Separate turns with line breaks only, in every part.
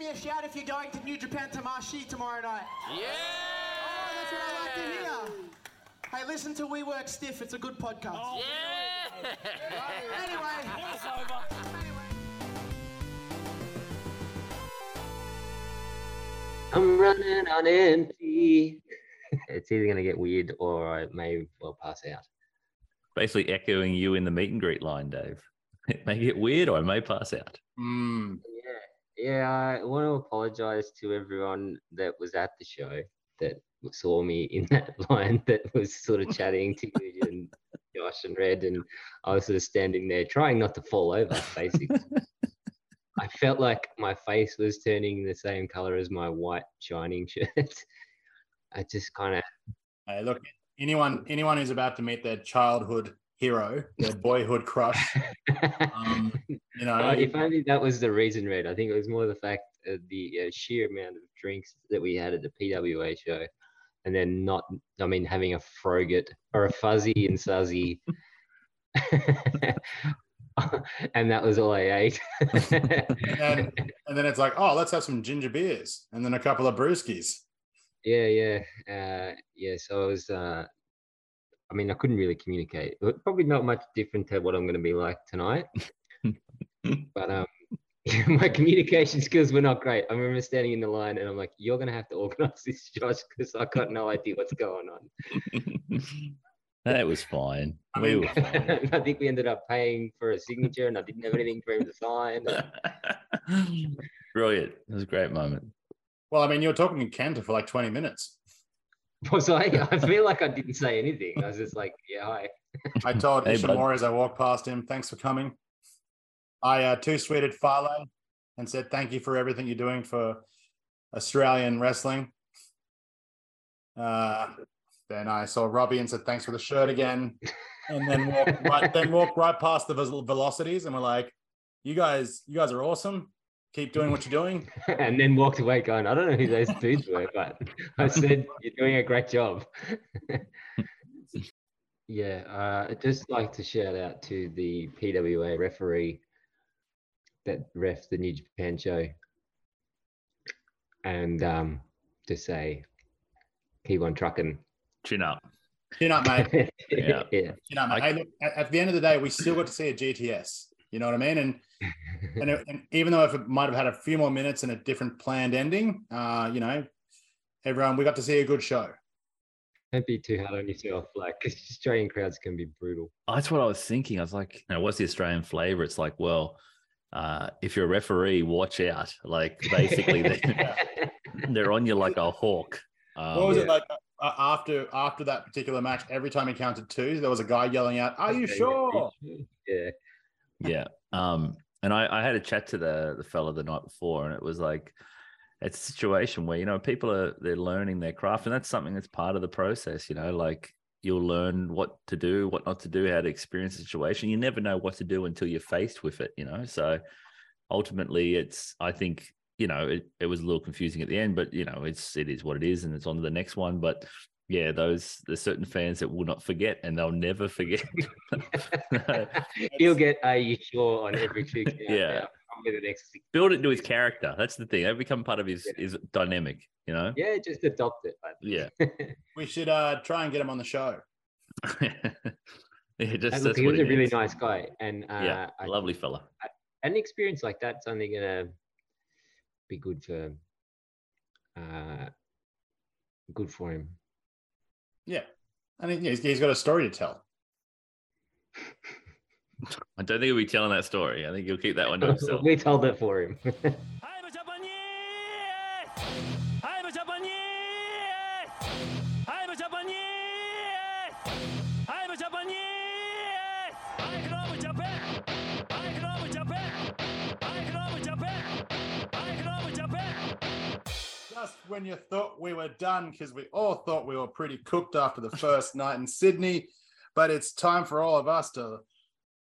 me a shout if you're going to New Japan Tamashii tomorrow night.
Yeah!
Oh, that's what I like to hear. Hey, listen to We Work Stiff. It's a good podcast.
Yeah!
Anyway,
I'm running on empty. it's either going to get weird or I may well pass out.
Basically echoing you in the meet and greet line, Dave. It may get weird or I may pass out.
Mm.
Yeah. I want to apologize to everyone that was at the show that saw me in that line that was sort of chatting to you and Josh and Red, and I was sort of standing there trying not to fall over, basically. I felt like my face was turning the same color as my white shining shirt. I just kind of
Hey, look, anyone anyone who's about to meet their childhood hero, their boyhood crush, um, you know,
Well, if only that was the reason, Red. I think it was more the fact of the uh, sheer amount of drinks that we had at the PWA show, and then not, I mean, having a froget or a fuzzy and suzzy. and that was all I ate.
and, and then it's like, oh, let's have some ginger beers, and then a couple of brewskis.
yeah, yeah, uh, yeah. So I was, uh, I mean, I couldn't really communicate. Probably not much different to what I'm going to be like tonight. but um, my communication skills were not great. I remember standing in the line and I'm like, "You're going to have to organize this, Josh, because I got no idea what's going on."
that was fine.
I
we were fine.
I think we ended up paying for a signature, and I didn't have anything for him to sign.
Brilliant. It was a great moment.
Well, I mean, you were talking in Kenta for like 20 minutes.
Was I? I feel like I didn't say anything. I was just like, "Yeah, hi."
I told
Hey, bud.
Ishimori as I walked past him, thanks for coming. I uh, two tweeted Philo and said, thank you for everything you're doing for Australian wrestling. Uh, then I saw Robbie and said, thanks for the shirt again. And then walked right, then walked right past the vel- velocities and we're like, you guys, you guys are awesome. Keep doing what you're doing.
and then walked away going, I don't know who those dudes were, but I said, You're doing a great job. yeah, uh, I'd just like to shout out to the PWA referee that ref the New Japan show and um, to say, keep on trucking.
Chin up.
Chin up, mate.
Yeah.
yeah.
You know,
I-
hey, look, at, at the end of the day, we still got to see a GTS. You know what I mean? And and, it- and even though if it might have had a few more minutes and a different planned ending, uh, you know, everyone, we got to see a good show.
Don't be too hard on yourself. Like, 'cause Australian crowds can be brutal.
That's what I was thinking. I was like, you know, what's the Australian flavor? It's like, well, uh, if you're a referee, watch out. Like basically, they're, they're on you like a hawk. Um,
What was
yeah.
it like uh, after after that particular match? Every time he counted two, there was a guy yelling out, "Are you sure?"
Yeah.
Yeah. Um, and I, I had a chat to the the fella the night before, and it was like it's a situation where you know people are they're learning their craft, and that's something that's part of the process. You know, like you'll learn what to do, what not to do, how to experience a situation. You never know what to do until you're faced with it. You know, so ultimately, it's I think you know it, it was a little confusing at the end, but you know it's it is what it is, and it's on to the next one. But yeah, those there's certain fans that will not forget, and they'll never forget.
He'll get a you sure on every two.
Yeah.
I'm with the next six.
build it into his character. That's the thing. They become part of his his dynamic. You know.
Yeah, just adopt it. But
Yeah.
We should uh, try and get him on the show.
yeah. Just
And
that's
look, he was a
it
really
is.
nice guy, and uh,
yeah,
I-
lovely fella.
an experience like that's only gonna be good for uh, good for him.
Yeah, and he- he's, he's got a story to tell.
I don't think he'll be telling that story. I think he'll keep that one to himself.
we told it for him.
when you thought we were done, because we all thought we were pretty cooked after the first night in Sydney, but it's time for all of us to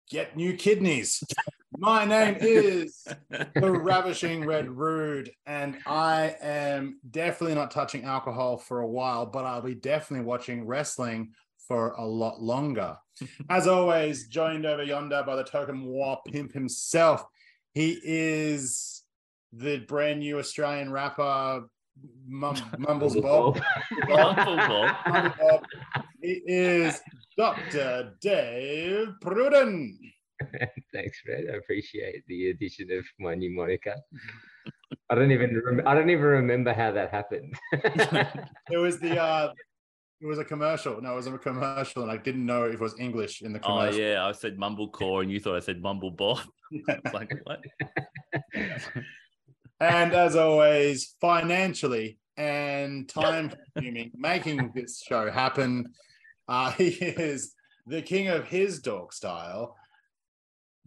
get new kidneys. My name is the Ravishing Red Rude, and I am definitely not touching alcohol for a while, but I'll be definitely watching wrestling for a lot longer. As always, joined over yonder by the token war pimp himself. He is the brand new Australian rapper Mum, Mumbles
Mumble
Bob.
Mumble Bob.
Mumble Bob. He is Dr. Dave Pruden.
Thanks, Fred. I appreciate the addition of my new moniker. I don't even rem- I don't even remember how that happened.
It was the uh it was a commercial. No, it was a commercial, and I didn't know if it was English in the commercial.
Oh
commercial.
yeah, I said Mumblecore, and you thought I said Mumble Bob. It's like what?
And as always, financially and time consuming, making this show happen. Uh, he is the king of his dog style,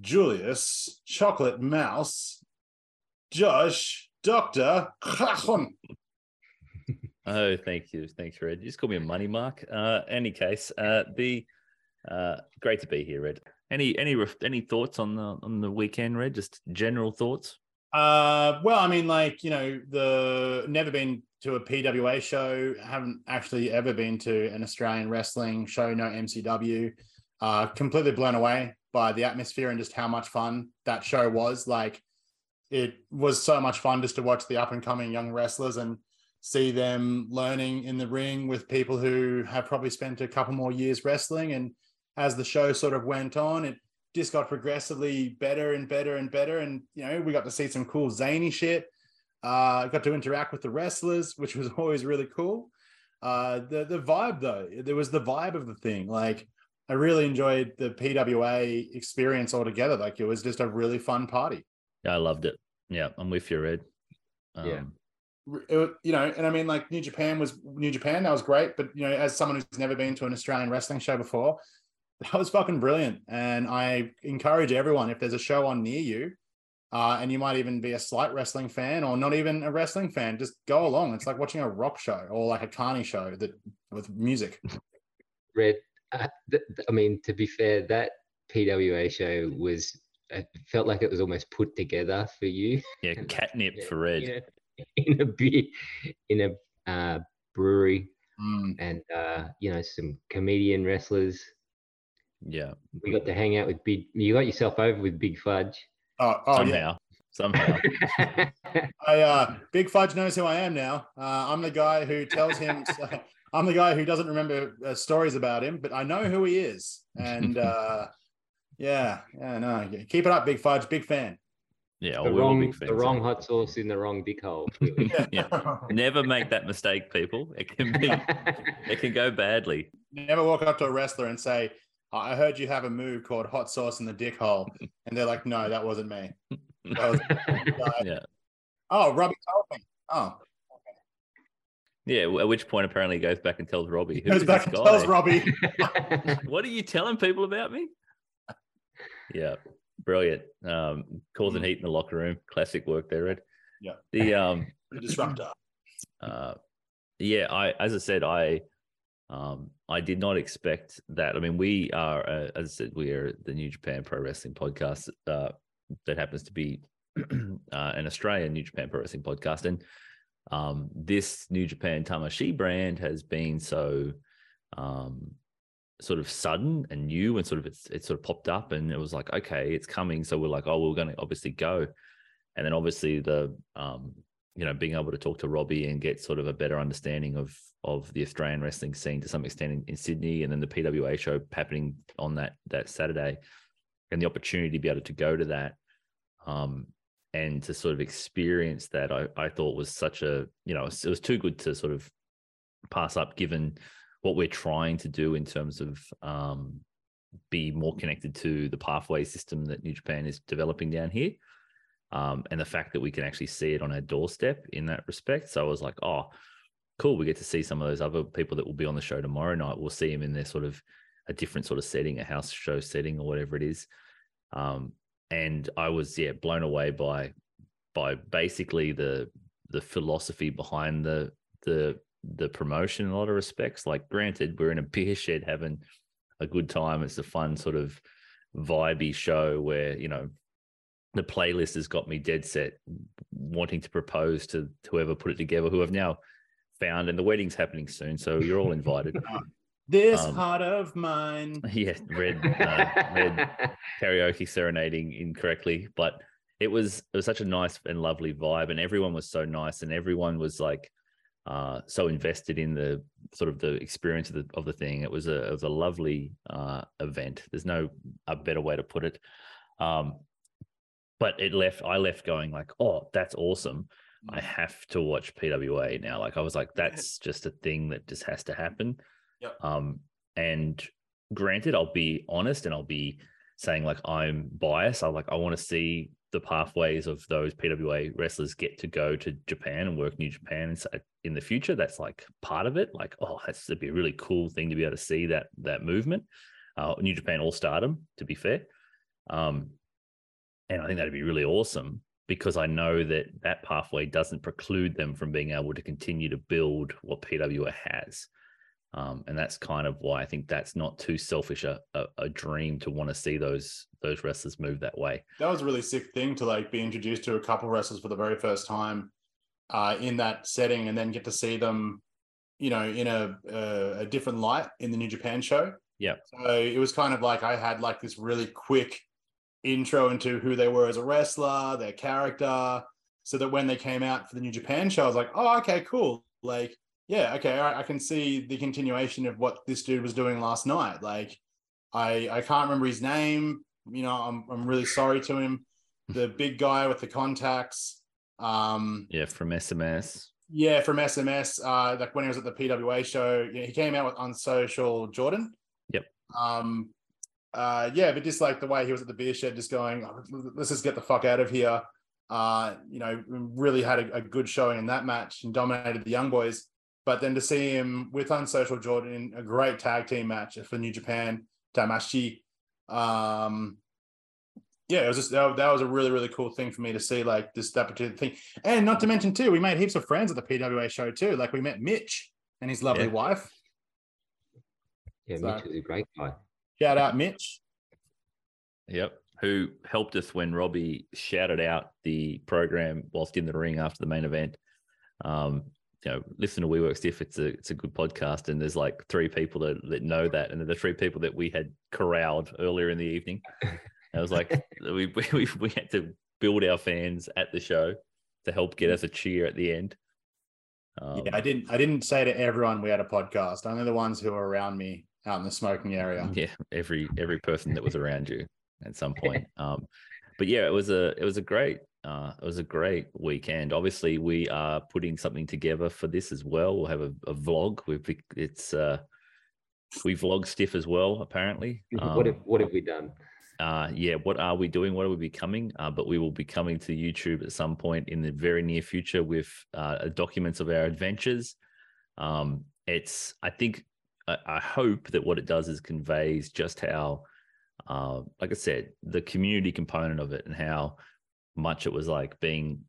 Julius Chocolate Mouse, Josh Dr. Krachon.
Oh, thank you, thanks, Red. You just call me a money mark. Uh, any case, uh, the uh, great to be here, Red. Any any any thoughts on the on the weekend, Red? Just general thoughts.
Uh, well, I mean, like you know, the never been to a PWA show. Haven't actually ever been to an Australian wrestling show. No MCW. Uh, completely blown away by the atmosphere and just how much fun that show was. Like, it was so much fun just to watch the up and coming young wrestlers and see them learning in the ring with people who have probably spent a couple more years wrestling. And as the show sort of went on, it just got progressively better and better and better. And you know, we got to see some cool zany shit. Uh, got to interact with the wrestlers, which was always really cool. Uh, the the vibe though, there was the vibe of the thing. Like I really enjoyed the PWA experience altogether. Like it was just a really fun party.
Yeah, I loved it. Yeah, I'm with you, Red.
Yeah.
Um,
It, you know, and I mean, like New Japan was New Japan. That was great. But you know, as someone who's never been to an Australian wrestling show before, that was fucking brilliant. And I encourage everyone if there's a show on near you, uh, and you might even be a slight wrestling fan or not even a wrestling fan, just go along. It's like watching a rock show or like a carny show that with music.
Red, uh, th- th- I mean, to be fair, that PWA show was it felt like it was almost put together for you.
yeah, catnip
Yeah,
for Red.
In a, in a beer, in a uh, brewery,
Mm.
and uh, you know some comedian wrestlers.
Yeah,
We got to hang out with Big. You got yourself over with Big Fudge.
Oh, oh yeah.
somehow, somehow.
I uh, Big Fudge knows who I am now. Uh, I'm the guy who tells him. I'm the guy who doesn't remember uh, stories about him, but I know who he is. And uh, yeah, yeah, no, yeah. keep it up, Big Fudge. Big fan.
yeah,
the
well, we're all
wrong,
big
the wrong hot sauce in the wrong dick hole. really.
Yeah. Never make that mistake, people. It can be, it can go badly.
Never walk up to a wrestler and say, "I heard you have a move called hot sauce in the dick hole," and they're like, "No, that wasn't me." That was-
yeah,
oh, Robbie told me. Oh,
yeah. At which point, apparently, he goes back and tells Robbie, "Who
goes back and
guy?
tells Robbie.
what are you telling people about me?" Yeah, brilliant. Um, causing
Mm.
heat in the locker room. Classic work there, Red.
Yeah.
The um,
the disruptor.
uh, yeah, I as I said, I um, I did not expect that. I mean, we are, uh, as I said, we are the New Japan Pro Wrestling podcast uh, that happens to be uh, an Australian New Japan Pro Wrestling podcast, and um, this New Japan Tamashii brand has been so um, sort of sudden and new, and sort of it's it sort of popped up, and it was like, okay, it's coming. So we're like, oh, we're going to obviously go, and then obviously the um, you know being able to talk to Robbie and get sort of a better understanding of of the Australian wrestling scene to some extent in, in Sydney, and then the PWA show happening on that that Saturday, and the opportunity to be able to go to that, um, and to sort of experience that, I I thought was such a you know it was too good to sort of pass up given what we're trying to do in terms of um, be more connected to the pathway system that New Japan is developing down here um, and the fact that we can actually see it on our doorstep in that respect. So I was like, oh, cool. We get to see some of those other people that will be on the show tomorrow night. We'll see them in their sort of a different sort of setting, a house show setting or whatever it is. Um, and I was yeah blown away by by basically the the philosophy behind the the the promotion in a lot of respects. Like, granted, we're in a beer shed having a good time. It's a fun sort of vibey show where you know the playlist has got me dead set wanting to propose to whoever put it together who I've now found and the wedding's happening soon so you're all invited
This
Um,
heart of mine.
yeah red uh, red karaoke serenading incorrectly but it was it was such a nice and lovely vibe, and everyone was so nice, and everyone was like uh, so invested in the sort of the experience of the of the thing. It was a it was a lovely uh, event. There's no a better way to put it. Um, but it left I left going like, oh, that's awesome. I have to watch PWA now. Like I was like, that's just a thing that just has to happen.
Yep.
Um, and granted, I'll be honest and I'll be saying like I'm biased. I like I want to see the pathways of those PWA wrestlers get to go to Japan and work New Japan in the future. That's like part of it. Like, oh, that's would be a really cool thing to be able to see that that movement. Uh, New Japan All Stardom, to be fair. Um, and I think that'd be really awesome because I know that that pathway doesn't preclude them from being able to continue to build what PWA has. Um, and that's kind of why I think that's not too selfish a, a, a dream to want to see those those wrestlers move that way.
that was a really sick thing to like be introduced to a couple wrestlers for the very first time uh, in that setting, and then get to see them, you know, in a a, a different light in the New Japan show.
Yeah.
So it was kind of like I had like this really quick intro into who they were as a wrestler, their character, so that when they came out for the New Japan show, I was like, oh, okay, cool. Like, yeah, okay, all right, I can see the continuation of what this dude was doing last night. Like, I I can't remember his name. You know, I'm I'm really sorry to him. The big guy with the contacts. Um,
Yeah, from SMS.
yeah, from SMS. Uh, like when he was at the PWA show, yeah, he came out with Unsocial Jordan.
Yep.
Um, uh, yeah, but just like the way he was at the beer shed, just going, "Oh, let's just get the fuck out of here. Uh, you know, really had a, a good showing in that match and dominated the young boys. But then to see him with Unsocial Jordan in a great tag team match for New Japan, Tamashii, um, yeah, it was just that, that was a really really cool thing for me to see, like this that particular thing, and not to mention too, we made heaps of friends at the PWA show too. Like we met Mitch and his lovely
Yeah.
wife.
Yeah,
So-
Mitch was a great guy.
Shout out Mitch.
Yep. Who helped us when Robbie shouted out the program whilst in the ring after the main event. Um, you know, listen to We Work Stiff. It's a it's a good podcast, and there's like three people that, that know that, and they're the three people that we had corralled earlier in the evening. I was like, we, we we had to build our fans at the show to help get us a cheer at the end. Um,
yeah, I didn't I didn't say to everyone we had a podcast. Only the ones who were around me out in the smoking area.
yeah every every person that was around you at some point. Um but yeah it was a it was a great uh it was a great weekend. Obviously we are putting something together for this as well. We'll have a, a vlog. We've it's uh we vlog stiff as well apparently.
What have
Um,
what have we done?
uh yeah what are we doing? What are we becoming? Uh, but we will be coming to youtube at some point in the very near future with uh documents of our adventures. Um it's i think I, hope that what it does is conveys just how uh like i said the community component of it and how much it was like being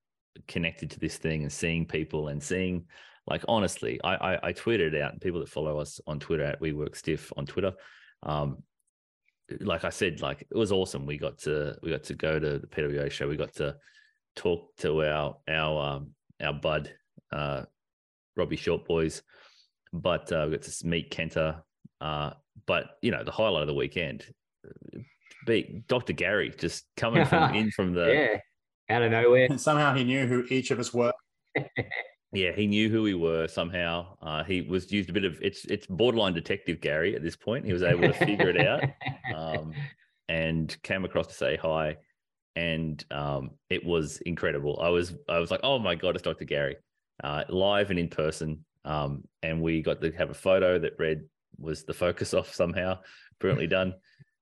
connected to this thing and seeing people and seeing like honestly i i, I tweeted out and people that follow us on twitter at we work stiff on twitter um like I said, like it was awesome. We got to we got to go to the PWA show. We got to talk to our our um, our bud uh, Robbie Short Boys, but uh, we got to meet Kenta. Uh, but you know, the highlight of the weekend, be Dr. Gary just coming from in from the
yeah, out of nowhere.
And somehow he knew who each of us were.
Yeah, he knew who we were somehow. Uh, he was used a bit of it's it's borderline detective Gary at this point. He was able to figure it out um, and came across to say hi, and um, it was incredible. I was I was like, oh my god, it's Dr. Gary, uh, live and in person, um, and we got to have a photo that Red was the focus off somehow, brilliantly done.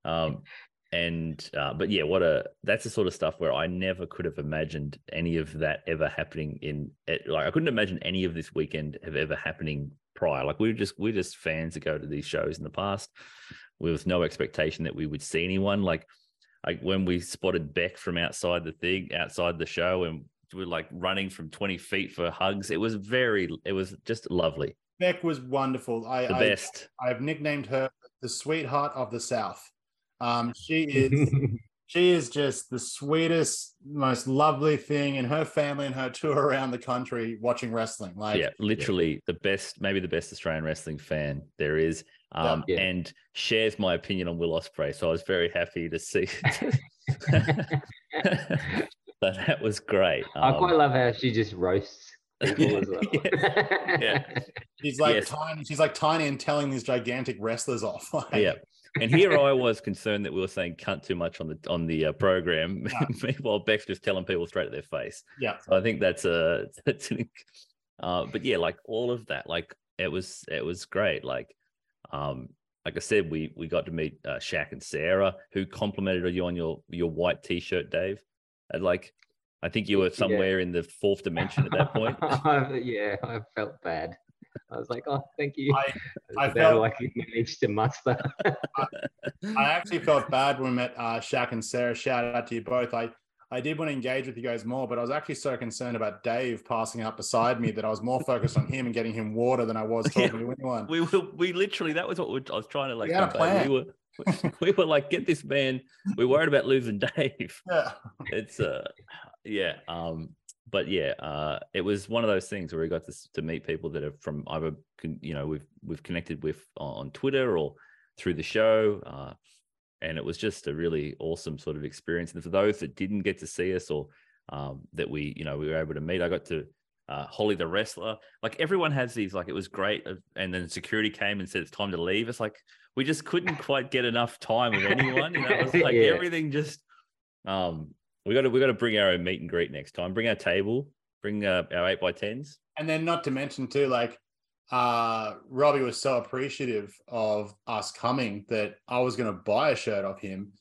Um, and uh, but yeah, what a that's the sort of stuff where I never could have imagined any of that ever happening in it, like I couldn't imagine any of this weekend have ever happening prior. Like we were just we're just fans that go to these shows in the past with no expectation that we would see anyone. Like like when we spotted Beck from outside the thing, outside the show, and we're like running from 20 feet for hugs. It was very, it was just lovely.
Beck was wonderful. I,
The
I
best.
I've nicknamed her the sweetheart of the South. Um, she is she is just the sweetest, most lovely thing, and her family and her tour around the country watching wrestling. Like,
yeah, literally the best, maybe the best Australian wrestling fan there is. Um,
Yeah.
and shares my opinion on Will Ospreay. So I was very happy to see. So that was great.
I quite
Um,
love how she just roasts people as well.
yeah.
She's like
Yes.
tiny. She's like tiny and telling these gigantic wrestlers off. Like,
yeah. And here I was concerned that we were saying cunt too much on the on the uh, program.
Yeah.
Meanwhile, Beck's just telling people straight to their face.
Yeah.
So I think that's a that's an, uh, but yeah, like all of that, like it was it was great. Like, um, like I said, we we got to meet uh, Shaq and Sarah, who complimented you on your your white t-shirt, Dave. And like, I think you were
Yeah.
somewhere in the fourth dimension at that point.
yeah, I felt bad. I was like, oh, thank you.
I-
That's
I felt-
all I could manage to muster.
I actually felt bad when we met uh, Shaq and Sarah. Shout out to you both. I, I did want to engage with you guys more, but I was actually so concerned about Dave passing out beside me that I was more focused on him and getting him water than I was
Yeah.
talking to anyone.
we were we literally that was what we, I was trying to like
We had a plan.
we were we were like get this man we're worried about losing Dave
Yeah.
it's uh yeah um but yeah uh it was one of those things where we got to, to meet people that are from either you know we've we've connected with on Twitter or through the show uh and it was just a really awesome sort of experience and for those that didn't get to see us or um that we you know we were able to meet I got to uh, Holly the wrestler. Like everyone has these, like it was great, uh, and then security came and said it's time to leave. It's like we just couldn't quite get enough time with anyone. You know, it was like
Yeah.
everything just. Um, we got to we got to bring our own meet and greet next time. Bring our table. Bring uh, our eight by tens.
And then not to mention too, like uh Robbie was so appreciative of us coming that I was gonna buy a shirt off him.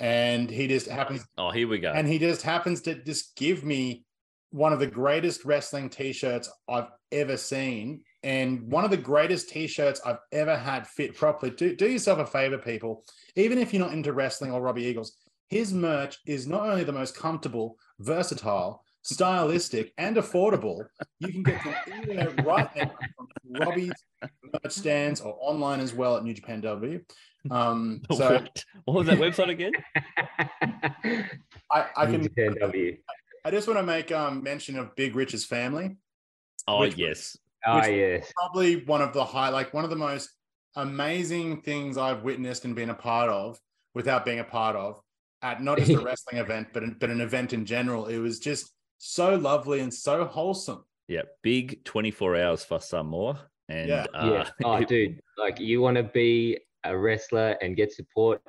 And he just happens
Oh, here we go.
and he just happens to just give me one of the greatest wrestling t-shirts I've ever seen and one of the greatest t-shirts I've ever had fit properly. Do, do yourself a favor, people. Even if you're not into wrestling or Robbie Eagles, his merch is not only the most comfortable, versatile, stylistic, and affordable. You can get them anywhere right now from Robbie's merch stands or online as well at New Japan W. Um, so
what? what was that website again?
I, I can
W.
I just want to make um, mention of Big Rich's family.
Oh
Which-
yes,
Oh
Which-
yes.
Probably one of the high, like one of the most amazing things I've witnessed and been a part of, without being a part of, at not just a wrestling event, but an, but an event in general. It was just so lovely and so wholesome.
yeah. Big twenty four hours for some more. And
Yeah.
uh,
yeah. Oh, dude, like you want to be a wrestler and get support,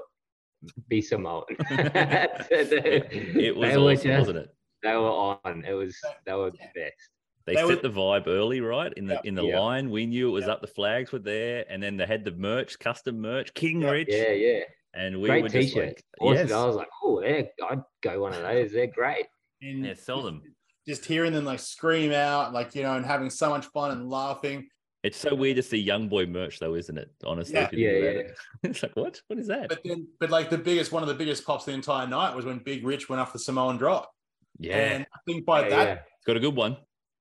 be Samoan. That's it,
it, it was awesome,
just-
wasn't it?
They were on. It was. They were the best.
They,
They
set
were-
the vibe early, right? In the
Yeah.
in the
Yeah.
line, we knew it was
Yeah.
up. The flags were there, and then they had the merch, custom merch, King
Yeah.
Rich,
Yeah, yeah.
and we
Great
were just
t-shirt.
like, yes,
I was like, oh, yeah, I'd go one of those. They're great.
And
yeah, sell them.
just hearing them like scream out, like you know, and having so much fun and laughing.
It's so weird to see young boy merch, though, isn't it? Honestly,
Yeah.
if you think
Yeah,
about
yeah.
it. it's like what? What is that?
But then, but like the biggest, one of the biggest pops the entire night was when Big Rich went off the Samoan drop.
yeah,
And I think by
Yeah,
that
yeah.
got a good one.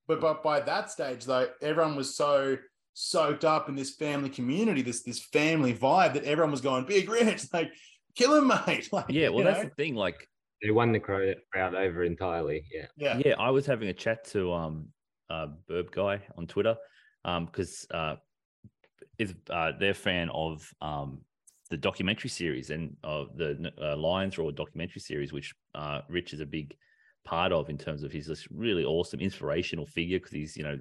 But but by that stage though everyone was so soaked up in this family community this this family vibe that everyone was going big rich like kill him mate like
Yeah, well, that's
know?
the thing. Like,
They won the crowd crowd over entirely. Yeah.
yeah
yeah, I was having a chat to um uh Burb guy on Twitter, um because uh is uh they're a fan of um the documentary series and of the uh, Lions Raw documentary series, which uh Rich is a big part of in terms of he's this really awesome inspirational figure because he's you know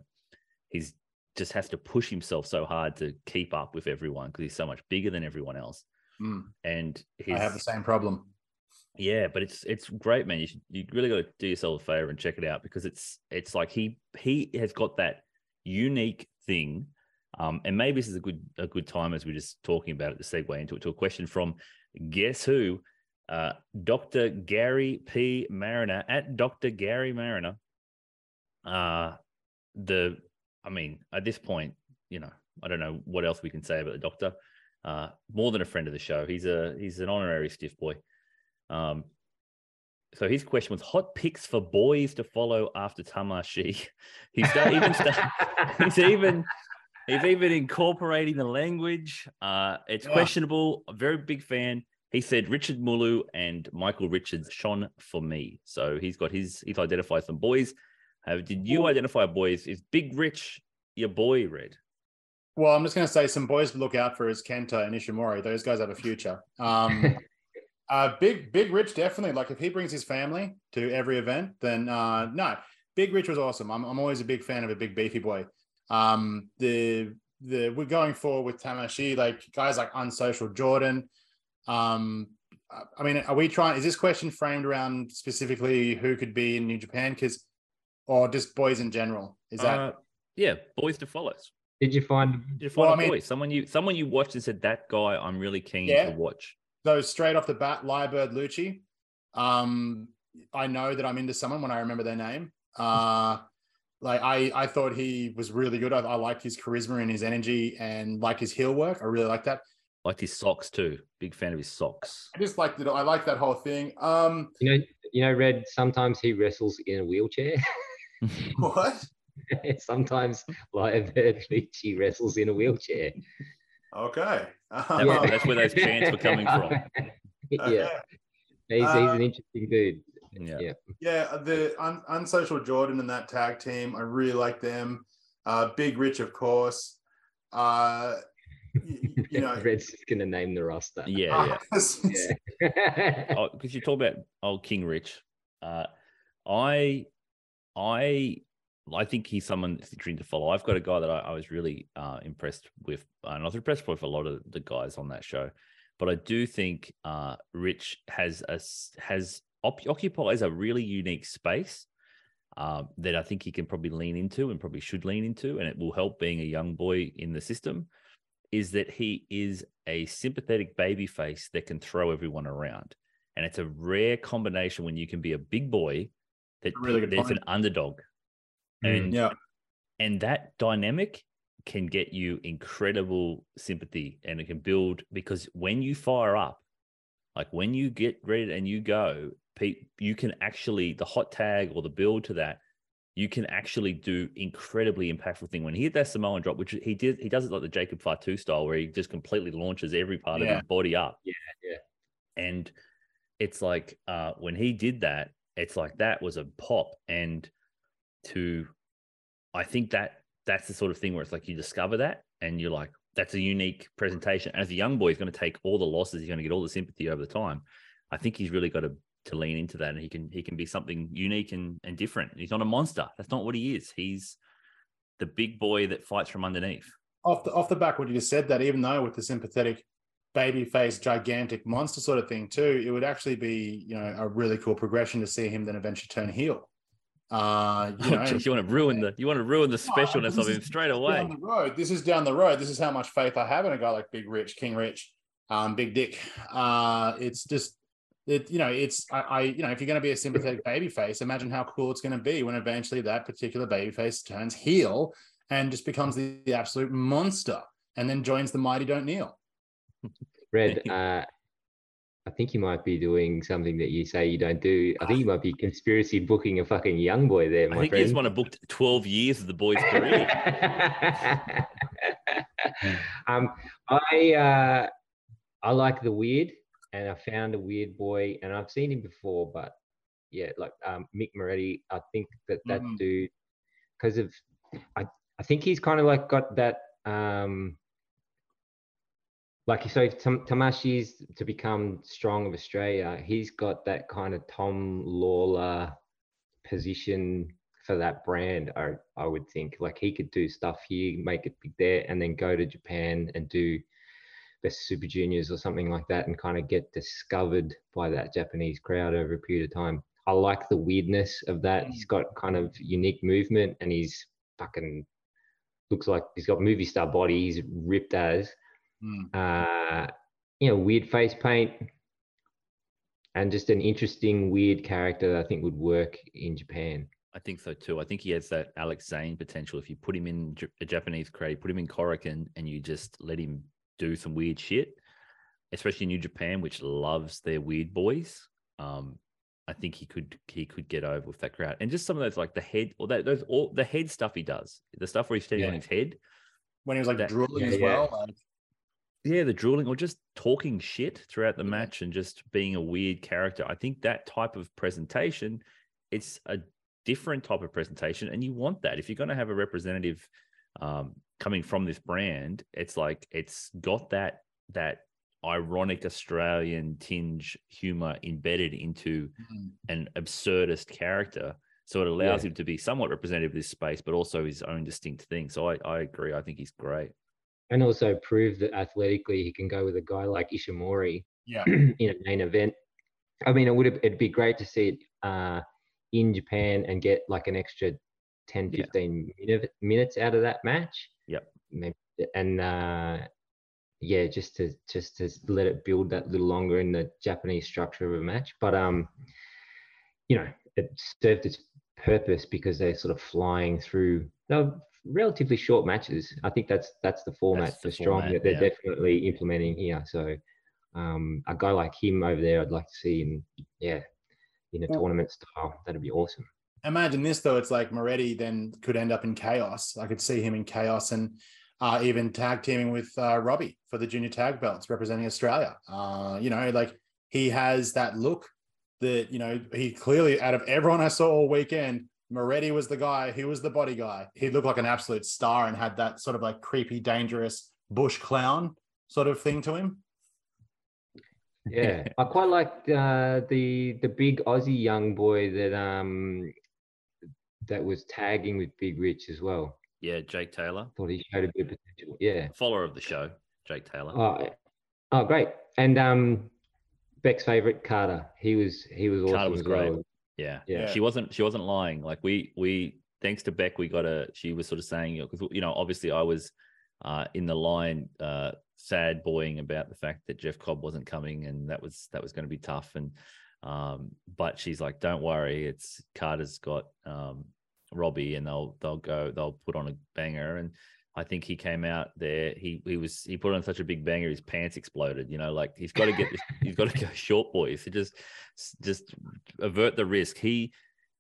he's just has to push himself so hard to keep up with everyone because he's so much bigger than everyone else
Mm,
and his
i have the same problem
yeah, but it's it's great, man. You should you really got to do yourself a favor and check it out because it's it's like he he has got that unique thing. Um, and maybe this is a good a good time as we're just talking about it to segue into it to a question from guess who, uh, Dr. Gary P. Mariner at Dr. Gary Mariner. Uh, the I mean, at this point, you know, I don't know what else we can say about the doctor. Uh, more than a friend of the show. He's a he's an honorary stiff boy. Um, so his question was hot picks for boys to follow after Tamashii. He's even sta- he's even he's even incorporating the language. Uh, it's
Yeah.
questionable. A very big fan. He said Richard Mulu and Michael Richards shone for me. So he's got his he's identified some boys. Have did you identify boys? Is Big Rich your boy, Red?
well i'm just going to say some boys to look out for is kenta and ishimori those guys have a future um Uh, big Big Rich definitely. Like if he brings his family to every event, then uh, no, Big Rich was awesome. I'm, I'm always a big fan of a big beefy boy. Um, the the we're going forward with Tamashii, like guys like Unsocial Jordan. Um, I mean, are we trying? Is this question framed around specifically who could be in New Japan? Because, or just boys in general? Is that
Uh, yeah, boys to follow.
Did you find Did
You find
Well,
a
I mean-
boy, someone you someone you watched and said that guy I'm really keen
Yeah.
to watch.
those straight off the bat? Lyrebird Lucci. Um, I know that I'm into someone when I remember their name. Uh, like I, I thought he was really good. I, I liked his charisma and his energy, and like his heel work. I really like that.
Liked his socks too. Big fan of his socks.
I just liked it. I like that whole thing. Um,
you know you know Red? Sometimes he wrestles in a wheelchair.
what?
sometimes Lyrebird Lucci wrestles in a wheelchair.
Okay.
That's,
Um,
Yeah.
that's where those chants were coming from.
yeah,
okay.
he's, he's
Uh,
an interesting dude.
Yeah.
Yeah.
Yeah, the un- unsocial Jordan and that tag team, I really like them. Uh, Big Rich, of course. Uh, y- y- you know,
Red's just gonna name the roster.
Yeah, yeah.
Yeah.
oh, because you talk about old King Rich. Uh, I, I, I think he's someone that's interesting to follow. I've got a guy that I, I was really uh, impressed with, and I was impressed with a lot of the guys on that show. But I do think uh, Rich has a has op- occupies a really unique space um, that I think he can probably lean into and probably should lean into, and it will help being a young boy in the system. Is that he is a sympathetic baby face that can throw everyone around, and it's a rare combination when you can be a big boy that
Really good
there's an underdog,
Mm.
and
yeah,
and that dynamic can get you incredible sympathy and it can build because when you fire up like when you get ready and you go you can actually the hot tag or the build to that you can actually do incredibly impactful thing. When he hit that Samoan drop which he did he does it like the Jacob Fatu style where he just completely launches every part of his body up.
Yeah, yeah.
and it's like uh when he did that it's like that was a pop. And to i think that that's the sort of thing where it's like you discover that and you're like that's a unique presentation. As a young boy he's going to take all the losses he's going to get all the sympathy over the time. I think he's really got to to lean into that and he can he can be something unique and and different he's not a monster that's not what he is he's the big boy that fights from underneath
off the off the back, what you just said that even though with the sympathetic baby face, gigantic monster sort of thing too, it would actually be you know a really cool progression to see him then eventually turn heel. Uh, you know,
you want to ruin the you want to ruin the specialness of him straight
down
away
the road. This is down the road. This is how much faith I have in a guy like Big Rich, King Rich, um, Big Dick. Uh, it's just it, you know, it's I, I you know, if you're going to be a sympathetic baby face, imagine how cool it's going to be when eventually that particular baby face turns heel and just becomes the, the absolute monster, and then joins the mighty don't kneel.
Red, uh, I think you might be doing something that you say you don't do. I think you might be conspiracy booking a fucking young boy there, my
I think
friend.
he's one have booked 12 years of the boy's career.
um, I uh, I like the weird, and I found a weird boy, and I've seen him before, but yeah, like um, Mick Moretti. I think that that
Mhm.
dude, because of, I I think he's kind of like got that. Um, like so, if Tam- Tamashii's to become strong of Australia, he's got that kind of Tom Lawlor position for that brand. I I would think like he could do stuff here, make it big there, and then go to Japan and do best Super Juniors or something like that, and kind of get discovered by that Japanese crowd over a period of time. I like the weirdness of that. He's got kind of unique movement, and he's fucking looks like he's got movie star body. He's ripped as
Mm.
uh, you know, weird face paint, and just an interesting, weird character that I think would work in Japan.
I think so too. I think he has that Alex Zayne potential. If you put him in a Japanese crate, put him in Korakuen, and you just let him do some weird shit, especially New Japan, which loves their weird boys. Um, I think he could he could get over with that crowd, and just some of those like the head or that those all the head stuff he does, the stuff where he's standing on his head.
When he was like
That-
drooling
yeah,
as
yeah.
well. Like,
Yeah, the drooling or just talking shit throughout the match and just being a weird character. I think that type of presentation, it's a different type of presentation, and you want that. If you're going to have a representative um, coming from this brand, it's like it's got that that ironic Australian tinge humor embedded into
Mm.
an absurdist character. So it allows
Yeah.
him to be somewhat representative of this space, but also his own distinct thing. So I, I agree. I think he's great.
and also prove that athletically he can go with a guy like Ishimori
Yeah.
in a main event. I mean, it would have, it'd be great to see it uh, in Japan and get like an extra 10,
Yeah.
15 minute, minutes out of that match.
Yep.
Maybe, and uh, yeah, just to just to let it build that little longer in the Japanese structure of a match. But um, you know, it served its purpose because they're sort of flying through. They're relatively short matches. I think that's that's the format
That's the
for strong
format,
that they're
yeah.
definitely implementing here. So um, a guy like him over there, I'd like to see in yeah, in a
Well-
tournament style. That'd be awesome.
Imagine this though. It's like Moretti then could end up in chaos. I could see him in chaos and uh, even tag teaming with uh, Robbie for the junior tag belts representing Australia. Uh, you know, like he has that look that, you know, he clearly out of everyone I saw all weekend, Moretti was the guy, he was the body guy. He looked like an absolute star and had that sort of like creepy, dangerous bush clown sort of thing to him.
Yeah, I quite like uh, the the big Aussie young boy that um that was tagging with Big Rich as well.
Yeah, Jake Taylor,
Thought he showed a bit of potential. Yeah.
follower of the show, Jake Taylor.
Oh, oh, great. And um, Beck's favorite Carter. He was he was awesome
Carter was
as well.
great. Yeah.
Yeah.
She wasn't she wasn't lying. Like we we thanks to Beck, we got a she was sort of saying, because you know, obviously I was uh in the line uh sad boying about the fact that Jeff Cobb wasn't coming and that was that was going to be tough. And um, but she's like, Don't worry, it's Carter's got um Robbie and they'll they'll go, they'll put on a banger. And I think he came out there. He he was he put on such a big banger, his pants exploded. You know, like he's got to get this. he's got to go short, boys. He just just avert the risk. He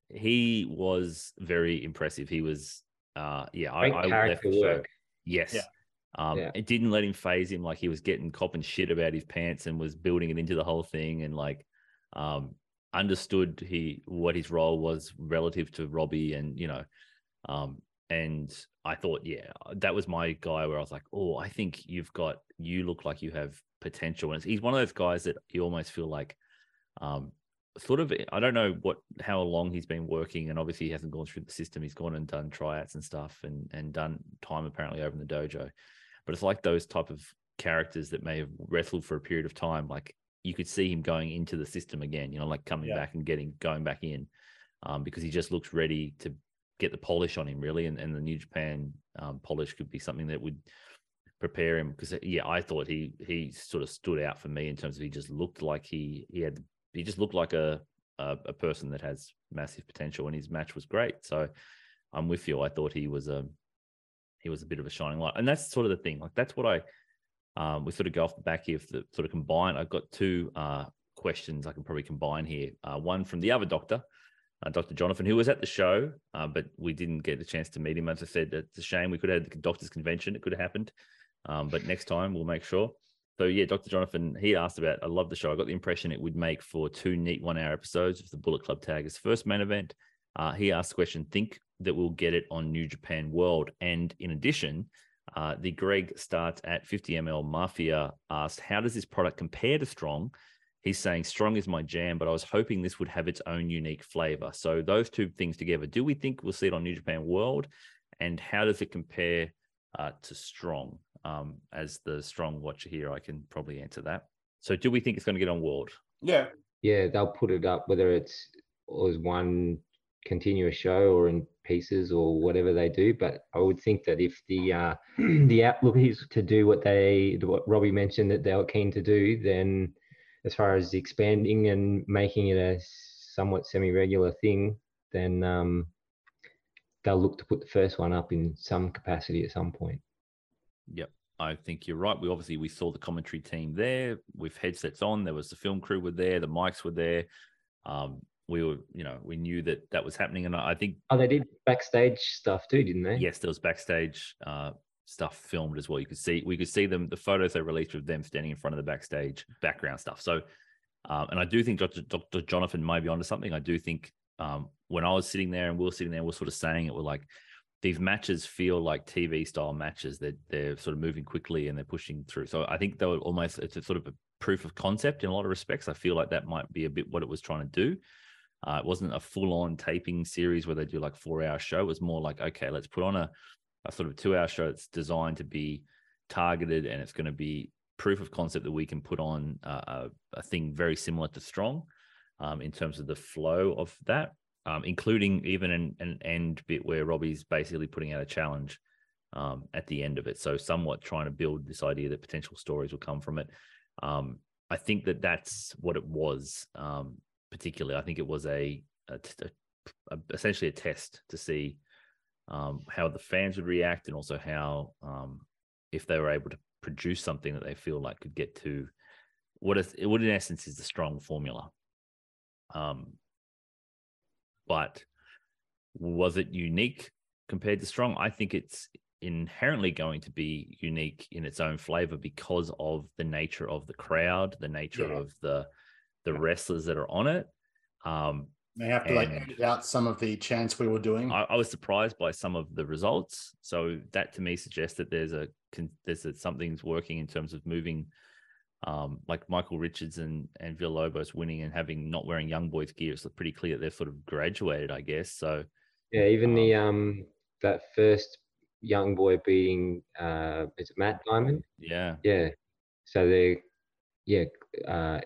he was very impressive. He was uh yeah. I,
Great
I left the show.
work.
Yes.
Yeah.
Um,
Yeah.
it didn't let him phase him like he was getting cop and shit about his pants and was building it into the whole thing and like um understood he what his role was relative to Robbie and you know um and I thought yeah that was my guy where I was like oh I think you've got you look like you have potential. And he's one of those guys that you almost feel like um sort of I don't know what how long he's been working and obviously he hasn't gone through the system. He's gone and done tryouts and stuff and and done time apparently over in the dojo. But it's like those type of characters that may have wrestled for a period of time like you could see him going into the system again you know like coming
Yeah.
back and getting going back in um, because he just looks ready to get the polish on him really and, and the new japan um, polish could be something that would prepare him because yeah i thought he he sort of stood out for me in terms of he just looked like he he had he just looked like a a, a person that has massive potential and his match was great. So i'm with you. I thought he was a he was a bit of a shining light. And that's sort of the thing like that's what i um, we sort of go off the back here the sort of combine i've got two uh questions i can probably combine here uh, one from the other doctor uh, Dr. Jonathan, who was at the show, uh, but we didn't get a chance to meet him. As I said, it's a shame. We could have had the doctor's convention. It could have happened. Um, but next time we'll make sure. So yeah, Dr. Jonathan, he asked about. I love the show. I got the impression it would make for two neat one-hour episodes of the Bullet Club Tag as first main event. Uh, he asked the question: Think that we'll get it on New Japan World? And in addition, uh, the Greg starts at 50 ml Mafia asked, "How does this product compare to Strong?" He's saying Strong is my jam, but I was hoping this would have its own unique flavor. So those two things together, do we think we'll see it on New Japan World? And how does it compare uh, to Strong? Um, as the Strong watcher here, I can probably answer that. So do we think it's going to get on World?
Yeah.
Yeah, they'll put it up whether it's as one continuous show or in pieces or whatever they do. But I would think that if the uh, the outlook is to do what they what Robbie mentioned that they were keen to do, then as far as expanding and making it a somewhat semi-regular thing, then um, they'll look to put the first one up in some capacity at some point.
Yep. I think you're right. We obviously we saw the commentary team there with headsets on. There was the film crew were there, the mics were there. Um, we were, you know, we knew that that was happening, and I think
Oh, they did backstage stuff too, didn't they?
yes, there was backstage uh, stuff filmed as well. You could see we could see them the photos they released of them standing in front of the backstage background stuff. So, um, and I do think Dr. Dr. Jonathan may be onto something. I do think um, when I was sitting there and we were sitting there, we are sort of saying it. We're like, these matches feel like TV style matches. That they're, sort of moving quickly and they're pushing through. So I think they were almost it's a sort of a proof of concept in a lot of respects. I feel like that might be a bit what it was trying to do. Uh, it wasn't a full on taping series where they do like four hour show. It was more like okay, let's put on a, a sort of two hour show that's designed to be targeted and it's going to be proof of concept that we can put on uh, a, a thing very similar to Strong um, in terms of the flow of that, um, including even an, an end bit where Robbie's basically putting out a challenge um, at the end of it. So, somewhat trying to build this idea that potential stories will come from it. Um, I think that that's what it was, um, particularly. I think it was a, a, a essentially a test to see um, how the fans would react and also how if they were able to produce something that they feel like could get to what is what in essence is the strong formula. Um, but was it unique compared to strong? I think it's inherently going to be unique in its own flavor because of the nature of the crowd, the nature
Yeah.
of the the wrestlers that are on it. Um,
They have to like
And-
edit out some of the chants we were doing.
I, I was surprised by some of the results. So that to me suggests that there's a con- there's a, something's working in terms of moving, um, like Michael Richards and and Villalobos winning and having not wearing young boys gear. It's pretty clear that they've sort of graduated, I guess. So
Yeah, even the um that first young boy beating uh is it Matt Diamond?
yeah,
Yeah. So they yeah, uh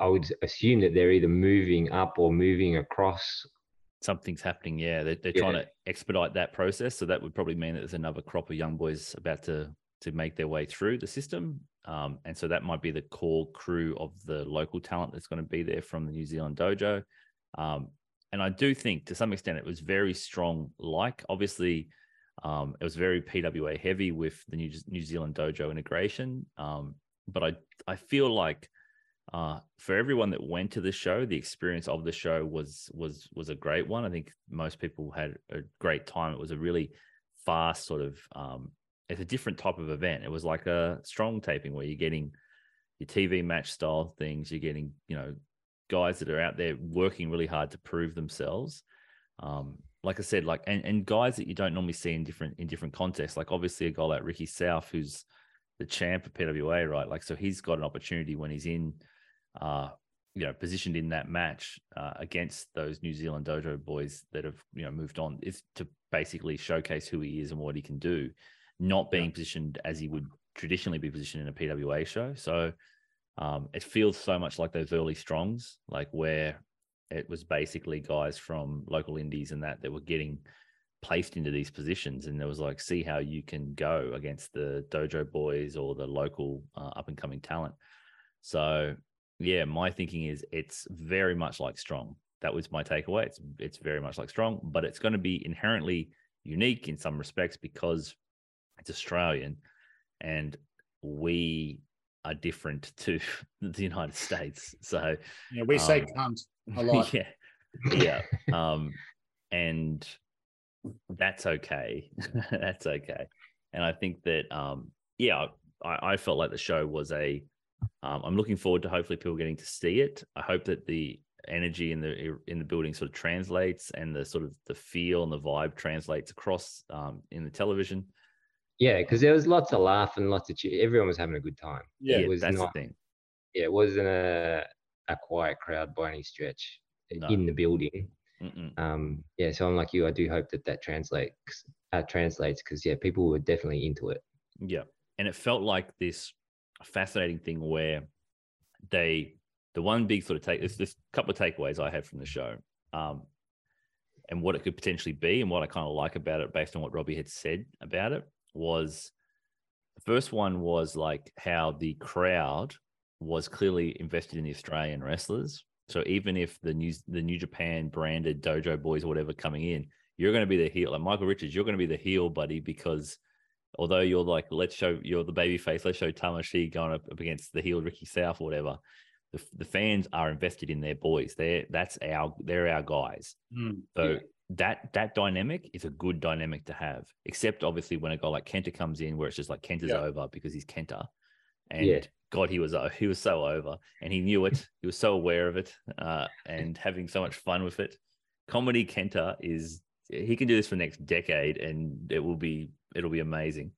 I would assume that they're either moving up or moving across.
something's happening. Yeah, they're, they're
Yeah.
trying to expedite that process. So that would probably mean that there's another crop of young boys about to to make their way through the system. Um, and so that might be the core crew of the local talent that's going to be there from the New Zealand dojo. Um, and I do think to some extent it was very strong. Like obviously, um, it was very PWA heavy with the New, New Zealand dojo integration. Um, but I I feel like uh, for everyone that went to the show, the experience of the show was was was a great one. I think most people had a great time. It was a really fast sort of um, it's a different type of event. It was like a strong taping where you're getting your TV match style things. You're getting you know guys that are out there working really hard to prove themselves. Um, like I said, like and, and guys that you don't normally see in different in different contexts. Like obviously a guy like Ricky South, who's the champ of PWA, right? Like so he's got an opportunity when he's in uh, you know, positioned in that match uh, against those New Zealand dojo boys that have, you know, moved on is to basically showcase who he is and what he can do, not being positioned as he would traditionally be positioned in a PWA show. So um, it feels so much like those early strongs, like where it was basically guys from local indies and that that were getting placed into these positions. And there was like see how you can go against the dojo boys or the local uh, up and coming talent. So yeah my thinking is it's very much like strong. That was my takeaway. It's it's very much like strong but it's going to be inherently unique in some respects because it's australian and we are different to the united states. So
Yeah, we say
Um,
cunt a lot.
yeah yeah um and that's okay. That's okay. And i think that um yeah I, I felt like the show was a um, i'm looking forward to hopefully people getting to see it i hope that the energy in the in the building sort of translates and the sort of the feel and the vibe translates across um, in the television
Yeah, because there was lots of laugh and lots of cheer. Everyone was having a good time.
Yeah,
it was
that's
not.
the thing
Yeah, it wasn't a a quiet crowd by any stretch
No.
in the building.
Mm-mm.
Um, yeah, so I'm like you. I do hope that that translates uh, translates because yeah, people were definitely into it.
Yeah. And it felt like this fascinating thing where they, the one big sort of take, there's this couple of takeaways I had from the show um, and what it could potentially be and what I kind of like about it based on what Robbie had said about it was the first one was like how the crowd was clearly invested in the Australian wrestlers. So even if the new the New Japan branded dojo boys or whatever coming in, you're going to be the heel. Like Michael Richards, you're going to be the heel, buddy, because although you're like, let's show you're the baby face, let's show Tamashii going up, up against the heel Ricky South or whatever. The, the fans are invested in their boys. They're that's our they're our guys.
Mm.
So
Yeah.
that that dynamic is a good dynamic to have. Except obviously when a guy like Kenta comes in, where it's just like Kenta's
Yeah.
over because he's Kenta, and
Yeah.
God, he was uh, he was so over, and he knew it. he was so aware of it, uh, and having so much fun with it. Comedy Kenta is he can do this for the next decade, and it will be it'll be amazing.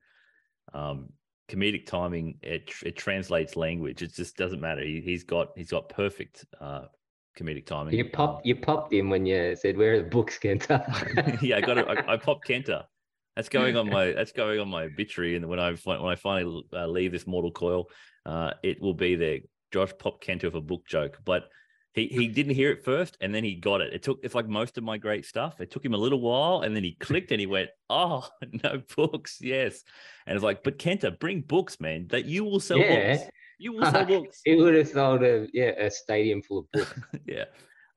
Um, comedic timing it it translates language. It just doesn't matter. He, he's got he's got perfect uh, comedic timing.
You popped you popped him when you said where are the books, Kenta?
yeah, I got it. I, I popped Kenta. That's going on my that's going on my obituary, and when I when I finally uh, leave this mortal coil, uh, it will be there. Josh popped Kenta with a book joke, but he he didn't hear it first, and then he got it. It took it's like most of my great stuff. It took him a little while, and then he clicked, and he went, "Oh, no books, yes." And it's like, but Kenta, bring books, man. That you will sell
Yeah.
books. You will sell books.
it would have sold a yeah a stadium full of books.
yeah.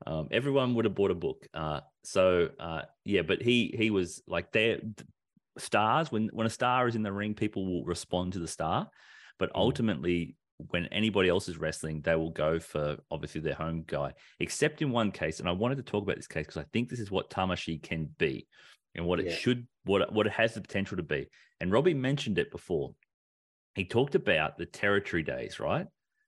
Um, everyone would have bought a book. Uh, so uh, yeah, but he he was like there stars when when a star is in the ring, people will respond to the star. But
Mm.
ultimately, when anybody else is wrestling, they will go for obviously their home guy, except in one case. And I wanted to talk about this case because I think this is what Tamashii can be and what it should what it- what it has the potential to be. And Robbie mentioned it before. He talked about the territory days, right?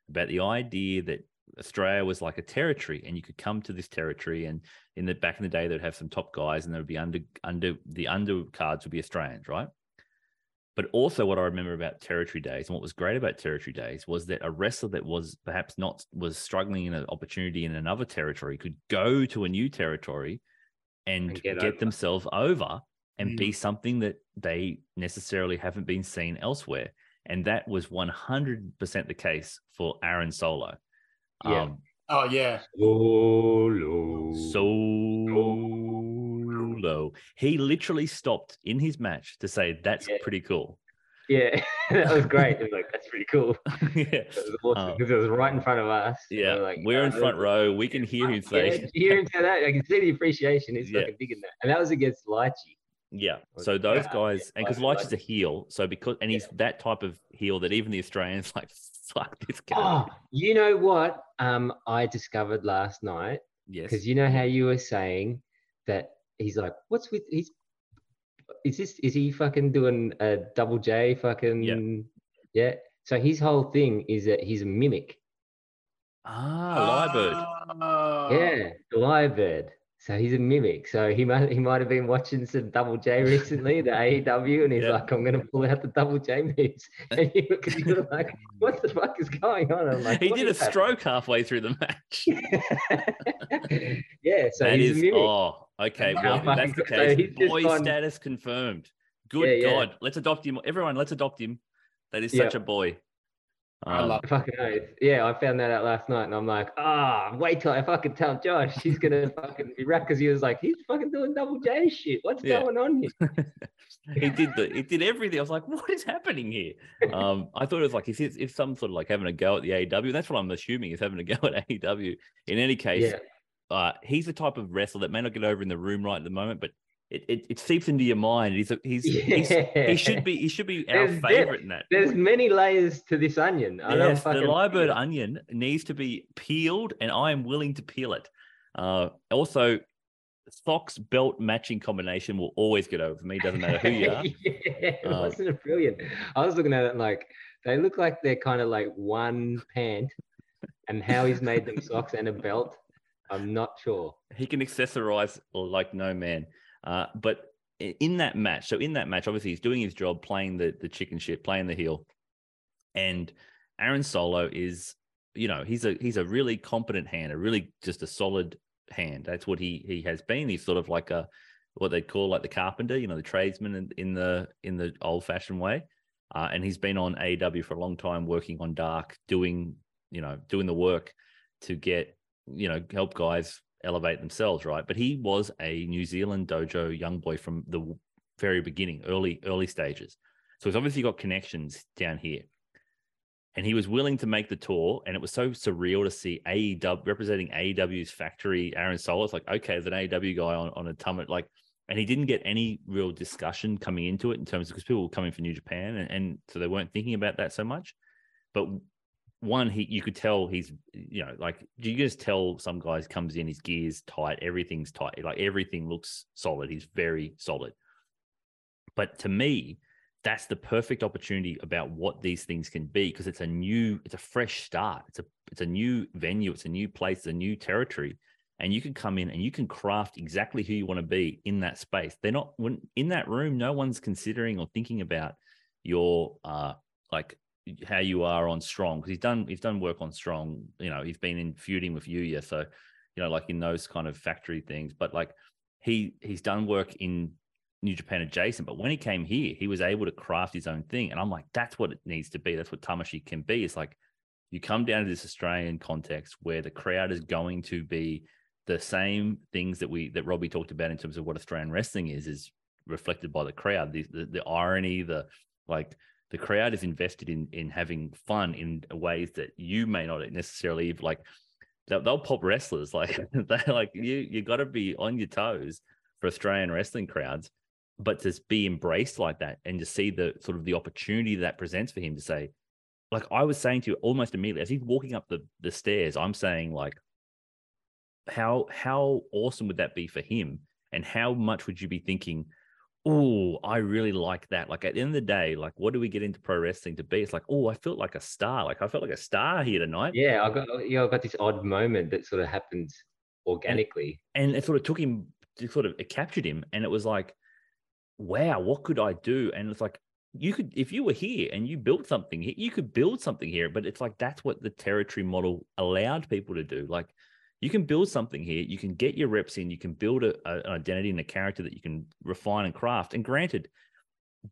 About the idea that Australia was like a territory, and you could come to this territory, and in the back in the day, they'd have some top guys, and there would be under under the undercards would be Australians, right? But also, what I remember about territory days, and what was great about territory days, was that a wrestler that was perhaps not was struggling in an opportunity in another territory could go to a new territory and,
And
get,
get
themselves over and
Mm.
be something that they necessarily haven't been seen elsewhere. And that was 100% the case for Aaron Solo.
Yeah.
Um,
Oh yeah.
Solo.
Solo. Though he literally stopped in his match to say, That's
Yeah.
pretty cool.
yeah, that was great. It was like that's pretty cool.
yeah.
Was awesome
Uh,
because it was right in front of us.
Yeah.
we're like,
We're in
"Oh,
front row. We can hear him say,
hear him say that. I can see the appreciation. He's
Yeah.
fucking digging that, and that was against Lychee.
Yeah. So those
yeah,
guys, and because Leitch is a heel, so because and he's that type of heel that even the Australians like, fuck this guy.
Oh, you know what? Um, I discovered last night
yes.
because you know how you were saying that he's like, what's with he's is this is he fucking doing a double J fucking yeah? yeah? So his whole thing is that he's a mimic.
Ah, Lyrebird.
Oh.
Yeah, the Lyrebird. So he's a mimic. So he might he might have been watching some Double J recently, the AEW, and he's
Yeah.
like, I'm gonna pull out the Double J moves. And you, cause you like, what the fuck is going on? I'm like,
he did a
is happening?"
stroke halfway through the match.
yeah, so
that
he's
is
a mimic.
oh okay. Well, that's the
good. So
case. Boy
gone-
status confirmed. Good
Yeah, yeah.
God, let's adopt him. Everyone, let's adopt him. That is
Yeah.
such a boy.
I
Um,
love
Fucking oath. Yeah, I found that out last night, and I'm like, ah, wait till I fucking tell Josh. He's gonna fucking be wrecked because he was like, he's fucking doing double J shit. What's
Yeah.
going on here?
he did the he did everything. I was like, what is happening here? Um, I thought it was like if if some sort of like having a go at the AEW. That's what I'm assuming is having a go at AEW. In any case,
Yeah,
uh, he's the type of wrestler that may not get over in the room right at the moment, but it, it, it seeps into your mind. He's a, he's, he's he should be he should be our
There's
favorite in that.
There's many layers to this onion. I don't
Yes, the Lyrebird onion needs to be peeled, and I am willing to peel it. Uh, also, socks belt matching combination will always get over me. Doesn't matter who you are.
yeah,
Um,
wasn't it brilliant? I was looking at it like they look like they're kind of like one pant, and how he's made them socks and a belt, I'm not sure.
he can accessorize like no man. Uh, but in that match, so in that match, obviously he's doing his job, playing the the chicken shit, playing the heel, and Aaron Solo is, you know, he's a he's a really competent hand, a really just a solid hand. That's what he he has been. He's sort of like a what they call like the carpenter, you know, the tradesman in, in the in the old fashioned way. Uh, and he's been on AEW for a long time, working on Dark, doing you know doing the work to get you know help guys elevate themselves, right? But he was a New Zealand dojo young boy from the very beginning, early early stages. So he's obviously got connections down here. And he was willing to make the tour, and it was so surreal to see AEW representing AEW's factory, Aaron Solo. It's like, okay, there's an AEW guy on, on a tummet, like, and he didn't get any real discussion coming into it in terms of because people were coming for New Japan, and, and so they weren't thinking about that so much. But one, he you could tell he's you know like do you just tell some guys comes in his gears tight, everything's tight, like everything looks solid. He's very solid. But to me, that's the perfect opportunity about what these things can be because it's a new, it's a fresh start. It's a it's a new venue, it's a new place, it's a new territory. and you can come in and you can craft exactly who you want to be in that space. They're not when in that room, no one's considering or thinking about your uh like how you are on strong because he's done he's done work on strong you know he's been in feuding with Yuya so you know like in those kind of factory things but like he he's done work in New Japan adjacent but when he came here he was able to craft his own thing and I'm like that's what it needs to be. That's what Tamashii can be. It's like you come down to this Australian context where the crowd is going to be the same things that we that Robbie talked about in terms of what Australian wrestling is is reflected by the crowd the the, the irony the like the crowd is invested in in having fun in ways that you may not necessarily like they'll, they'll pop wrestlers like they like you you got to be on your toes for australian wrestling crowds but to be embraced like that and to see the sort of the opportunity that presents for him to say like i was saying to you almost immediately as he's walking up the the stairs i'm saying like how how awesome would that be for him? And how much would you be thinking oh, I really like that. Like at the end of the day, like what do we get into pro wrestling to be? It's like, oh, I felt like a star. Like I felt like a star here tonight.
Yeah, I got yeah, I got this odd moment that sort of happened organically.
And it sort of took him to sort of it captured him. And it was like, wow, what could I do? And it's like you could if you were here and you built something, you could build something here. But it's like that's what the territory model allowed people to do. Like you can build something here. You can get your reps in. You can build a, a, an identity and a character that you can refine and craft. And granted,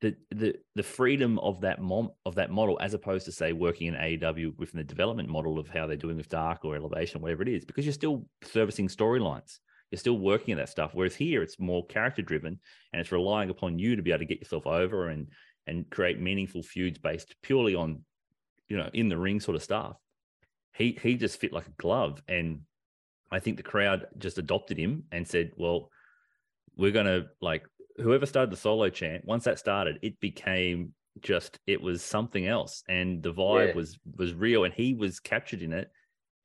the the the freedom of that mom of that model, as opposed to say working in AEW within the development model of how they're doing with Dark or Elevation, whatever it is, because you're still servicing storylines. You're still working at that stuff. Whereas here, it's more character driven, and it's relying upon you to be able to get yourself over and and create meaningful feuds based purely on, you know, in the ring sort of stuff. He he just fit like a glove, and I think the crowd just adopted him and said, well, we're going to like whoever started the solo chant, once that started, it became just it was something else. And the vibe
Yeah.
was was real and he was captured in it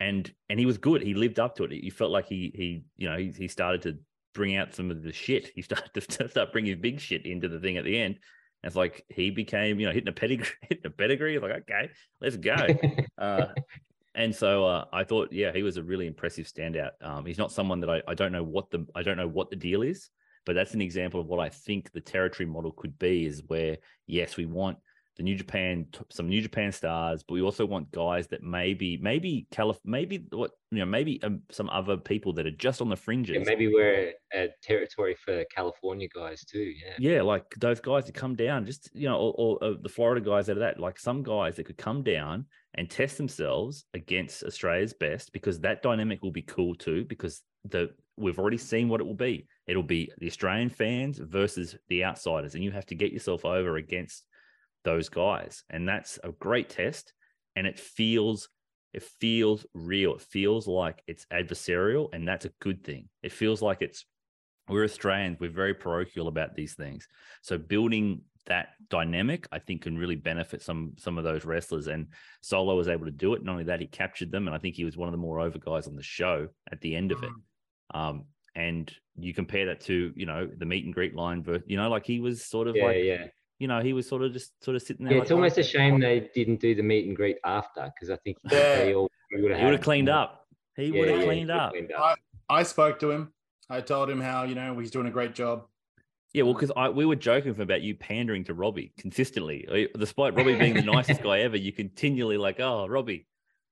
and and he was good. He lived up to it. He felt like he he you know he, he started to bring out some of the shit. He started to start bringing big shit into the thing at the end. And it's like he became you know hitting a pedigree hitting a pedigree. Like okay let's go. Uh, and so uh, I thought, yeah, he was a really impressive standout. Um, he's not someone that I, I don't know what the I don't know what the deal is, but that's an example of what I think the territory model could be. Is where yes, we want the New Japan some New Japan stars, but we also want guys that maybe maybe Calif- maybe what you know maybe um, some other people that are just on the fringes.
Yeah, maybe we're a territory for California guys too. Yeah.
Yeah, like those guys that come down, just you know, or, or uh, the Florida guys out of that, like some guys that could come down and test themselves against Australia's best, because that dynamic will be cool too. Because the we've already seen what it will be. It'll be the Australian fans versus the outsiders, and you have to get yourself over against those guys, and that's a great test. And it feels it feels real. It feels like it's adversarial, and that's a good thing. It feels like it's we're Australians, we're very parochial about these things. So building that dynamic, I think, can really benefit some some of those wrestlers. And Solo was able to do it. Not only that, he captured them, and I think he was one of the more over guys on the show at the end of it. Um, and you compare that to you know the meet and greet line, ver- you know, like he was sort of
Yeah,
like
yeah.
You know he was sort of just sort of sitting there.
Yeah,
like,
it's almost a shame they didn't do the meet and greet after because I think
Yeah.
they all would
He would have cleaned up. He would have cleaned up.
I spoke to him. I told him how you know he's doing a great job.
Yeah, well, because we were joking about you pandering to Robbie consistently, despite Robbie being the nicest guy ever. You continually like, oh, Robbie.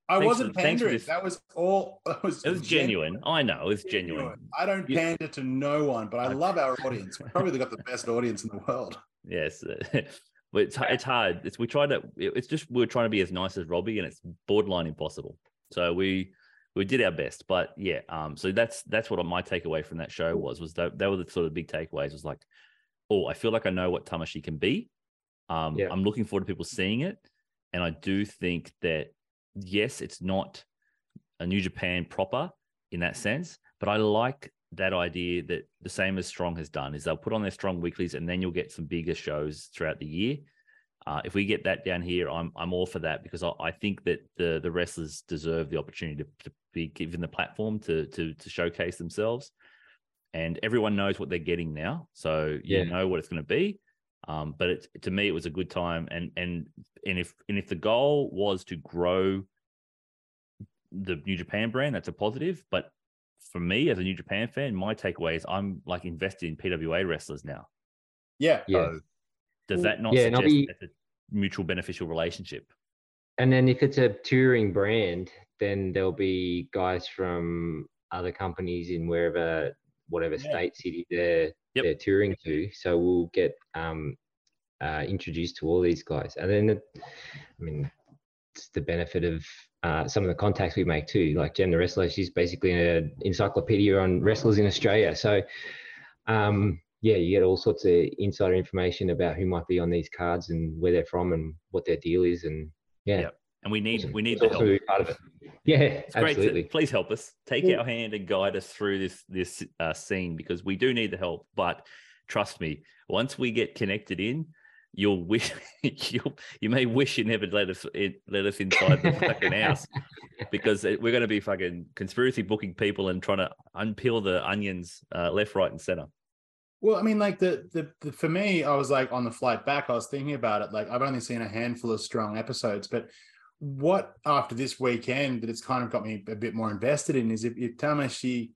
I wasn't
for-
pandering. That was all. It was,
It was genuine. I know it was genuine.
I don't
You-
pander to no one, but I
I-
love our audience. We've probably got the best audience in the world.
Yes, but it's it's hard. It's we try to. It's just we're trying to be as nice as Robbie, and it's borderline impossible. So we we did our best, but yeah. Um. So that's that's what my takeaway from that show was. Was that that were the sort of big takeaways. Was like, oh, I feel like I know what Tamashii can be. Um.
Yeah.
I'm looking forward to people seeing it, and I do think that yes, it's not a New Japan proper in that sense, but I like that idea that the same as Strong has done is they'll put on their Strong weeklies and then you'll get some bigger shows throughout the year. Uh, if we get that down here, I'm I'm all for that because I, I think that the the wrestlers deserve the opportunity to, to be given the platform to to to showcase themselves, and everyone knows what they're getting now, so you
Yeah.
know what it's going to be. Um, but it, to me, it was a good time, and and and if and if the goal was to grow the New Japan brand, that's a positive. But for me as a New Japan fan, my takeaway is I'm like invested in PWA wrestlers now.
Yeah.
Yeah.
So does that not
Yeah,
suggest
be-
that's a mutual beneficial relationship?
And then if it's a touring brand, then there'll be guys from other companies in wherever, whatever
Yeah.
state city they're
Yep.
they're touring to. So we'll get um, uh, introduced to all these guys, and then it, I mean, it's the benefit of uh, some of the contacts we make too. Like Jen the wrestler, she's basically an encyclopedia on wrestlers in Australia. So um, yeah, you get all sorts of insider information about who might be on these cards and where they're from and what their deal is, and yeah.
Yep. And we need
Awesome.
we need
It's
the help.
part of it. Yeah,
It's great. To, please help us. Take
Yeah.
our hand and guide us through this this uh, scene because we do need the help. But trust me, once we get connected in, you'll wish you you may wish you never let us in, let us inside the fucking house because we're going to be fucking conspiracy booking people and trying to unpeel the onions uh, left, right, and center.
Well, I mean, like the, the the for me, I was like on the flight back, I was thinking about it. Like I've only seen a handful of strong episodes, but what after this weekend that it's kind of got me a bit more invested in is if, if Tamashii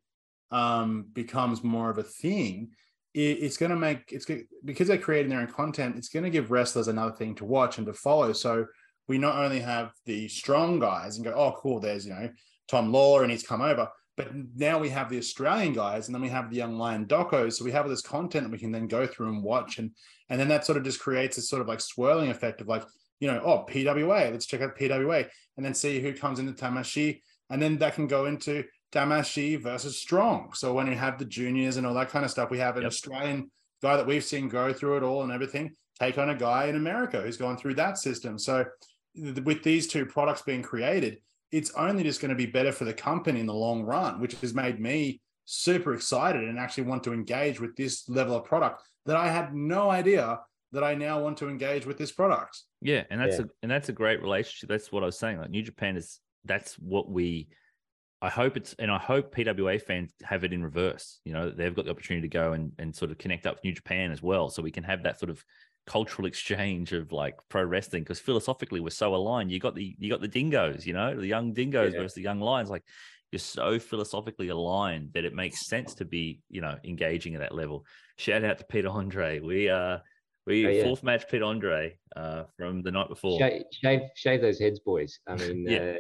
um becomes more of a thing, it's going to make it's go- because they're creating their own content. It's going to give wrestlers another thing to watch and to follow. So we not only have the strong guys and go, oh, cool, there's you know Tom Lawlor and he's come over, but now we have the Australian guys, and then we have the young lion docos. So we have this content that we can then go through and watch, and and then that sort of just creates a sort of like swirling effect of like you know, oh PWA, let's check out PWA, and then see who comes into Tamashii, and then that can go into Tamashii versus Strong. So when you have the juniors and all that kind of stuff, we have an
Yep.
Australian guy that we've seen go through it all and everything take on a guy in America who's gone through that system. So th- with these two products being created, it's only just going to be better for the company in the long run, which has made me super excited and actually want to engage with this level of product that I had no idea that I now want to engage with this product.
Yeah, and that's
Yeah.
a and that's a great relationship. That's what I was saying. Like New Japan is that's what we I hope it's and I hope PWA fans have it in reverse. You know, they've got the opportunity to go and, and sort of connect up with New Japan as well. So we can have that sort of cultural exchange of like pro wrestling because philosophically we're so aligned. You got the you got the dingoes, you know, the young dingoes
Yeah.
versus the young lions. Like you're so philosophically aligned that it makes sense to be, you know, engaging at that level. Shout out to Peter Andre. We uh we
Oh, yeah.
fourth match Pete Andre uh, from the night before.
Shave, shave, shave those heads, boys. I mean,
Yeah.
uh,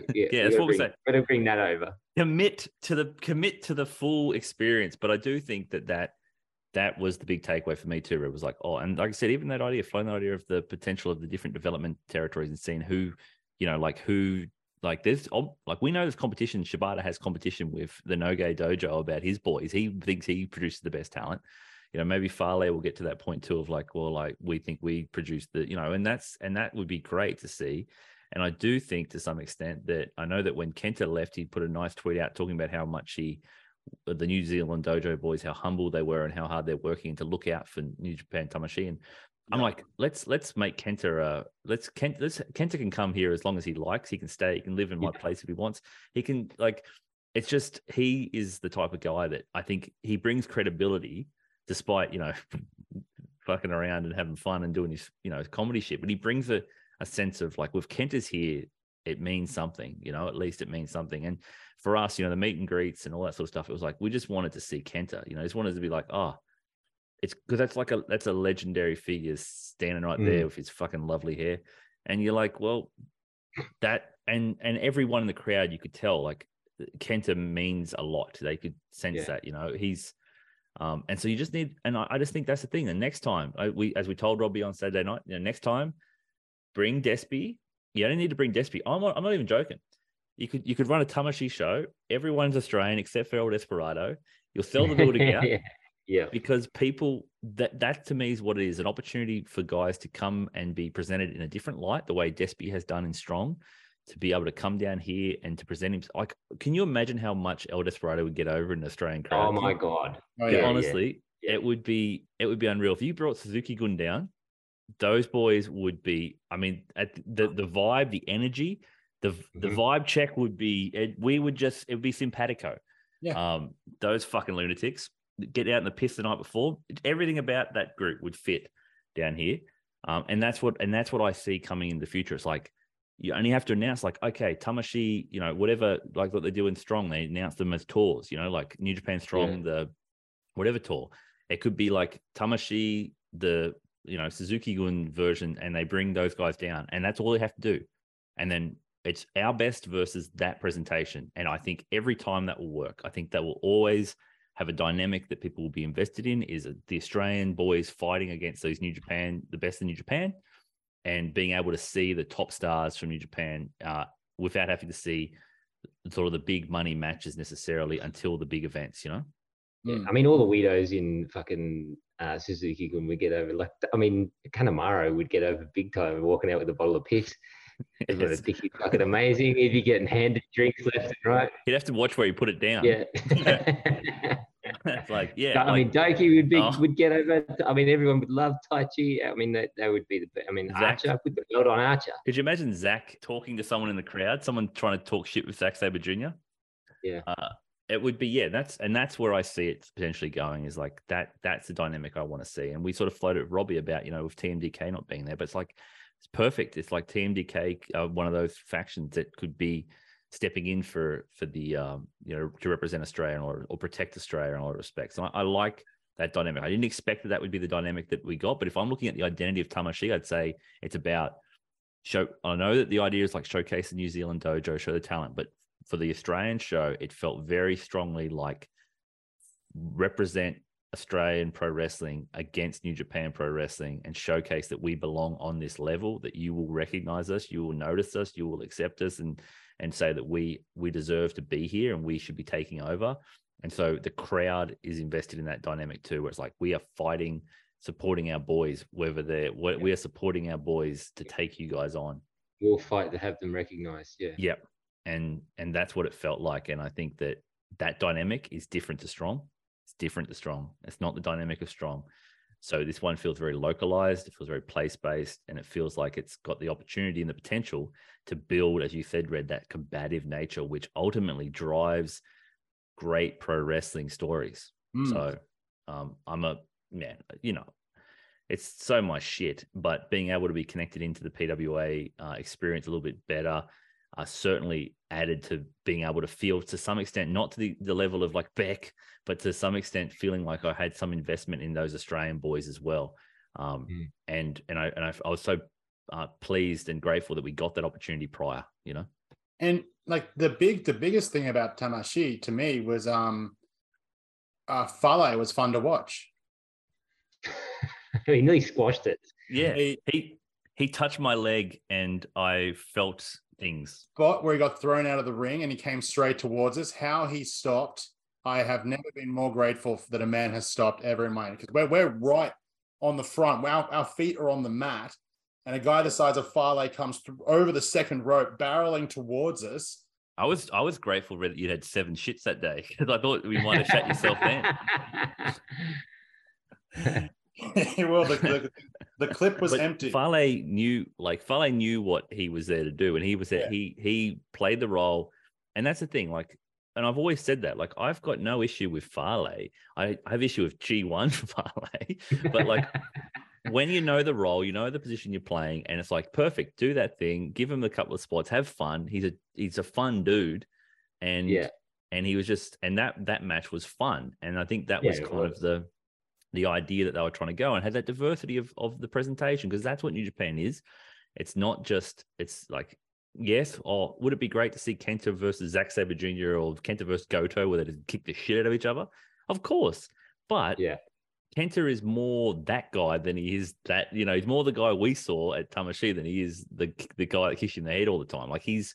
yeah,
Yeah, that's what we
bring-
say.
Gotta bring that over.
Commit to the commit to the full experience. But I do think that that that was the big takeaway for me too. Where it was like, oh, and like I said, even that idea, flown that idea of the potential of the different development territories and seeing who, you know, like who. Like there's ob- like we know there's competition. Shibata has competition with the Noge Dojo about his boys. He thinks he produces the best talent. You know, maybe Fale will get to that point too of like, well, like we think we produce the, you know, and that's and that would be great to see. And I do think to some extent that I know that when Kenta left, he put a nice tweet out talking about how much he, the New Zealand dojo boys, how humble they were and how hard they're working to look out for New Japan Tamashii. And I'm
Yeah.
like, let's let's make Kenta uh let's Kenta let's, Kenta can come here as long as he likes. He can stay. He can live in my
Yeah.
place if he wants. He can like. It's just he is the type of guy that I think he brings credibility, despite you know, fucking around and having fun and doing his you know his comedy shit. But he brings a a sense of like with Kenta's here, it means something. You know, at least it means something. And for us, you know, the meet and greets and all that sort of stuff, it was like we just wanted to see Kenta. You know, just wanted to be like, oh, it's because that's like a that's a legendary figure standing right
Mm.
there with his fucking lovely hair, and you're like, well, that and and everyone in the crowd, you could tell like Kenta means a lot. They could sense
Yeah.
that. You know, he's. Um, and so you just need, and I, I just think that's the thing. The next time, I, we as we told Robbie on Saturday night, you know, next time, bring Despy. You don't need to bring Despy. I'm not, I'm not even joking. You could you could run a Tamashii show. Everyone's Australian except for El Desperado. You'll sell the building out
yeah. yeah.
because people that that to me is what it is an opportunity for guys to come and be presented in a different light the way Despy has done in Strong to be able to come down here and to present him like can you imagine how much El Desperado would get over in an Australian oh crowd
Oh my god.
Oh,
yeah,
yeah.
honestly
yeah.
it would be it would be unreal if you brought Suzuki Gun down those boys would be I mean at the the vibe the energy the the
Mhm.
vibe check would be it, we would just it would be simpatico
Yeah.
um those fucking lunatics get out in the piss the night before everything about that group would fit down here um and that's what and that's what I see coming in the future it's like you only have to announce like, okay, Tamashii, you know, whatever, like what they do in Strong, they announce them as tours, you know, like New Japan Strong, the whatever tour. It could be like Tamashii, the you know Suzuki Gun version, and they bring those guys down, and that's all they have to do. And then it's our best versus that presentation, and I think every time that will work. I think that will always have a dynamic that people will be invested in. Is the Australian boys fighting against these New Japan, the best in New Japan, and being able to see the top stars from New Japan uh, without having to see sort of the big money matches necessarily until the big events. You know.
Yeah, I mean, all the weirdos in fucking uh, Suzuki Gun would get over. Like, I mean, Kanemaru would get over big time walking out with a bottle of piss. Everyone would think he's fucking amazing. He'd be getting handed drinks left and right.
He'd have to watch where he put it down.
Yeah.
it's like, yeah.
I mean,
like,
Douki would be
Oh.
would get over. I mean, everyone would love Taichi. I mean, that, that would be the. I mean,
Zach-
Archer put the belt on Archer.
could you imagine Zach talking to someone in the crowd, someone trying to talk shit with Zack Sabre Jr.?
Yeah.
Uh, it would be, yeah, that's and that's where I see it potentially going is like that. That's the dynamic I want to see. And we sort of floated Robbie about, you know, with TMDK not being there, but it's like it's perfect. It's like TMDK, uh, one of those factions that could be stepping in for for the um, you know to represent Australia or or protect Australia in all respects. And I, I like that dynamic. I didn't expect that that would be the dynamic that we got, but if I'm looking at the identity of Tamashii, I'd say it's about show. I know that the idea is like showcase the New Zealand dojo, show the talent, but for the Australian show, it felt very strongly like represent Australian pro wrestling against New Japan pro wrestling and showcase that we belong on this level, that you will recognize us, you will notice us, you will accept us and and say that we we deserve to be here and we should be taking over. And so the crowd is invested in that dynamic too, where it's like we are fighting, supporting our boys, whether they're we we are supporting our boys to take you guys on.
We'll fight to have them recognised. Yeah.
Yep. And and that's what it felt like. And I think that that dynamic is different to strong. It's different to strong. It's not the dynamic of strong. So this one feels very localized. It feels very place based, and it feels like it's got the opportunity and the potential to build, as you said, Red, that combative nature, which ultimately drives great pro wrestling stories.
Mm.
So um, I'm a man, you know, it's so my shit, but being able to be connected into the PWA uh, experience a little bit better uh, certainly added to being able to feel to some extent, not to the, the level of like Beck, but to some extent feeling like I had some investment in those Australian boys as well. Um,
Mm.
And and I and I, I was so uh, pleased and grateful that we got that opportunity prior. You know,
And like the big, the biggest thing about Tamashii to me was um, uh, Fale was fun to watch.
he nearly squashed it.
yeah,
He-
he he touched my leg and I felt things.
spot where he got thrown out of the ring and he came straight towards us. How he stopped, I have never been more grateful that a man has stopped ever in my life because we're we're right on the front. Our, our feet are on the mat, and a guy the size of Fale comes through, over the second rope, barreling towards us.
I was I was grateful that you had seven shits that day because I thought we might have shut yourself down.
well, the, the, the clip was
But
empty.
Fale knew, like Fale knew what he was there to do, and he was there.
Yeah.
He he played the role, and that's the thing. Like, and I've always said that. Like, I've got no issue with Fale. I, I have issue with G one Fale, but like when you know the role, you know the position you're playing, and it's like perfect. Do that thing. Give him a couple of spots. Have fun. He's a he's a fun dude, and
yeah,
and he was just and that that match was fun and i think that
Yeah,
was kind
was.
of the the idea that they were trying to go and had that diversity of of the presentation because that's what new japan is it's not just it's like yes or would it be great to see kenta versus Zack Sabre Jr or kenta versus goto where they just kick the shit out of each other of course but
yeah.
Kenta is more that guy than he is that, you know, he's more the guy we saw at Tamashii than he is the the guy that kicks you in the head all the time. Like he's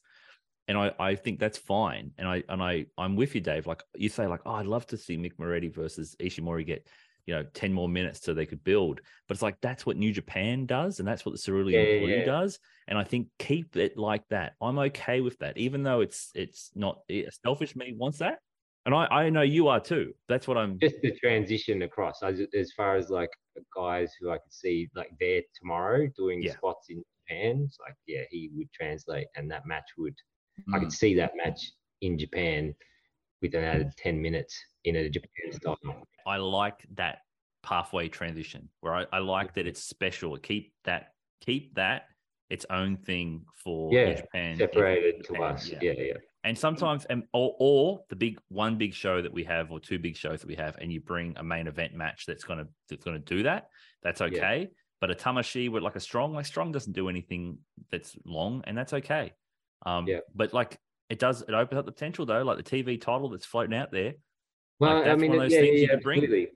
and I, I think that's fine. And I and I I'm with you, Dave. Like you say, like, oh, I'd love to see Mick Moretti versus Ishimori get, you know, 10 more minutes so they could build. But it's like that's what New Japan does, and that's what the Cerulean
Yeah,
Blue
yeah.
does. And I think keep it like that. I'm okay with that, even though it's it's not selfish me wants that. And I, I know you are too. That's what I'm
Just the transition across, as, as far as like guys who I could see like there tomorrow doing
Yeah.
spots in Japan. It's like, yeah, he would translate, and that match would. I
Mm.
could see that match in Japan with an added ten minutes in a Japan style.
I like that pathway transition where I, I like that it's special. Keep that, keep that, its own thing for
Yeah,
Japan.
separated to
Japan,
us. Yeah, yeah.
And sometimes, and or, or the big one big show that we have, or two big shows that we have, and you bring a main event match that's gonna that's gonna do that. That's
Yeah.
okay. But a Tamashii with like a strong, like strong doesn't do anything that's long, and that's okay. Um,
Yeah.
But like it does, it opens up the potential though, like the TV title that's floating out there.
Well, I
that's
mean,
one of those
yeah,
things
yeah,
you could bring.
absolutely.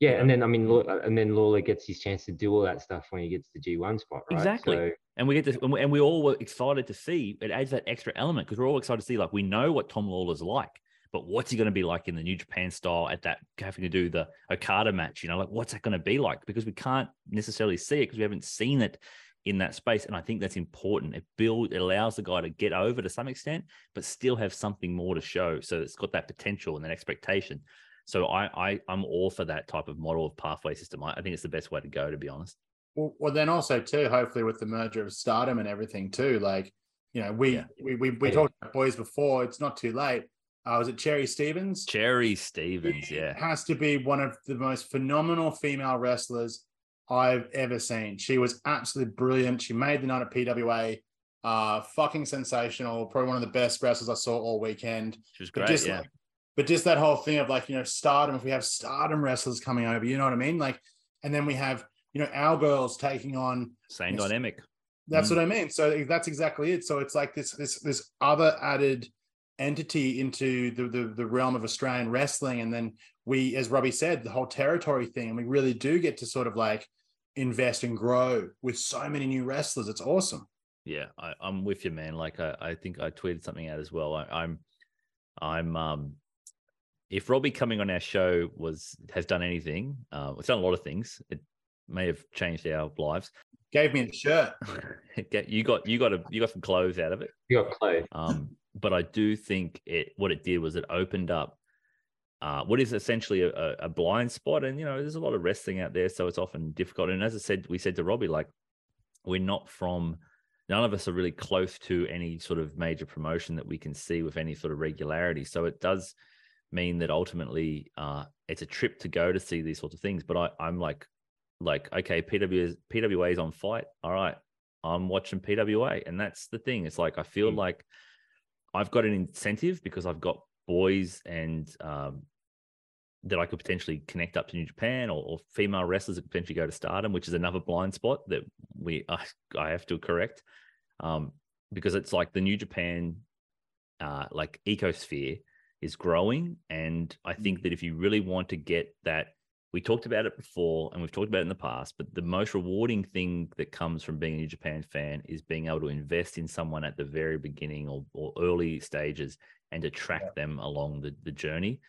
Yeah, and then I mean, and then Lawlor gets his chance to do all that stuff when he gets the G1 spot, right?
Exactly.
So,
And we get this, and we, and we all were excited to see. It adds that extra element because we're all excited to see. Like we know what Tom Lawlor's like, but what's he going to be like in the New Japan style at that having to do the Okada match? You know, like what's that going to be like? Because we can't necessarily see it because we haven't seen it in that space. And I think that's important. It build it allows the guy to get over to some extent, but still have something more to show. So it's got that potential and that expectation. So I, I I'm all for that type of model of pathway system. I, I think it's the best way to go, to be honest.
Well, well, then also too, hopefully with the merger of Stardom and everything too, like you know, we
Yeah.
we we, we
Yeah.
talked about boys before. It's not too late. Uh, was it Cherry Stevens?
Cherry Stevens,
It
yeah.
has to be one of the most phenomenal female wrestlers I've ever seen. She was absolutely brilliant. She made the night at PWA. Uh, fucking sensational. Probably one of the best wrestlers I saw all weekend.
She was
But
great.
just
yeah.
like, but just that whole thing of like, you know, stardom, if we have stardom wrestlers coming over, you know what I mean? Like, and then we have, you know, our girls taking on
Same
Yes.
dynamic.
that's
Mm.
what I mean. So that's exactly it. So it's like this this this other added entity into the, the the realm of Australian wrestling, and then we, as Robbie said, the whole territory thing, and we really do get to sort of like invest and grow with so many new wrestlers. It's awesome.
Yeah, I, I'm with you, man. Like I, I think I tweeted something out as well. I, I'm, I'm, um, if Robbie coming on our show was has done anything, uh, it's done a lot of things. It may have changed our lives.
Gave me a shirt.
You got you got a you got some clothes out of it.
you got clothes.
Um, but I do think it what it did was it opened up uh, what is essentially a, a- blind spot. And you know, there's a lot of wrestling out there, so it's often difficult. And as I said, we said to Robbie, like we're not from none of us are really close to any sort of major promotion that we can see with any sort of regularity. So it does mean that ultimately uh, it's a trip to go to see these sorts of things. But I, I'm like, like okay, PW PWA is on fight. All right, I'm watching PWA, and that's the thing. It's like I feel
Mm.
like I've got an incentive because I've got boys and um, that I could potentially connect up to New Japan or, or female wrestlers that could potentially go to Stardom, which is another blind spot that we I, I have to correct. Um, because it's like the New Japan uh, like ecosphere is growing, and I think that if you really want to get that, we talked about it before and we've talked about it in the past, but the most rewarding thing that comes from being a New Japan fan is being able to invest in someone at the very beginning or, or early stages and to track them along the, the journey.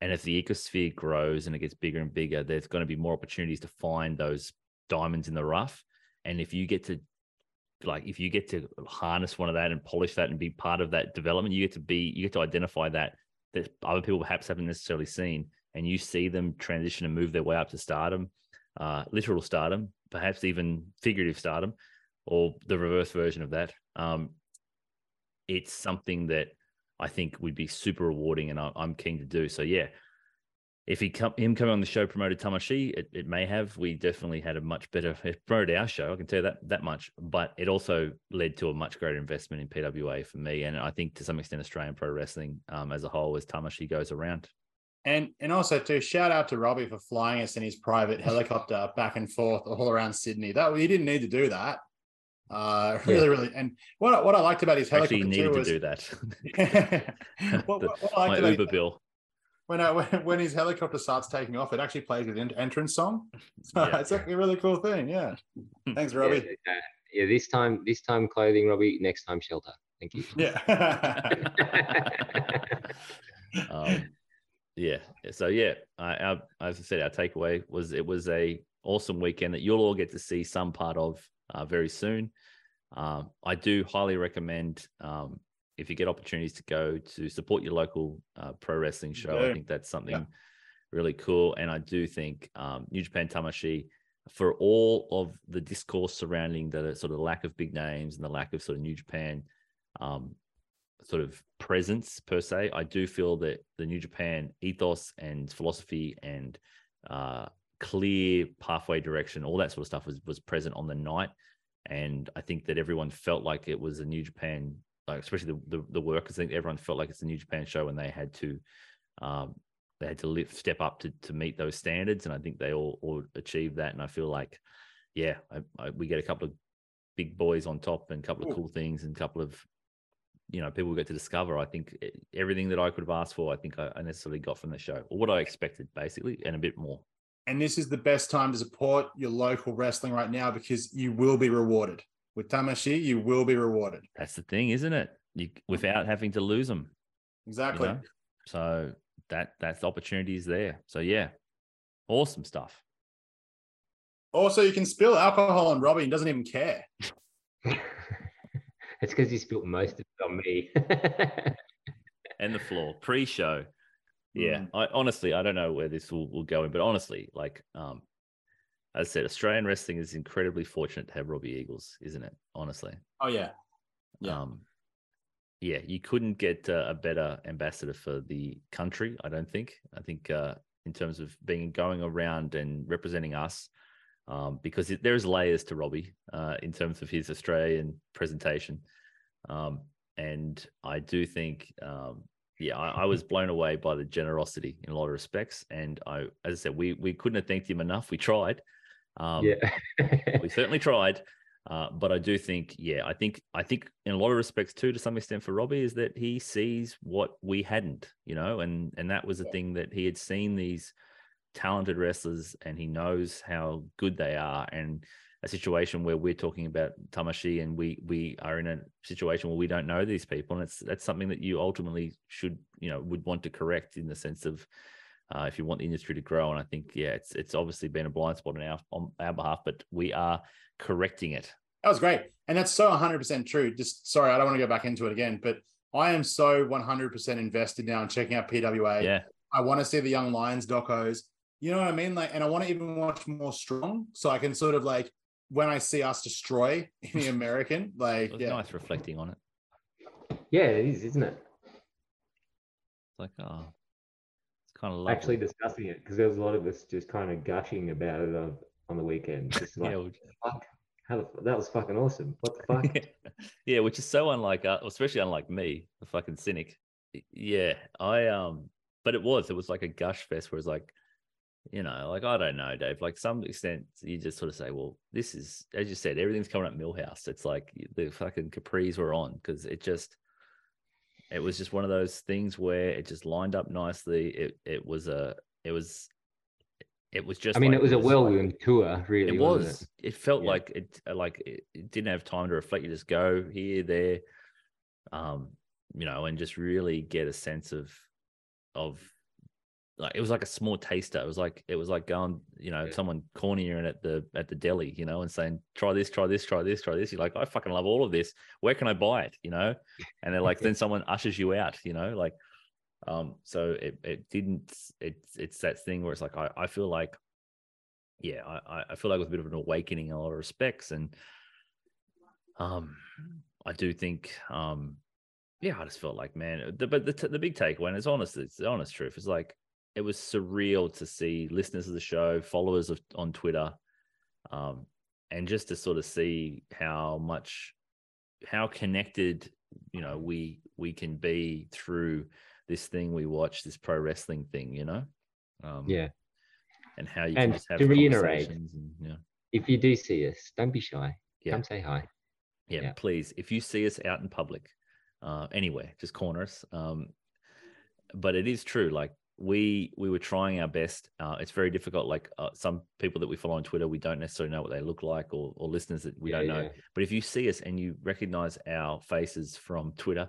And as the ecosphere grows and it gets bigger and bigger, there's going to be more opportunities to find those diamonds in the rough. And if you get to like if you get to harness one of that and polish that and be part of that development, you get to be you get to identify that that other people perhaps haven't necessarily seen, and you see them transition and move their way up to stardom, uh, literal stardom, perhaps even figurative stardom, or the reverse version of that. Um, it's something that I think would be super rewarding, and I, I'm keen to do. So yeah, if he come him coming on the show promoted Tamashii, it, it may have. We definitely had a much better it promoted our show. I can tell you that that much. But it also led to a much greater investment in PWA for me, and I think to some extent Australian pro wrestling um, as a whole as Tamashii goes around.
And and also too, shout out to Robbie for flying us in his private helicopter back and forth all around Sydney. That he didn't need to do that. Uh, really, really. And what I- what I liked about his helicopter
Actually, needed
too
to do that.
what, what, what I
My
liked about
Uber
his-
bill.
when, uh, when when his helicopter starts taking off, it actually plays his en- entrance song. So
Yeah.
it's actually a really cool thing. Yeah. Thanks,
Yeah,
Robbie.
uh, yeah, this time, this time clothing, Robbie. Next time shelter. Thank you.
Yeah.
um, yeah. So yeah, I, our, as I said, our takeaway was it was a awesome weekend that you'll all get to see some part of uh, very soon. Um, I do highly recommend um, if you get opportunities to go to support your local uh, pro wrestling show. I think that's something really cool, and I do think um, New Japan Tamashii. For all of the discourse surrounding the sort of lack of big names and the lack of sort of New Japan um, sort of presence per se. I do feel that the New Japan ethos and philosophy and uh, clear pathway direction, all that sort of stuff was was present on the night, and I think that everyone felt like it was a New Japan, like especially the the, the workers. I think everyone felt like it's a New Japan show, and they had to, um, they had to lift, step up to to meet those standards, and I think they all all achieved that. And I feel like, yeah, I, I, we get a couple of big boys on top and a couple of
Cool.
things and a couple of you know people get to discover i think everything that i could have asked for i think I necessarily got from the show or what i expected basically and a bit more
And this is the best time to support your local wrestling right now because you will be rewarded. With Tamashii, you will be rewarded.
that's the thing isn't it you without having to lose them
Exactly.
know? so that that's the opportunity is there so yeah awesome stuff
Also, you can spill alcohol on Robbie and doesn't even care.
it's because he spilled most of it on me.
and the floor pre-show yeah
Mm.
i honestly i don't know where this will, will go in but honestly like um as i said australian wrestling is incredibly fortunate to have robbie eagles isn't it honestly
Oh yeah. Yeah.
Um, yeah, you couldn't get uh, a better ambassador for the country. I don't think. I think uh, in terms of being going around and representing us, um, because it, there's layers to Robbie uh, in terms of his Australian presentation, um, and I do think, um, yeah, I, I was blown away by the generosity in a lot of respects. And I, as I said, we we couldn't have thanked him enough. We tried. Um,
yeah.
we certainly tried. Uh, but I do think, yeah, I think, I think in a lot of respects too, to some extent for Robbie, is that he sees what we hadn't, you know, and and that was the
Yeah.
thing that he had seen these talented wrestlers, and he knows how good they are, and a situation where we're talking about Tamashii, and we we are in a situation where we don't know these people, and it's that's something that you ultimately should, you know, would want to correct in the sense of. Uh, if you want the industry to grow, and I think yeah, it's it's obviously been a blind spot on our on our behalf, but we are correcting it.
That was great. And that's so 100% true. Just sorry, I don't want to go back into it again, but I am so 100% invested now in checking out PWA.
Yeah,
I want to see the Young Lions docos. You know what I mean? Like, and I want to even watch more strong so I can sort of like when I see us destroy in the American, like,
it was
yeah,
nice reflecting on it.
yeah, it is, isn't it?
It's like, oh, it's kind of lovely.
Actually discussing it because there was a lot of us just kind of gushing about it on, on the weekend. Just like,
yeah, which,
fuck, how the, that was fucking awesome. What the fuck?
yeah, which is so unlike, uh, especially unlike me, the fucking cynic. Yeah, I um, but it was, it was like a gush fest where it's like, you know, like I don't know, Dave. Like some extent, you just sort of say, well, this is, as you said, everything's coming up Milhouse. It's like the fucking capris were on because it just, it was just one of those things where it just lined up nicely. It it was a, it was, it was just.
I mean,
like-
it was a whirlwind tour, really.
it was. It, felt
Yeah.
like it like it, it didn't have time to reflect. You just go here, there, um, you know, and just really get a sense of of like it was like a small taster. It was like it was like going, you know,
Yeah.
someone cornering at the at the deli, you know, and saying, "Try this, try this, try this, try this." You're like, "I fucking love all of this. Where can I buy it?" You know, and they're like, then someone ushers you out, you know, like, um, so it it didn't. It's it's that thing where it's like I I feel like yeah, I, I- feel like it was a bit of an awakening in a lot of respects. And um, I do think, um, yeah, I just felt like, man, the, but the, t- the big takeaway, and it's honest, it's the honest truth, is like, it was surreal to see listeners of the show, followers of on Twitter, um, and just to sort of see how much, how connected, you know, we we can be through this thing we watch, this pro wrestling thing, you know. Um,
Yeah.
and how you
And
can just have
to reiterate,
and yeah,
If you do see us, don't be shy.
Yeah.
Come say hi.
yeah,
Yeah.
please. If you see us out in public, uh, anywhere, just corner us. Um, but it is true. Like we we were trying our best. Uh, it's very difficult. Like uh, some people that we follow on Twitter, we don't necessarily know what they look like, or or listeners that we
Yeah,
don't know.
yeah.
But if you see us and you recognize our faces from Twitter,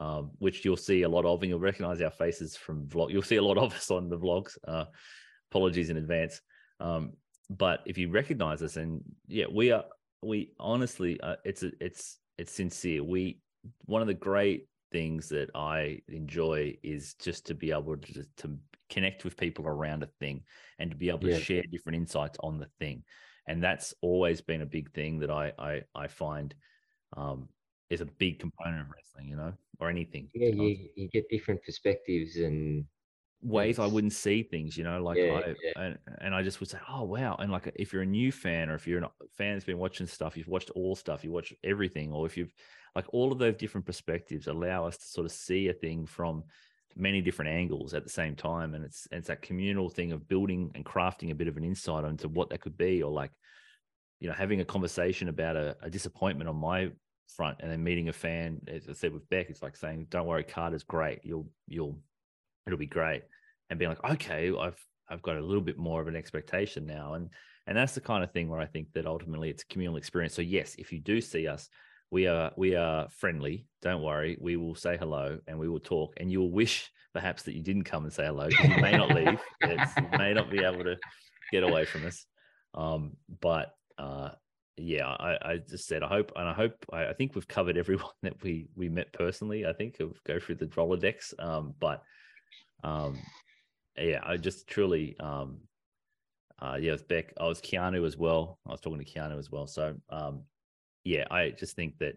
um, which you'll see a lot of, and you'll recognize our faces from vlog, you'll see a lot of us on the vlogs. Uh, apologies in advance. Um, but if you recognize us, and yeah, we are, we honestly, uh, it's a, it's it's sincere. We one of the great things that I enjoy is just to be able to to connect with people around a thing and to be able to share different insights on the thing and that's always been a big thing that I I, I find um, is a big component of wrestling, you know, or anything.
Yeah, you, you get different perspectives and
ways I wouldn't see things, you know, like
Yeah,
I
yeah.
and, and I just would say, oh wow, and like if you're a new fan or if you're a fan that's been watching stuff, you've watched all stuff, you watch everything, or if you've like all of those different perspectives allow us to sort of see a thing from many different angles at the same time, and it's it's that communal thing of building and crafting a bit of an insight into what that could be, or like you know having a conversation about a, a disappointment on my front and then meeting a fan as i said with beck it's like saying don't worry carter's great. You'll you'll it'll be great. And being like okay i've i've got a little bit more of an expectation now. And and that's the kind of thing where i think that ultimately it's a communal experience. So yes if you do see us we are we are friendly don't worry we will say hello and we will talk and you will wish perhaps that you didn't come and say hello you may not leave it's, you may not be able to get away from us um but uh yeah, I, I just said I hope, and I hope I, I think we've covered everyone that we we met personally. I think of go through the Rolodex, um, but um, yeah, I just truly, um, uh, yeah, with Beck, I was Keanu as well. I was talking to Keanu as well. So um, yeah, I just think that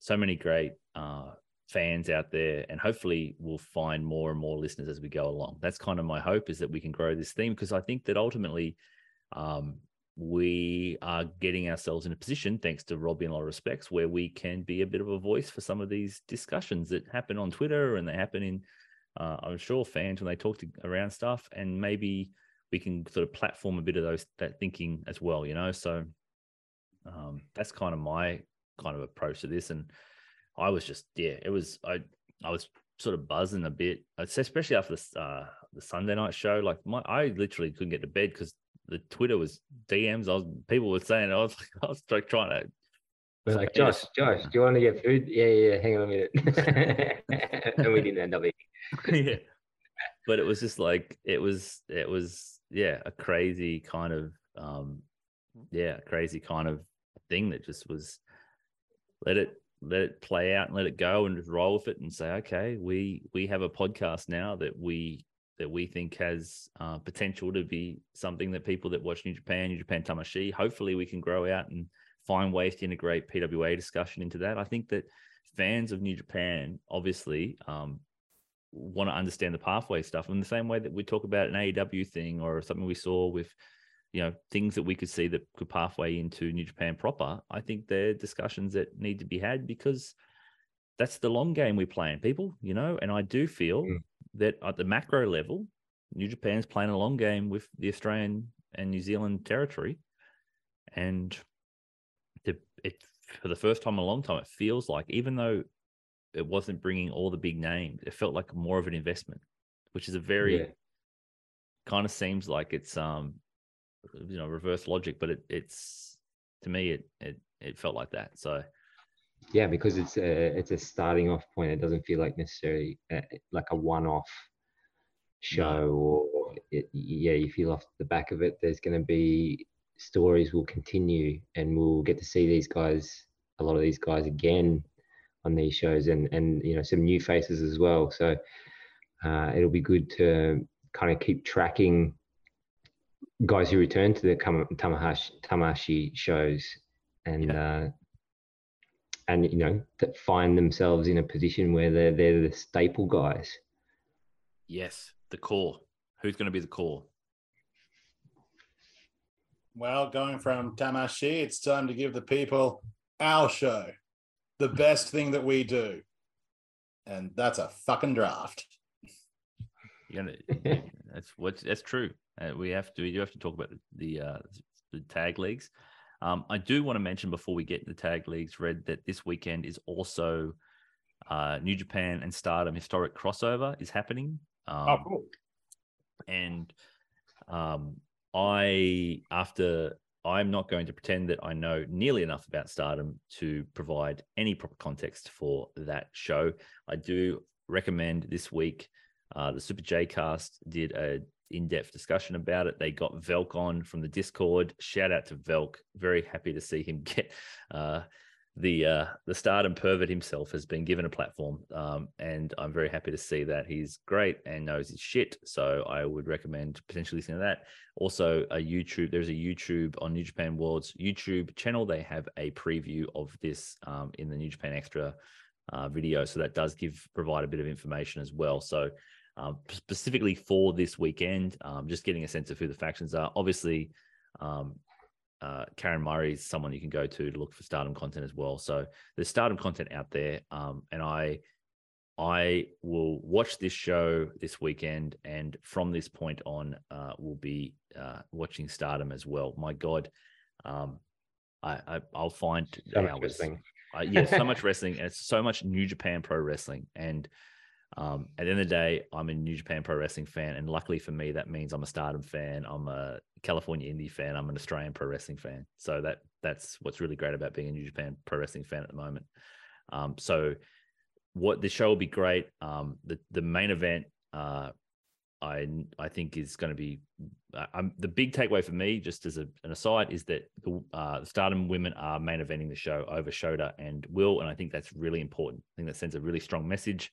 so many great uh, fans out there, and hopefully we'll find more and more listeners as we go along. That's kind of my hope is that we can grow this theme because I think that ultimately. Um, we are getting ourselves in a position, thanks to Robbie in a lot of respects, where we can be a bit of a voice for some of these discussions that happen on Twitter and they happen in, uh, I'm sure, fans when they talk to around stuff, and maybe we can sort of platform a bit of those that thinking as well, you know. So um, that's kind of my kind of approach to this, and I was just yeah, it was I I was sort of buzzing a bit, especially after the uh, the Sunday night show. Like my I literally couldn't get to bed because the Twitter was DMs. I was people were saying I was like I was like trying to.
We're like. Josh, Josh, do you want to get food? Yeah, yeah, yeah, hang on a minute. and we didn't end up eating.
yeah, but it was just like it was it was yeah a crazy kind of um yeah crazy kind of thing that just was let it let it play out and let it go and just roll with it and say okay we we have a podcast now that we that we think has uh, potential to be something that people that watch New Japan, New Japan Tamashii, hopefully we can grow out and find ways to integrate PWA discussion into that. I think that fans of New Japan obviously um, want to understand the pathway stuff in the same way that we talk about an AEW thing or something we saw with you know things that we could see that could pathway into New Japan proper. I think they're discussions that need to be had because that's the long game we're playing, people. You know, and I do feel
Mm.
that at the macro level, New Japan's playing a long game with the Australian and New Zealand territory, and the, it for the first time in a long time, it feels like even though it wasn't bringing all the big names, it felt like more of an investment, which is a very
Yeah.
kind of seems like it's um you know reverse logic, but it, it's to me it it it felt like that. So
Yeah, because it's a it's a starting off point. It doesn't feel like necessarily uh, like a one-off show, or it, yeah, you feel off the back of it. There's going to be stories will continue, and we'll get to see these guys, a lot of these guys again on these shows, and and you know some new faces as well. So uh, it'll be good to kind of keep tracking guys who return to the Kama- Tamahashi Tamashii shows, and. Uh, and you know that find themselves in a position where they're they're the staple guys.
yes, the core. Who's going to be the core?
Well, going from Tamashii, it's time to give the people our show, the best thing that we do. And that's a fucking draft.
Gonna. that's what that's true. Uh, we have to. We do have to talk about the the, uh, the tag leagues. Um, I do want to mention before we get to the tag leagues, Red, that this weekend is also uh, New Japan and Stardom historic crossover is happening. Um,
oh, cool.
and um, I after I'm not going to pretend that I know nearly enough about Stardom to provide any proper context for that show. I do recommend this week. Uh, the Super J Cast did a in-depth discussion about it. They got Velk on from the Discord. Shout out to Velk. Very happy to see him get uh, the uh, the stardom pervert himself has been given a platform, um, and I'm very happy to see that he's great and knows his shit. So I would recommend potentially listening to that. Also, a YouTube. There's a YouTube on New Japan World's YouTube channel. They have a preview of this um, in the New Japan Extra uh, video, so that does give provide a bit of information as well. So um, specifically for this weekend. Um, just getting a sense of who the factions are. Obviously, um, uh, Karen Murray is someone you can go to to look for Stardom content as well. So there's Stardom content out there, um, and I I will watch this show this weekend, and from this point on, uh, will be uh, watching Stardom as well. My God, um, I, I I'll find
So
hours.
wrestling.
Uh, yeah, so much wrestling, and it's so much New Japan Pro Wrestling. And um, at the end of the day, I'm a New Japan Pro Wrestling fan, and luckily for me, that means I'm a Stardom fan. I'm a California Indie fan. I'm an Australian Pro Wrestling fan. So that that's what's really great about being a New Japan Pro Wrestling fan at the moment. Um, so what the show will be great. Um, the the main event, uh, I I think is going to be. Uh, I'm the big takeaway for me, just as a, an aside, is that the, uh, the Stardom women are main eventing the show over Shota and Will, and I think that's really important. I think that sends a really strong message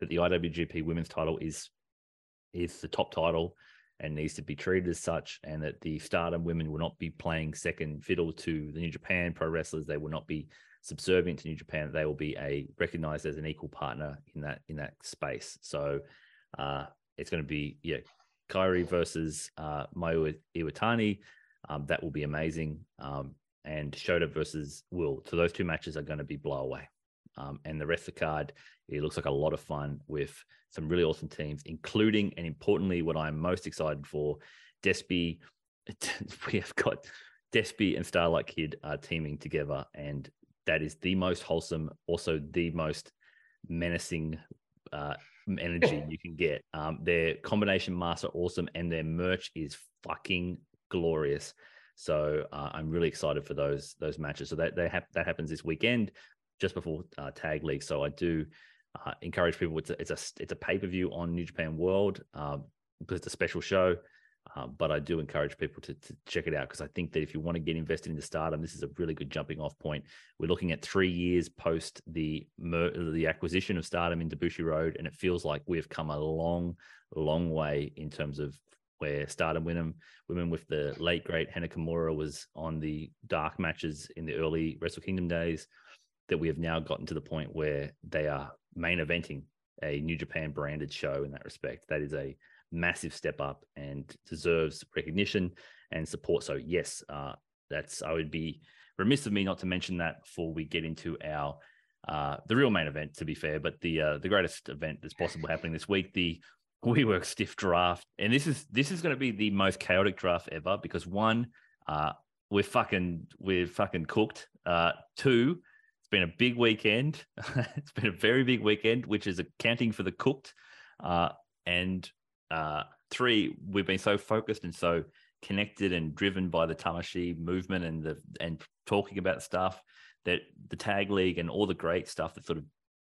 that the IWGP Women's Title is is the top title and needs to be treated as such, and that the Stardom women will not be playing second fiddle to the New Japan pro wrestlers. They will not be subservient to New Japan. They will be a recognized as an equal partner in that in that space. So uh, it's going to be yeah, Kairi versus uh, Mayu Iwatani. Um, that will be amazing. Um, and Shota versus Will. So those two matches are going to be blow away. Um, and the rest of the card, it looks like a lot of fun with some really awesome teams, including and importantly, what I'm most excited for, Despy. We have got Despy and Starlight Kid are teaming together, and that is the most wholesome, also the most menacing uh, energy you can get. Um, their combination masks are awesome, and their merch is fucking glorious. So uh, I'm really excited for those those matches. So that they hap- that happens this weekend, just before uh, Tag League. So I do uh, encourage people. It's a it's a it's a pay per view on New Japan World um, because it's a special show. Uh, but I do encourage people to, to check it out because I think that if you want to get invested into Stardom, this is a really good jumping off point. We're looking at three years post the mer- the acquisition of Stardom in Bushiroad, and it feels like we've come a long, long way in terms of where Stardom women women with the late great Hana Kimura was on the dark matches in the early Wrestle Kingdom days. That we have now gotten to the point where they are main eventing a New Japan branded show in that respect. That is a massive step up and deserves recognition and support. So yes, uh, that's I would be remiss of me not to mention that before we get into our uh, the real main event. To be fair, but the uh, the greatest event that's possible happening this week, the WeWork Stiff Draft, and this is this is going to be the most chaotic draft ever because one, uh, we're fucking we're fucking cooked. Uh, two, it's been a big weekend. it's been a very big weekend, which is accounting for the cooked. Uh, and uh, three, we've been so focused and so connected and driven by the Tamashii movement and the and talking about stuff that the tag league and all the great stuff that sort of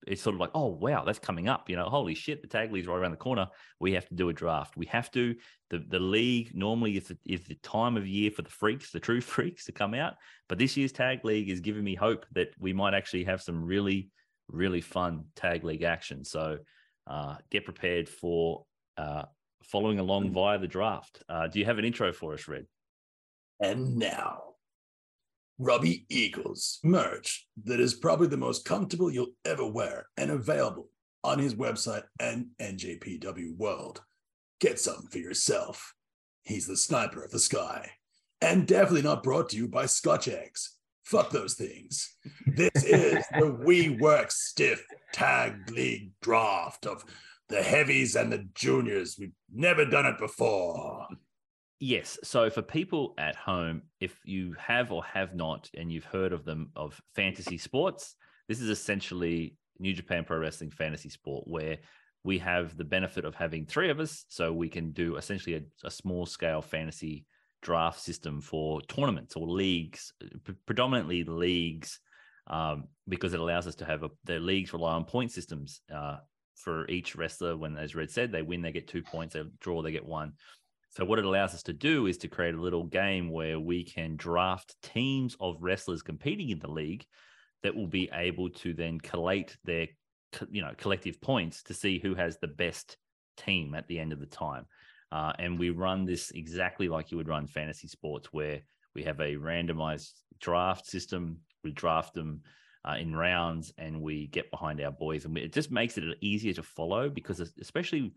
it's sort of like, oh wow, that's coming up. You know, holy shit, the tag league's right around the corner. We have to do a draft. We have to. The the league normally is the, is the time of year for the freaks, the true freaks, to come out. But this year's tag league is giving me hope that we might actually have some really really fun tag league action. So uh, get prepared for uh, following along via the draft. Uh, do you have an intro for us, Red?
And now, Robbie Eagles merch that is probably the most comfortable you'll ever wear and available on his website and NJPW World. Get something for yourself. He's the sniper of the sky. And definitely not brought to you by Scotch Eggs. Fuck those things. This is the We Work Stiff Tag League draft of the heavies and the juniors. We've never done it before.
Yes. So for people at home, if you have or have not, and you've heard of them of fantasy sports, this is essentially New Japan Pro Wrestling fantasy sport where we have the benefit of having three of us, so we can do essentially a, a small scale fantasy draft system for tournaments or leagues, p- predominantly leagues, um, because it allows us to have a, the leagues rely on point systems uh, for each wrestler. When, as Red said, they win, they get two points. They draw, they get one. So what it allows us to do is to create a little game where we can draft teams of wrestlers competing in the league that will be able to then collate their you know collective points to see who has the best team at the end of the time. Uh, and we run this exactly like you would run fantasy sports, where we have a randomized draft system. We draft them uh, in rounds, and we get behind our boys, and we, it just makes it easier to follow because, especially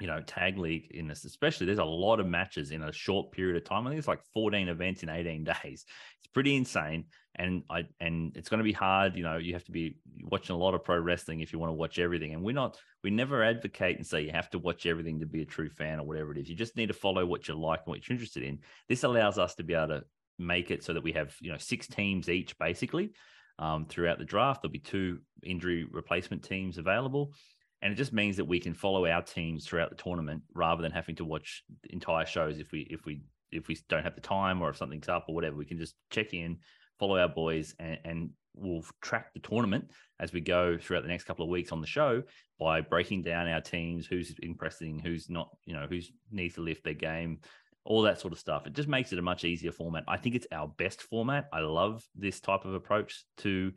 you know, tag league in this, especially there's a lot of matches in a short period of time. I think it's like 14 events in 18 days. It's pretty insane. And I and it's going to be hard. You know, you have to be watching a lot of pro wrestling if you want to watch everything. And we're not, we never advocate and say you have to watch everything to be a true fan or whatever it is. You just need to follow what you like and what you're interested in. This allows us to be able to make it so that we have, you know, six teams each basically um, throughout the draft. There'll be two injury replacement teams available. And it just means that we can follow our teams throughout the tournament rather than having to watch entire shows if we if we if we don't have the time or if something's up or whatever. We can just check in, follow our boys, and, and we'll track the tournament as we go throughout the next couple of weeks on the show by breaking down our teams, who's impressing, who's not, you know, who's needs to lift their game, all that sort of stuff. It just makes it a much easier format. I think it's our best format. I love this type of approach to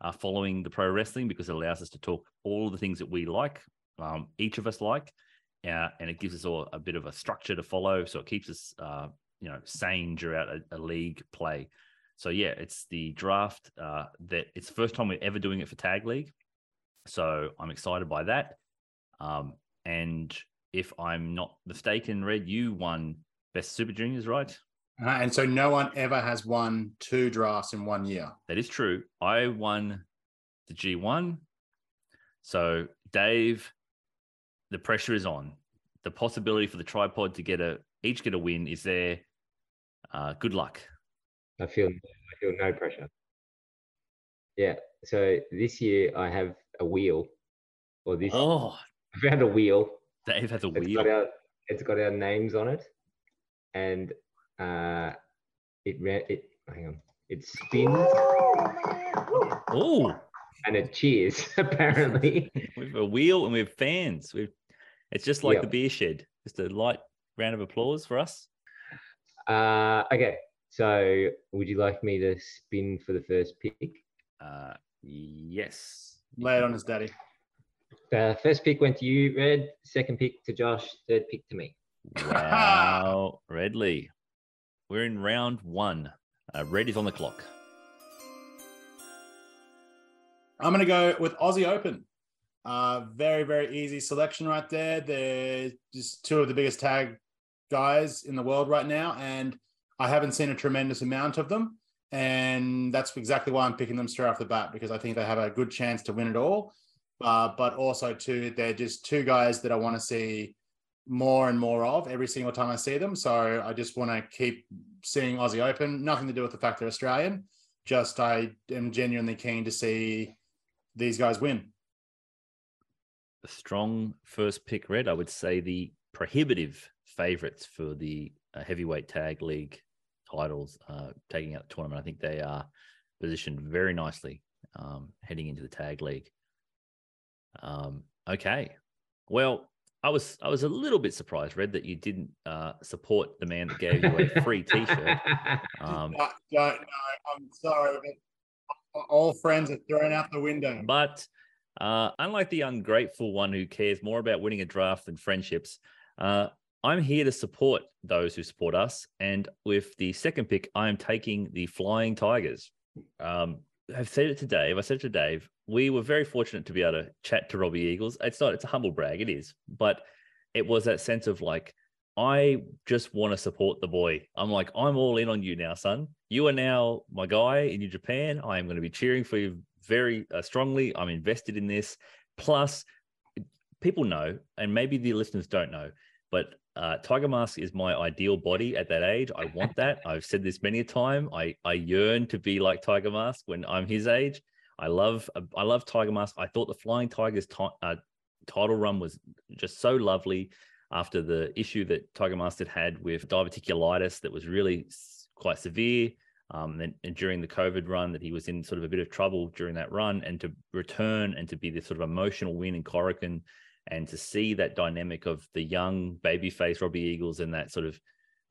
uh, following the pro wrestling because it allows us to talk all the things that we like, um, each of us like, uh, and it gives us all a bit of a structure to follow. So it keeps us, uh, you know, sane throughout a, a, league play. So yeah, it's the draft uh, that it's the first time we're ever doing it for tag league. So I'm excited by that. Um, and if I'm not mistaken, Red, you won best super juniors, right?
Uh, and so no one ever has won two drafts in one year.
That is true. I won the G1. So, Dave, the pressure is on. The possibility for the tripod to get a each get a win is there. Uh, good luck.
I feel I feel no pressure. Yeah. So this year I have a wheel, or this
Oh,
I found a wheel.
Dave has a
It's
wheel.
got our it's got our names on it, and uh, it ran it. Hang on. It spins
Oh,
and it cheers. Apparently.
we have a wheel and we have fans. We've it's just like
Yeah.
the beer shed. Just a light round of applause for us.
Uh, okay. So would you like me to spin for the first pick?
Uh, yes.
Lay it on his daddy.
The first pick went to you, Red. Second pick to Josh. Third pick to me.
Wow, Redley. We're in round one. Uh, Red is on the clock.
I'm going to go with Aussie Open. Uh, very, very easy selection right there. They're just two of the biggest tag guys in the world right now. And I haven't seen a tremendous amount of them. And that's exactly why I'm picking them straight off the bat because I think they have a good chance to win it all. Uh, but also, too, they're just two guys that I want to see more and more of every single time I see them. So I just want to keep seeing Aussie Open. Nothing to do with the fact they're Australian. Just I am genuinely keen to see these guys win.
A strong first pick, Red. I would say the prohibitive favourites for the uh, heavyweight tag league titles, uh, taking out the tournament. I think they are positioned very nicely um, heading into the tag league. Um, okay, well, I was I was a little bit surprised, Red, that you didn't uh, support the man that gave you a free T-shirt. Um,
don't, don't, no, I'm sorry, but all friends are thrown out the window.
But uh, unlike the ungrateful one who cares more about winning a draft than friendships, uh, I'm here to support those who support us. And with the second pick, I am taking the Flying Tigers. Um, I've said it to Dave. I said it to Dave. We were very fortunate to be able to chat to Robbie Eagles. It's not, it's a humble brag, it is. But it was that sense of like, I just want to support the boy. I'm like, I'm all in on you now, son. You are now my guy in New Japan. I am going to be cheering for you very uh, strongly. I'm invested in this. Plus, people know, and maybe the listeners don't know, but uh, Tiger Mask is my ideal body at that age. I want that. I've said this many a time. I I yearn to be like Tiger Mask when I'm his age. I love I love Tiger Mask. I thought the Flying Tigers ti- uh, title run was just so lovely after the issue that Tiger Mask had had with diverticulitis that was really quite severe. Um, and, and during the COVID run, that he was in sort of a bit of trouble during that run, and to return and to be this sort of emotional win in Korakuen, and to see that dynamic of the young babyface Robbie Eagles and that sort of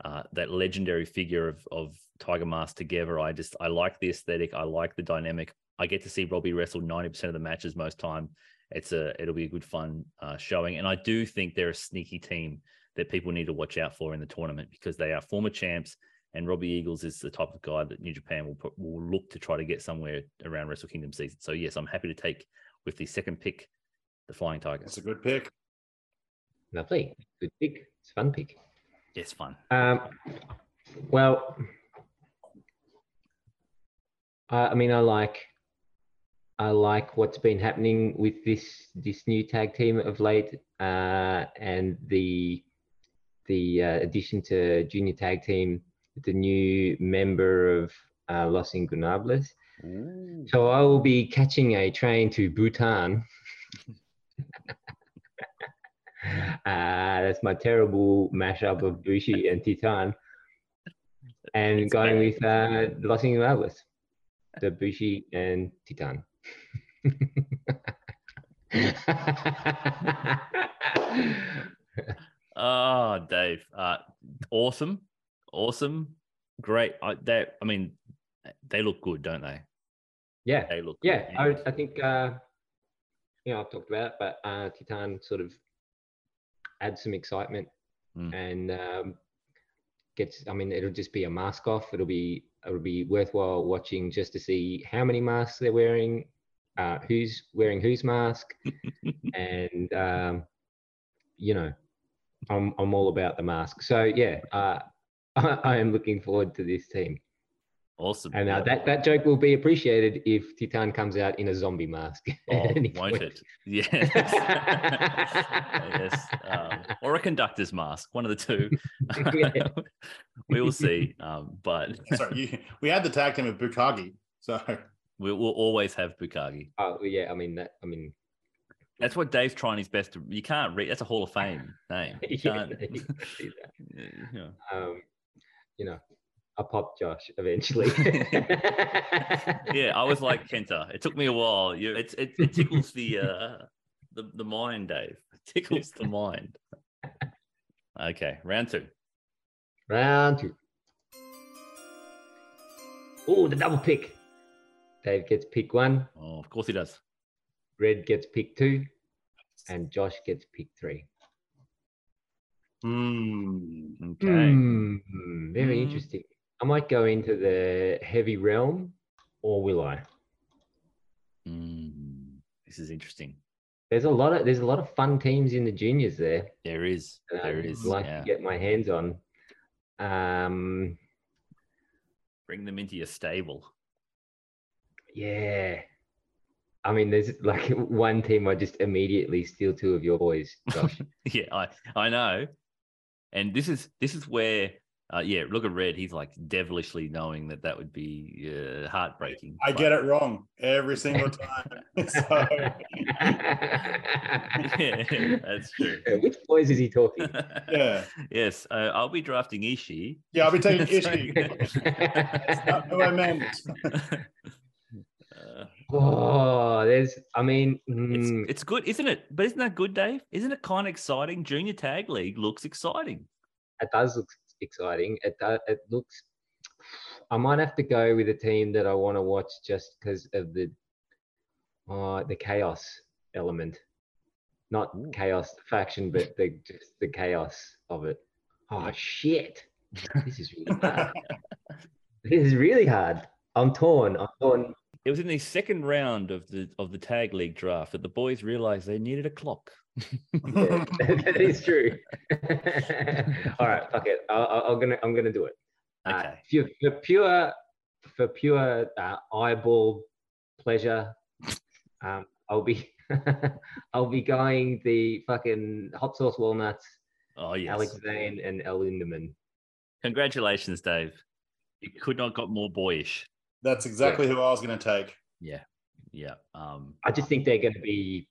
uh, that legendary figure of of Tiger Mask together, I just I like the aesthetic, I like the dynamic. I get to see Robbie wrestle ninety percent of the matches most time. It's a it'll be a good fun uh, showing, and I do think they're a sneaky team that people need to watch out for in the tournament because they are former champs. And Robbie Eagles is the type of guy that New Japan will put, will look to try to get somewhere around Wrestle Kingdom season. So yes, I'm happy to take with the second pick, the Flying Tigers.
That's a good pick.
Lovely. Good pick. It's a fun pick.
It's fun.
Um, well, I, I mean, I like, I like what's been happening with this this new tag team of late, uh, and the the uh, addition to junior tag team, the new member of uh, Los Ingobernables. So I will be catching a train to Bhutan. uh, that's my terrible mashup of Bushi and Titan. And
It's
going
great.
with uh, Los Ingobernables, the Bushi and Titan.
Oh, Dave, uh, awesome, awesome, great. I, they, I mean, they look good, don't they?
yeah,
They look. good.
yeah. I, would- I think uh, you know I've talked about, it, but uh, Titan sort of adds some excitement
Mm.
and um, gets. I mean, it'll just be a mask off. It'll be it'll be worthwhile watching just to see how many masks they're wearing, uh, who's wearing whose mask, and um, you know, I'm I'm all about the mask. So yeah, uh, I, I am looking forward to this team.
awesome.
And uh, that, that joke will be appreciated if Titan comes out in a zombie mask. at
Oh, won't
point.
it? Yes. yes. Um, or a conductor's mask, one of the two.
Yeah.
we will see. Um, but
Sorry, you, we had the tag team of Bukagi. So
we will always have Bukagi.
Oh yeah, I mean that. I mean,
That's what Dave's trying his best to. You can't read. That's a Hall of Fame name. You
Yeah,
can't.
you can
yeah.
um, you know, I'll pop Josh eventually.
yeah, I was like Kenta. It took me a while. You, it, it, it tickles the uh, the the mind, Dave. It tickles the mind. Okay, round two.
Round two. Oh, the double pick. Dave gets pick one,
Oh, of course he does.
Red gets pick two, and Josh gets pick three.
hmm,
Okay.
Hmm, very
Hmm.
interesting. I might go into the heavy realm, or will I?
Mm, this is interesting.
There's a lot of there's a lot of fun teams in the juniors there.
There is.
that
There
I'd
is.
like
yeah.
to get my hands on. Um,
Bring them into your stable.
Yeah. I mean, there's like one team I just immediately steal two of your boys, Josh.
yeah, I I know. And this is this is where uh, yeah, look at Red. He's like devilishly knowing that that would be uh, heartbreaking.
I get it wrong every single time. so,
yeah, that's true.
Which boys is he talking?
yeah,
yes, uh, I'll be drafting Ishii.
yeah, I'll be taking
So-
issue. That's not who I meant.
Oh, there's. I mean,
it's,
mm,
it's good, isn't it? But isn't that good, Dave? Isn't it kind of exciting? Junior Tag League looks exciting.
it does look exciting. It do, it looks. I might have to go with a team that I want to watch just because of the, uh, the chaos element, not
Ooh.
chaos faction, but the just the chaos of it. Oh shit! This is really hard. this is really hard. I'm torn. I'm torn.
It was in the second round of the of the tag league draft that the boys realized they needed a clock.
Yeah, that is true. All right, fuck it. I, I, I'm gonna I'm gonna do it. Uh,
Okay.
for, for pure for pure uh, eyeball pleasure, um, I'll be I'll be going the fucking hot sauce walnuts,
Oh yes.
Alex Zayne and El Lindaman.
Congratulations, Dave. You could not got more boyish.
That's exactly who I was going to take.
Yeah. Yeah. Um
I just think they're gonna be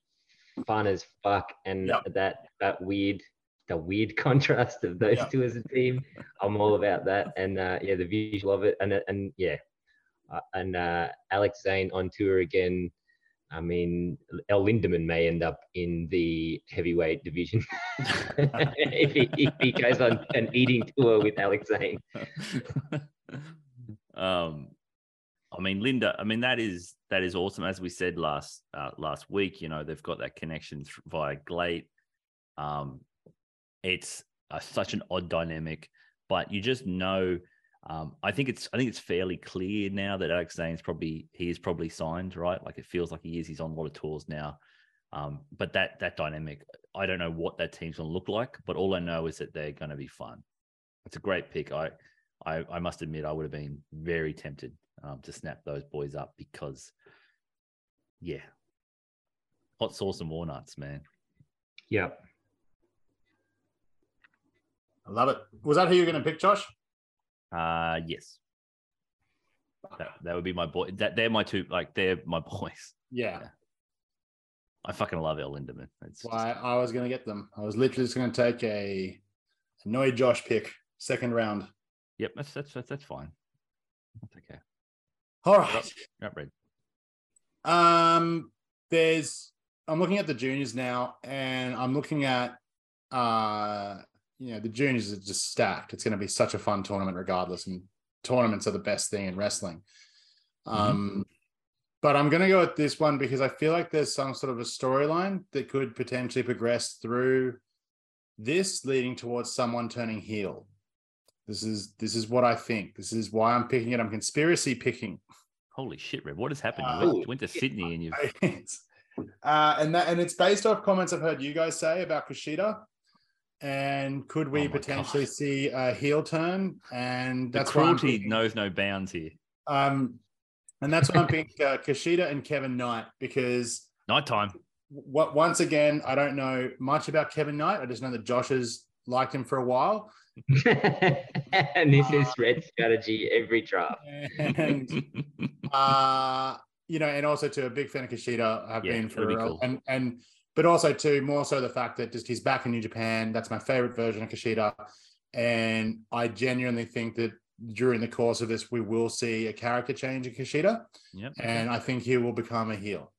fun as fuck, and
Yep.
that that weird the weird contrast of those
Yep.
two as a team. I'm all about that, and uh, yeah, the visual of it, and uh, and yeah, uh, and uh, Alex Zayne on tour again. I mean, El Lindaman may end up in the heavyweight division if, he, if he goes on an eating tour with Alex Zayne.
um I mean Linda, I mean that is that is awesome as we said last uh, last week, you know, they've got that connection th- via GLEAT. Um it's uh, such an odd dynamic, but you just know um, I think it's I think it's fairly clear now that Alex Zayne's probably he is probably signed, right? Like it feels like he is. He's on a lot of tours now. Um, but that that dynamic, I don't know what that team's going to look like, but all I know is that they're going to be fun. It's a great pick. I I, I must admit, I would have been very tempted um, to snap those boys up because, yeah, hot sauce and walnuts, man.
Yep.
I love it. Was that who you're going to pick, Josh?
Uh yes. That, that would be my boy. That they're my two. Like they're my boys.
Yeah.
Yeah. I fucking love El Lindaman. It's just-
Why I was going to get them. I was literally just going to take a annoyed Josh pick, second round.
yep. That's that's that's, that's fine. That's okay.
All right.
Not red.
Um, there's I'm looking at the juniors now, and I'm looking at uh, you know, the juniors are just stacked. It's going to be such a fun tournament, regardless. And tournaments are the best thing in wrestling. Um, but I'm going to go with this one because I feel like there's some sort of a storyline that could potentially progress through this, leading towards someone turning heel. This is this is what I think. This is why I'm picking it. I'm conspiracy picking.
Holy shit, Red! What has happened?
Uh,
you went, you went to Sydney and you.
uh, and that and it's based off comments I've heard you guys say about Kushida. And could we
Oh
potentially
God.
see a heel turn? And
The
that's I'm
cruelty knows no bounds here.
Um, and that's why I'm picking uh, Kushida and Kevin Knight because
Nighttime.
what once again I don't know much about Kevin Knight. I just know that Josh has liked him for a while.
And this is red strategy every draft.
And uh you know and also to a big fan of Kushida I've
Yeah,
been for
be
a-
cool.
and and but also to more so the fact that just he's back in New Japan that's my favorite version of Kushida and I genuinely think that during the course of this we will see a character change in Kushida
Yep.
and I think he will become a heel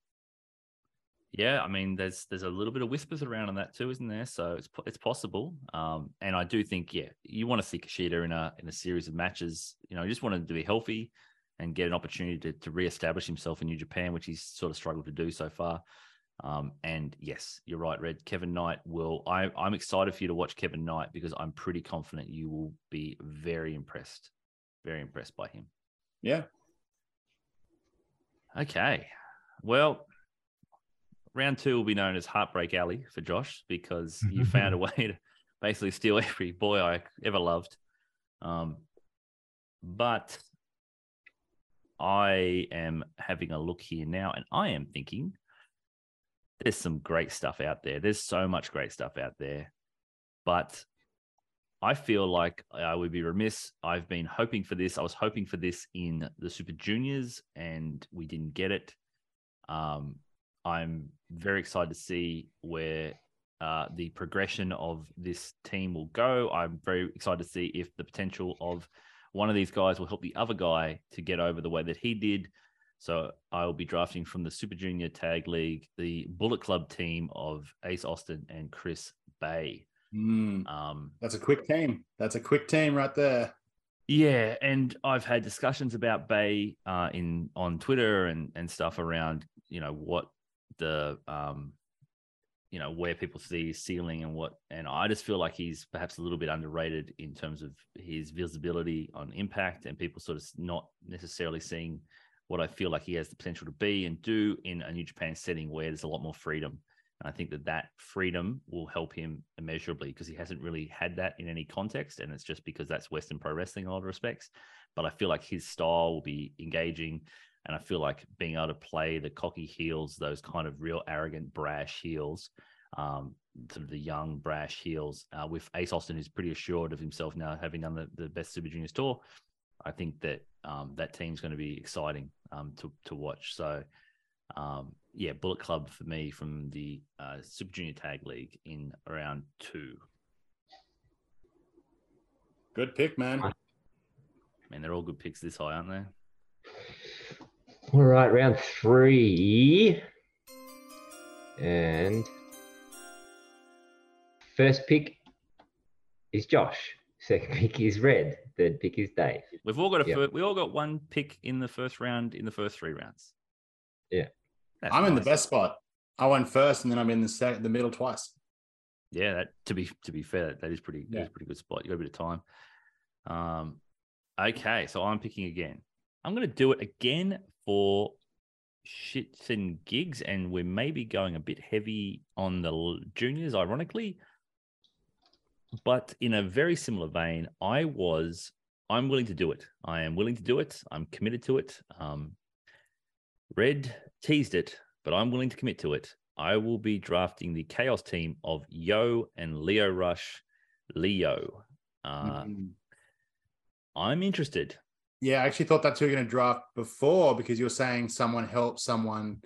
Yeah, I mean, there's there's a little bit of whispers around on that too, isn't there? So it's it's possible. Um, and I do think, yeah, you want to see Kushida in a in a series of matches. You know, you just want him to be healthy and get an opportunity to to reestablish himself in New Japan, which he's sort of struggled to do so far. Um, and yes, you're right, Red. Kevin Knight will. I I'm excited for you to watch Kevin Knight because I'm pretty confident you will be very impressed, very impressed by him.
yeah
Okay. Well, round two will be known as Heartbreak Alley for Josh because you found a way to basically steal every boy I ever loved. Um, but I am having a look here now and I am thinking there's some great stuff out there. There's so much great stuff out there. But I feel like I would be remiss. I've been hoping for this. I was hoping for this in the Super Juniors, and we didn't get it. Um, I'm very excited to see where uh, the progression of this team will go. I'm very excited to see if the potential of one of these guys will help the other guy to get over the way that he did. So I will be drafting from the Super Junior Tag League the Bullet Club team of Ace Austin and Chris Bey.
Mm,
Um,
that's a quick team that's a quick team right there
Yeah, and I've had discussions about Bey uh, in on Twitter and and stuff around you know what the um you know where people see his ceiling and what and I just feel like he's perhaps a little bit underrated in terms of his visibility on impact and people sort of not necessarily seeing what I feel like he has the potential to be and do in a New Japan setting where there's a lot more freedom. And I think that that freedom will help him immeasurably because he hasn't really had that in any context. And it's just because that's Western pro wrestling in a lot of respects. But I feel like his style will be engaging. And I feel like being able to play the cocky heels, those kind of real arrogant, brash heels, um, sort of the young, brash heels, uh, with Ace Austin, who's pretty assured of himself now, having done the, the best Super Juniors tour. I think that um, that team's going to be exciting um, to, to watch. So, um, yeah, Bullet Club for me from the uh, Super Junior Tag League in round two.
good pick man
Man, they're all good picks this high, aren't they?
All right, round three. And first pick is Josh. Second pick is Red. Third pick is Dave.
We've all got a
Yep.
fir- we all got one pick in the first round in the first three rounds.
Yeah.
That's
i'm in the best spot i went first and then i'm in the second the middle twice
Yeah, that to be to be fair, that is pretty that is
Yeah.
a pretty good spot. You got a bit of time. Um, okay, so I'm picking again. I'm going to do it again for shits and gigs, and we're maybe going a bit heavy on the juniors, ironically. But in a very similar vein, I was, I'm willing to do it. I am willing to do it. I'm committed to it. Um, Red teased it, but I'm willing to commit to it. I will be drafting the Chaos team of Yo and Lio Rush. Lio. Uh,
Mm.
I'm interested.
Yeah, I actually thought that's who you were going to draft before because you were saying someone help someone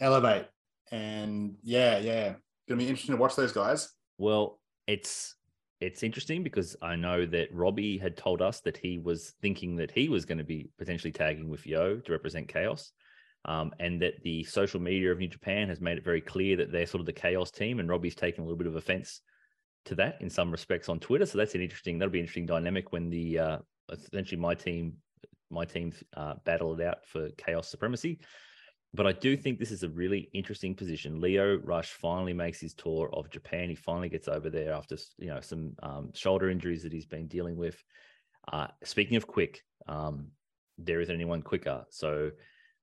elevate. And yeah, yeah. Going to be interesting to watch those guys.
Well, it's it's interesting because I know that Robbie had told us that he was thinking that he was going to be potentially tagging with Yo to represent Chaos, um, and that the social media of New Japan has made it very clear that they're sort of the Chaos team, and Robbie's taken a little bit of offense to that in some respects on Twitter. So that's an interesting. That'll be an interesting dynamic when the uh, essentially my team, my team uh, battle it out for Chaos supremacy but I do think this is a really interesting position. Lio Rush finally makes his tour of Japan. He finally gets over there after you know some um, shoulder injuries that he's been dealing with. Uh, speaking of quick, um, there isn't anyone quicker. So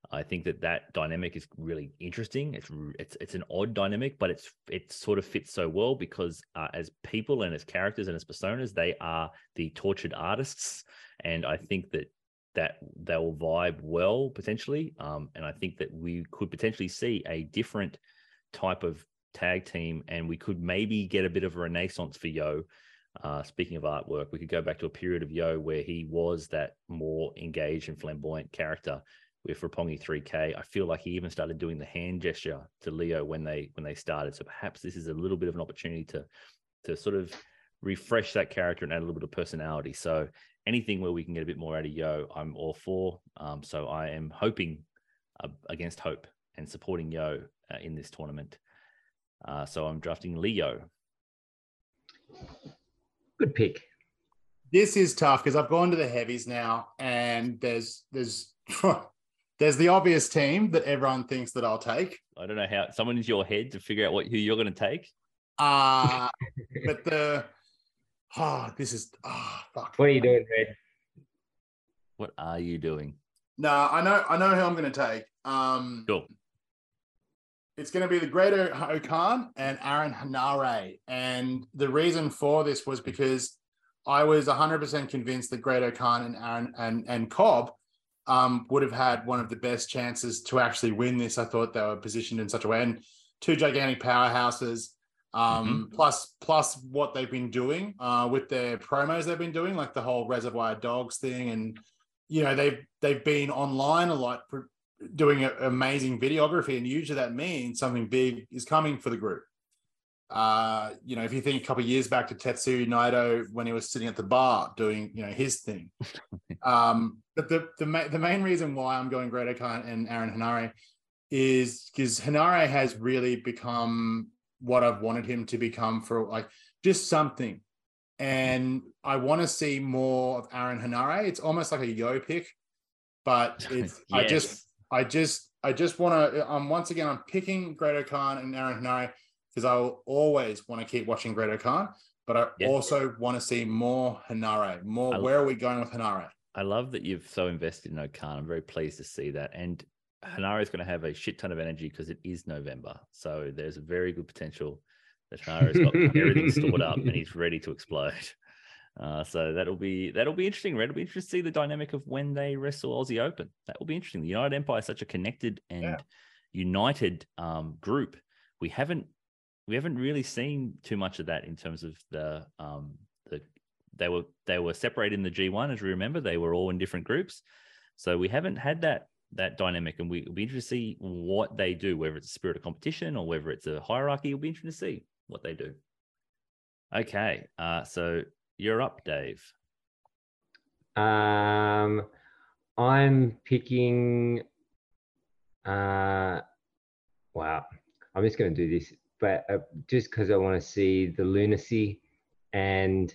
I think that that dynamic is really interesting. It's it's it's an odd dynamic, but it's it sort of fits so well because uh, as people and as characters and as personas, they are the tortured artists, and I think that that they'll vibe well potentially. Um, and I think that we could potentially see a different type of tag team, and we could maybe get a bit of a renaissance for Yo. Uh, speaking of artwork, we could go back to a period of Yo where he was that more engaged and flamboyant character with Roppongi 3K. I feel like he even started doing the hand gesture to Lio when they when they started. So perhaps this is a little bit of an opportunity to to sort of refresh that character and add a little bit of personality. So anything where we can get a bit more out of Yo, I'm all for. Um, so I am hoping uh, against hope and supporting Yo uh, in this tournament. Uh, so I'm drafting Lio.
Good pick.
This is tough because I've gone to the heavies now, and there's there's there's the obvious team that everyone thinks that I'll take.
I don't know how someone in your head to figure out what who you're going to take.
Uh but the oh, this is oh fuck.
What are you doing, Red?
What are you doing?
No, I know I know who I'm going to take. Um,
Cool.
It's going to be the Great O-Khan and Aaron Henare. And the reason for this was because I was 100% convinced that Great O-Khan and Aaron and, and Cobb um, would have had one of the best chances to actually win this. I thought they were positioned in such a way. And two gigantic powerhouses, um, plus plus what they've been doing uh, with their promos they've been doing, like the whole Reservoir Dogs thing. And, you know, they've, they've been online a lot doing a, amazing videography, and usually that means something big is coming for the group. Uh, you know, if you think a couple of years back to Tetsuya Naito when he was sitting at the bar doing, you know, his thing. um, but the the, ma- the main reason why I'm going Great Khan and Aaron Henare is because Henare has really become what I've wanted him to become for like just something. And I want to see more of Aaron Henare. It's almost like a yo pick, but it's I just I just I just want to I'm once again I'm picking Great Khan and Aaron Henare because I will always want to keep watching Great Khan, but I
Yeah.
also want to see more Henare. More
I-
where are we going with Henare?
I love that you've so invested in O-Khan. I'm very pleased to see that. And Henare is going to have a shit ton of energy because it is November. So there's a very good potential that Henare's got everything stored up and he's ready to explode. Uh, so that'll be that'll be interesting. Red. It'll be interesting to see the dynamic of when they wrestle Aussie Open. That will be interesting. The United Empire is such a connected and
Yeah.
united um, group. We haven't we haven't really seen too much of that in terms of the um, the they were they were separated in the G1 as we remember. They were all in different groups, so we haven't had that that dynamic, and we, it'll be interested to see what they do, whether it's a spirit of competition or whether it's a hierarchy. It'll be interesting to see what they do. Okay, uh, so you're up, Dave.
Um, I'm picking. Uh, wow, I'm just going to do this, but uh, just because I want to see the lunacy and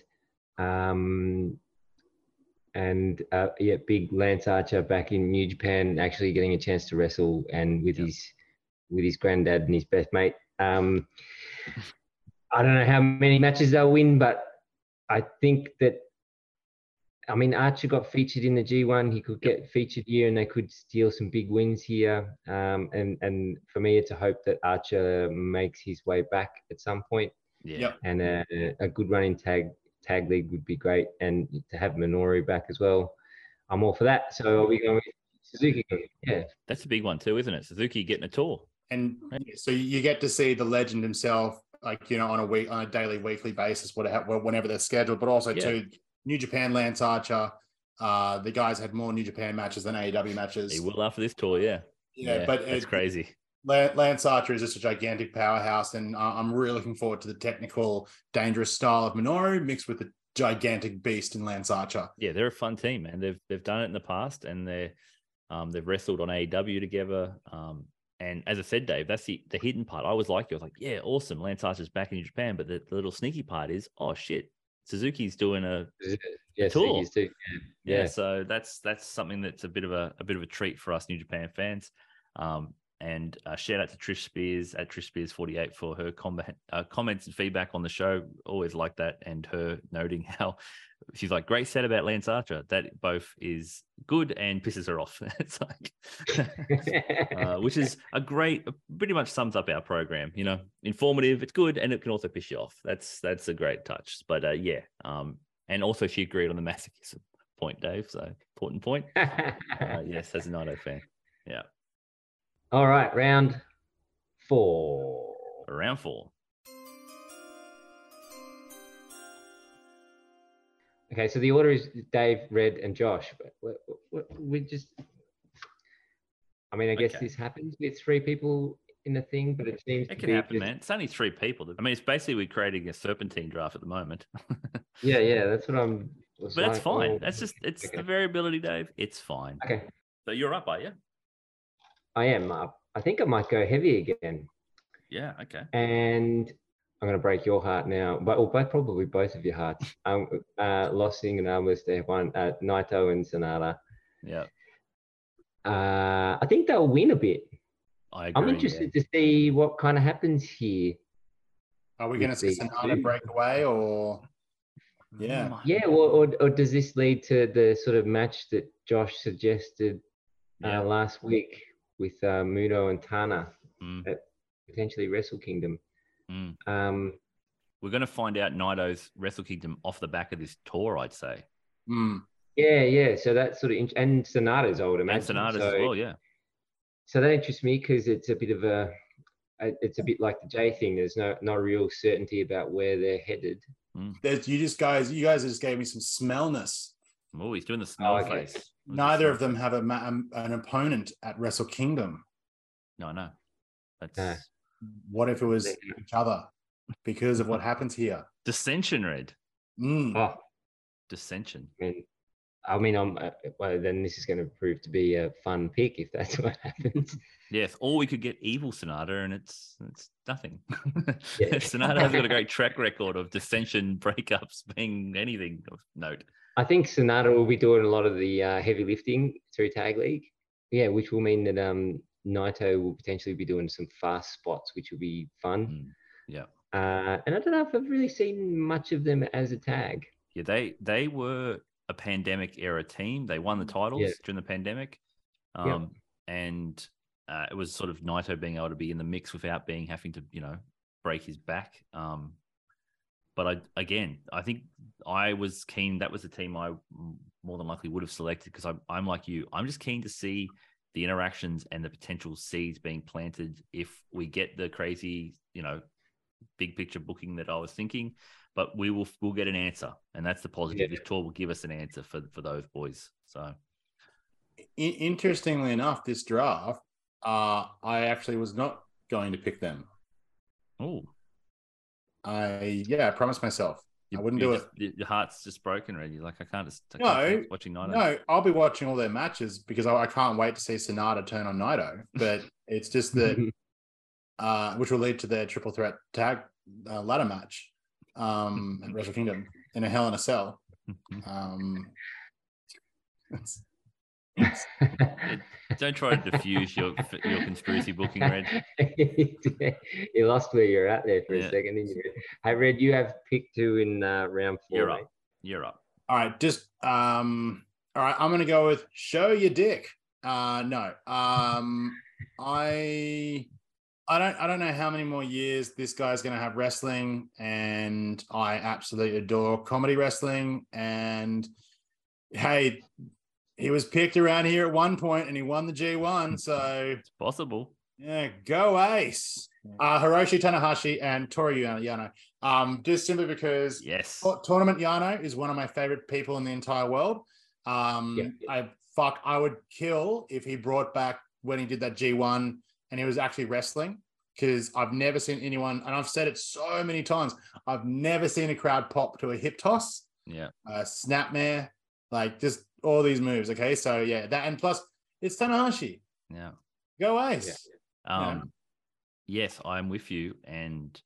um and uh, yeah, big Lance Archer back in New Japan, actually getting a chance to wrestle and with
Yep.
his with his granddad and his best mate. Um, I don't know how many matches they'll win, but I think that I mean, Archer got featured in the G1. He could get featured here, and they could steal some big wins here. Um, and and for me, it's a hope that Archer makes his way back at some point,
Yeah.
And a, a good running tag tag league would be great. And to have Minoru back as well, I'm all for that. So are we going with Suzuki? Yeah,
That's a big one too, isn't it? Suzuki getting a tour.
And so you get to see the legend himself, like you know, on a week, on a daily, weekly basis, whatever, whenever they're scheduled. But also
Yeah.
too, New Japan, Lance Archer. Uh, the guys had more New Japan matches than AEW matches.
He will after this tour, yeah.
Yeah, but
it's
it-
crazy.
Lance Archer is just a gigantic powerhouse, and uh, I'm really looking forward to the technical, dangerous style of Minoru mixed with the gigantic beast in Lance Archer.
Yeah, they're a fun team, man. They've they've done it in the past, and they're um, they've wrestled on AEW together. Um, and as I said, Dave, that's the the hidden part. I was like, you I was like, yeah, awesome. Lance Archer's back in New Japan, but the, the little sneaky part is, oh shit, Suzuki's doing a
yeah,
Tour. Yeah.
Yeah.
So that's that's something that's a bit of a, a bit of a treat for us New Japan fans. Um, and uh, shout out to Trish Spears at Trish Spears forty eight for her comment, uh, comments and feedback on the show. Always like that, and her noting how she's like great set about Lance Archer. That both is good and pisses her off. it's like, uh, which is a great, pretty much sums up our program. You know, informative, it's good, and it can also piss you off. That's that's a great touch. But uh, yeah, um, and also she agreed on the masochism point, Dave. So important point. Uh, yes, as an Naito fan. Yeah,
All right, round four.
round four.
Okay, so the order is Dave, Red, and Josh. But we, just, I mean, I guess
Okay.
this happens with three people in the thing, but it seems
It
to
can
be
happen,
just-
man. It's only three people. I mean, it's basically we're creating a serpentine draft at the moment.
Yeah, yeah, that's what I'm.
but that's fine.
well,
That's just it's
okay.
the variability, Dave. It's fine.
okay.
So you're up, are you?
I am up. I think I might go heavy again,
Yeah. Okay.
and I'm going to break your heart now, but or both probably both of your hearts. Um, uh, Losing and Armless, they one uh, Naito and Sanada.
Yeah.
Uh, I think they'll win a bit.
I agree.
I'm interested to see what kind of happens here.
Are we going to see
these
Sanada
two.
break away, or Yeah.
Mm,
Yeah, or, or, or does this lead to the sort of match that Josh suggested
Yeah.
uh, last week with uh, Muno and Tana,
Mm,
potentially Wrestle Kingdom?
mm.
Um,
We're going to find out Naito's Wrestle Kingdom off the back of this tour, I'd say.
Hmm.
yeah, yeah. So that's sort of int- and Sanada's, I would imagine.
And Sonatas
so,
as well, yeah.
So that interests me because it's a bit of a, a- it's a bit like the J thing. There's no no real certainty about where they're headed.
There's, you just guys, you guys just gave me some smellness.
Oh, he's doing the smell
okay.
face. What's the
Neither of them have a ma- um, an opponent at Wrestle Kingdom.
No, no. That's
No.
What if it was each other because of what happens here?
dissension, Red.
Mm.
Oh,
Dissension.
I mean, I mean, I'm, uh, well, then this is going to prove to be a fun pick if that's what happens.
Yes, or we could get evil Sanada, and it's it's nothing.
Yeah.
Sanada has got a great track record of dissension breakups being anything of note.
I think Sanada will be doing a lot of the uh, heavy lifting through Tag League. Yeah, which will mean that um, Naito will potentially be doing some fast spots, which will be fun.
Mm, Yeah,
Uh, and I don't know if I've really seen much of them as a tag.
yeah. They they were a pandemic era team. They won the titles
Yeah.
during the pandemic, um, and uh, it was sort of Naito being able to be in the mix without being having to you know break his back. Um, but I again, I think I was keen. That was the team I more than likely would have selected because I'm I'm like you. I'm just keen to see the interactions and the potential seeds being planted if we get the crazy, you know, big picture booking that I was thinking. But we will we'll get an answer, and that's the positive.
Yeah.
This tour will give us an answer for for those boys. So
interestingly enough, this draft, uh, I actually was not going to pick them.
oh,
I yeah, I promised myself I wouldn't do it.
Your, heart's just broken, already. You're like I can't just I
No,
can't keep watching Naito.
No, I'll be watching all their matches because I, I can't wait to see Sanada turn on Naito. But it's just that, uh, which will lead to their triple threat tag uh, ladder match um, at Wrestle Kingdom in a Hell in a Cell. Um, it's-
Don't try to diffuse your your conspiracy booking, Red.
you lost where you're at there for
Yeah.
a second. Didn't you? Hey, Red, you have pick two in uh, round 4
You're
mate.
up. You're up.
All right, just um. All right, I'm gonna go with show your dick. Uh, no. Um, I. I don't. I don't know how many more years this guy's going to have wrestling, and I absolutely adore comedy wrestling. And hey, he was picked around here at one point, and he won the G1. So
It's possible.
yeah, go Ace. Uh, Hiroshi Tanahashi and Toru Yano. Um, just simply because
Yes.
Tournament Yano is one of my favorite people in the entire world. Um,
Yeah.
I fuck, I would kill if he brought back when he did that G1 and he was actually wrestling because I've never seen anyone, and I've said it so many times, I've never seen a crowd pop to a hip toss,
Yeah.
a snapmare, like just all these moves. Okay, so yeah, that and plus it's Tanahashi.
Yeah.
Go Ace. Yeah.
Um, Yes, I'm with you, and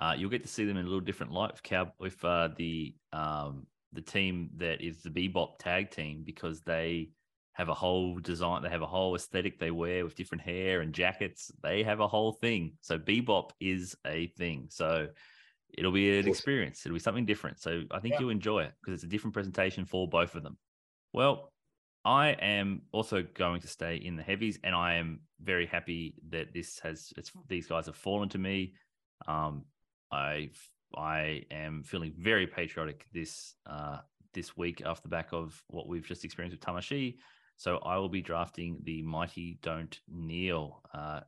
uh, you'll get to see them in a little different light with Cow with uh, the um, the team that is the Bebop tag team because they have a whole design, they have a whole aesthetic they wear with different hair and jackets. They have a whole thing. So Bebop is a thing. So it'll be an
Awesome.
experience. It'll be something different. So I think
Yeah.
you'll enjoy it because it's a different presentation for both of them. Well, I am also going to stay in the heavies, and I am very happy that this has these guys have fallen to me. Um, I I am feeling very patriotic this uh, this week off the back of what we've just experienced with Tamashii. So I will be drafting the Mighty Don't Kneel, uh,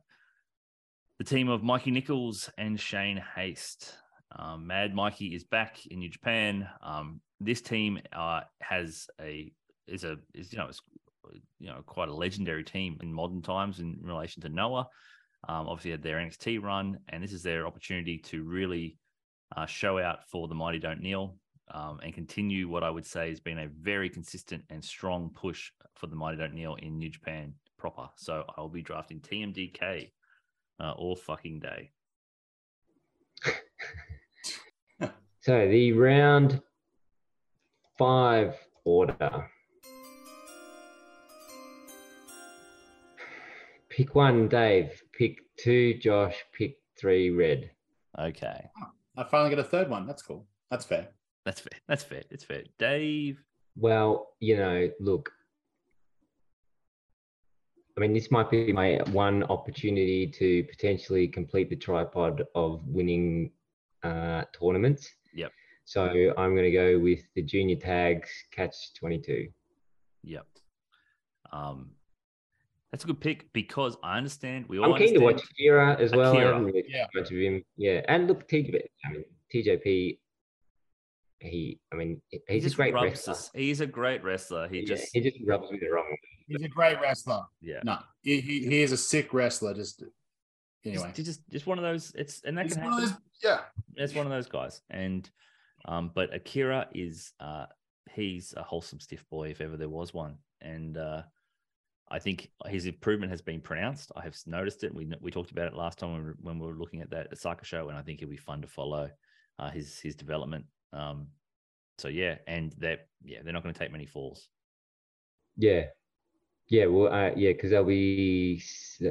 the team of Mikey Nichols and Shane Haste. Um, Mad Mikey is back in New Japan. Um, this team uh, has a is a is you know it's you know quite a legendary team in modern times in relation to Noah. Um, obviously had their NXT run, and this is their opportunity to really uh, show out for the Mighty Don't Kneel um, and continue what I would say has been a very consistent and strong push for the Mighty Don't Kneel in New Japan proper. So I'll be drafting TMDK uh, all fucking day.
So the round five order. Pick one, Dave. Pick two, Josh. Pick three, Red.
Okay,
I finally get a third one. That's cool. That's fair.
that's fair. That's fair. It's fair. Dave.
Well, you know, look. I mean, this might be my one opportunity to potentially complete the tripod of winning uh, tournaments.
Yep.
So I'm going to go with the junior tags catch 22.
Yep. Um, that's a good pick because I understand we all
I'm keen to watch
understand-
Akira as well. I
Akira,
haven't really
yeah.
much of him. Yeah, and look, TJP. I mean, TJP. He, I mean, he-
He
he's a great
rubs
wrestler.
us. He's a great wrestler. He
Yeah,
just
he just rubs me the wrong way.
He's a great wrestler.
yeah.
No, he, he, he is a sick wrestler. Just
Just-
anyway.
He's just just one of those. It's and that
He's
can
one of
happen.
those- yeah.
It's one of those guys. And um, but Akira is uh he's a wholesome stiff boy if ever there was one. And uh I think his improvement has been pronounced. I have noticed it. We we talked about it last time when we were, when we were looking at that Osaka show, and I think it'll be fun to follow uh, his his development. Um, so yeah, and that yeah, they're not going to take many falls.
Yeah, yeah. Well, uh, yeah, because they'll be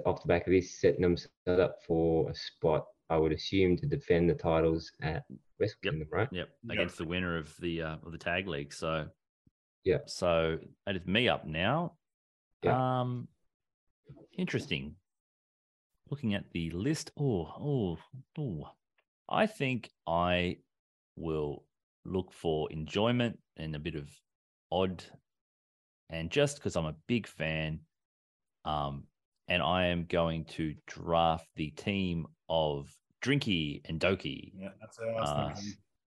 off the back of this setting themselves up for a spot. I would assume to defend the titles at Wrestle
Yep.
Kingdom, right?
Yep,
Yeah.
against the winner of the uh, of the tag league. So
Yeah.
so that is me up now.
Yeah.
Um, interesting. Looking at the list. Oh, oh, oh. I think I will look for enjoyment and a bit of odd, and just because I'm a big fan, um, and I am going to draft the team of Drinky and Douki.
Yeah, that's what I
Uh.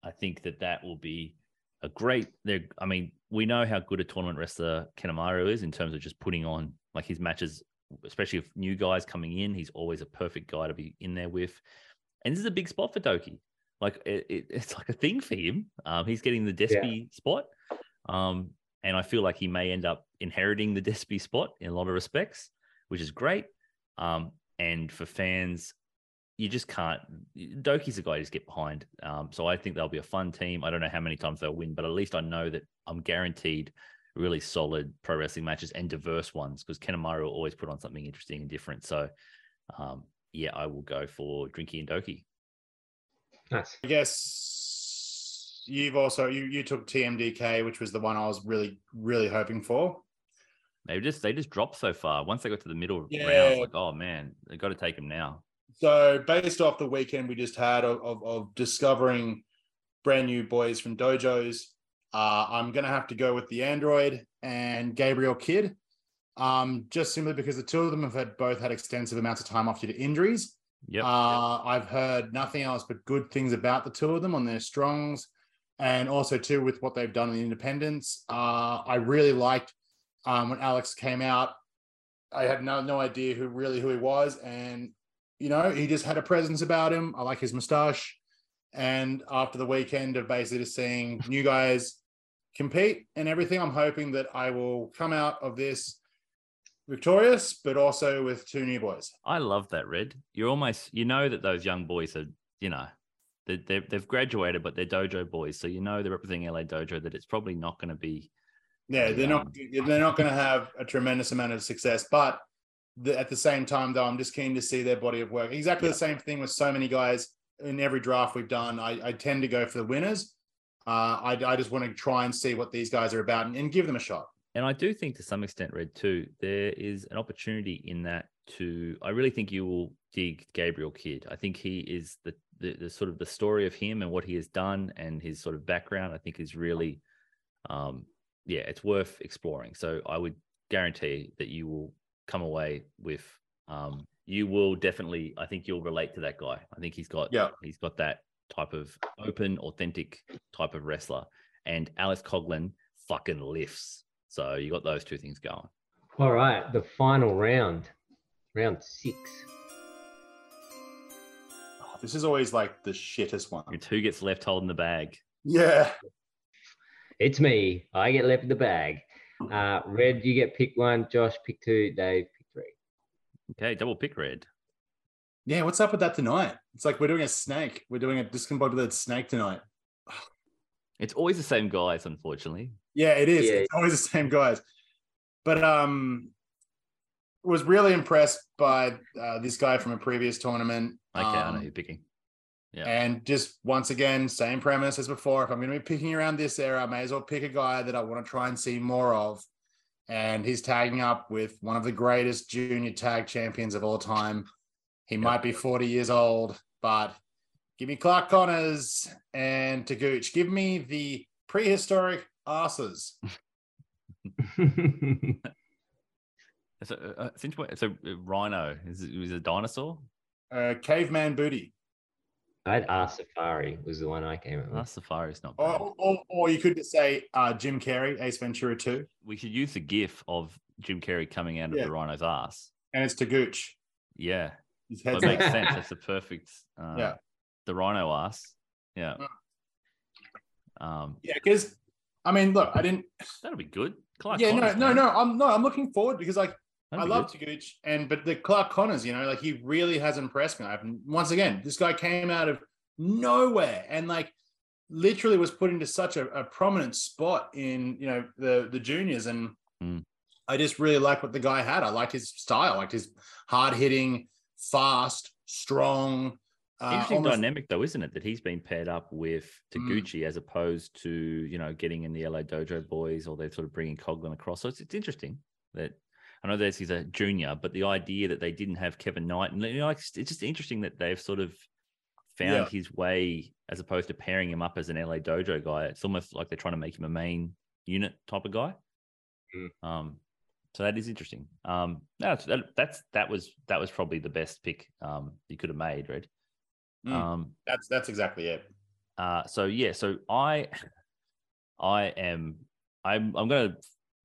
I think that that will be a great. There, I mean, we know how good a tournament wrestler Kanemaru is in terms of just putting on like his matches, especially if new guys coming in. He's always a perfect guy to be in there with, and this is a big spot for Douki. Like it, it, it's like a thing for him. Um, he's getting the Despy spot, um, and I feel like he may end up inheriting the Despy spot in a lot of respects, which is great. Um, and for fans, you just can't. Douki's a guy to just get behind. Um, so I think they'll be a fun team. I don't know how many times they'll win, but at least I know that I'm guaranteed really solid pro wrestling matches and diverse ones because Kanemaru will always put on something interesting and different. So, um, yeah, I will go for Drinky and Douki.
Nice.
I guess you've also you you took TMDK, which was the one I was really really hoping for.
They just they just dropped so far. Once they got to the middle
Yeah.
rounds, like oh man, they got to take them now.
So based off the weekend we just had of, of, of discovering brand new boys from dojos, uh, I'm gonna have to go with the Android and Gabriel Kidd. Um, just simply because the two of them have had both had extensive amounts of time off due to injuries.
Yep.
Uh, I've heard nothing else but good things about the two of them on their strongs, and also too with what they've done in the independents. Uh, I really liked um, when Alex came out. I had no no idea who really who he was, and you know he just had a presence about him. I like his moustache, and after the weekend of basically just seeing new guys compete and everything, I'm hoping that I will come out of this victorious, but also with two new boys.
I love that, Red. You're almost, you know, that those young boys are, you know, they, they've graduated, but they're dojo boys. So you know they're representing LA Dojo that it's probably not going to be.
Yeah, they're not um, they're not going to have a tremendous amount of success, but the, at the same time, though, I'm just keen to see their body of work. Exactly the same thing with so many guys in every draft we've done. I, I tend to go for the winners. Uh, I, I just want to try and see what these guys are about and, and give them a shot.
And I do think to some extent, Red, too, there is an opportunity in that to, I really think you will dig Gabriel Kidd. I think he is the, the, the sort of the story of him and what he has done and his sort of background, I think is really, um, yeah, it's worth exploring. So I would guarantee that you will come away with, um, you will definitely, I think you'll relate to that guy. I think he's got,
Yeah.
he's got that type of open, authentic type of wrestler. And Alex Coughlin fucking lifts. So you got those two things going.
All right, the final round, round six.
Oh, this is always like the shittest one.
It's who gets left holding the bag.
Yeah.
It's me. I get left in the bag. Uh, Red, you get pick one. Josh, pick two. Dave, pick three.
Okay, double pick red.
Yeah, what's up with that tonight? It's like we're doing a snake. We're doing a discombobulated snake tonight.
It's always the same guys, unfortunately.
Yeah, it is.
Yeah.
It's always the same guys. But um was really impressed by uh, this guy from a previous tournament.
Okay, I know
Um,
who you're picking. Yeah.
And just once again, same premise as before. If I'm going to be picking around this era, I may as well pick a guy that I want to try and see more of. And he's tagging up with one of the greatest junior tag champions of all time. He might be 40 years old, but give me Clark Connors and Taguchi. Give me the prehistoric asses.
So, uh, since when, so uh, Rhino is it, was it a dinosaur?
Uh, caveman booty.
I'd ask Safari was the one I came up with.
Last Safari is not bad.
Or, or, or you could just say uh, Jim Carrey, Ace Ventura 2,
We should use the GIF of Jim Carrey coming out of
Yeah.
the rhino's ass.
and it's to Gooch.
Yeah,
His head's
it makes sense. That's the perfect. Uh,
Yeah.
The rhino ass. Yeah.
Mm.
Um,
Yeah, because I mean, look, I didn't.
that'll be good. Clark
yeah, no,
Connors,
no,
man.
no. I'm no, I'm looking forward because like
That'd
I love. Taguchi, and but the Clark Connors, you know, like he really has impressed me. I've, once again, this guy came out of nowhere and like literally was put into such a, a prominent spot in you know the the juniors, and
Mm.
I just really like what the guy had. I liked his style, I liked his hard hitting, fast, strong. Uh,
Interesting
almost-
dynamic though, isn't it? That he's been paired up with
Mm.
Taguchi as opposed to you know getting in the LA Dojo boys, or they're sort of bringing Coughlin across. So it's, it's interesting that I know this is a junior, but the idea that they didn't have Kevin Knight, and you know, it's, it's just interesting that they've sort of found
Yeah.
his way as opposed to pairing him up as an LA Dojo guy. It's almost like they're trying to make him a main unit type of guy.
Mm.
Um, so that is interesting. Um, that's that, that's that was that was probably the best pick um you could have made, Red.
Mm.
Um,
That's that's exactly it.
uh, so yeah, so I, I am, I'm, I'm going to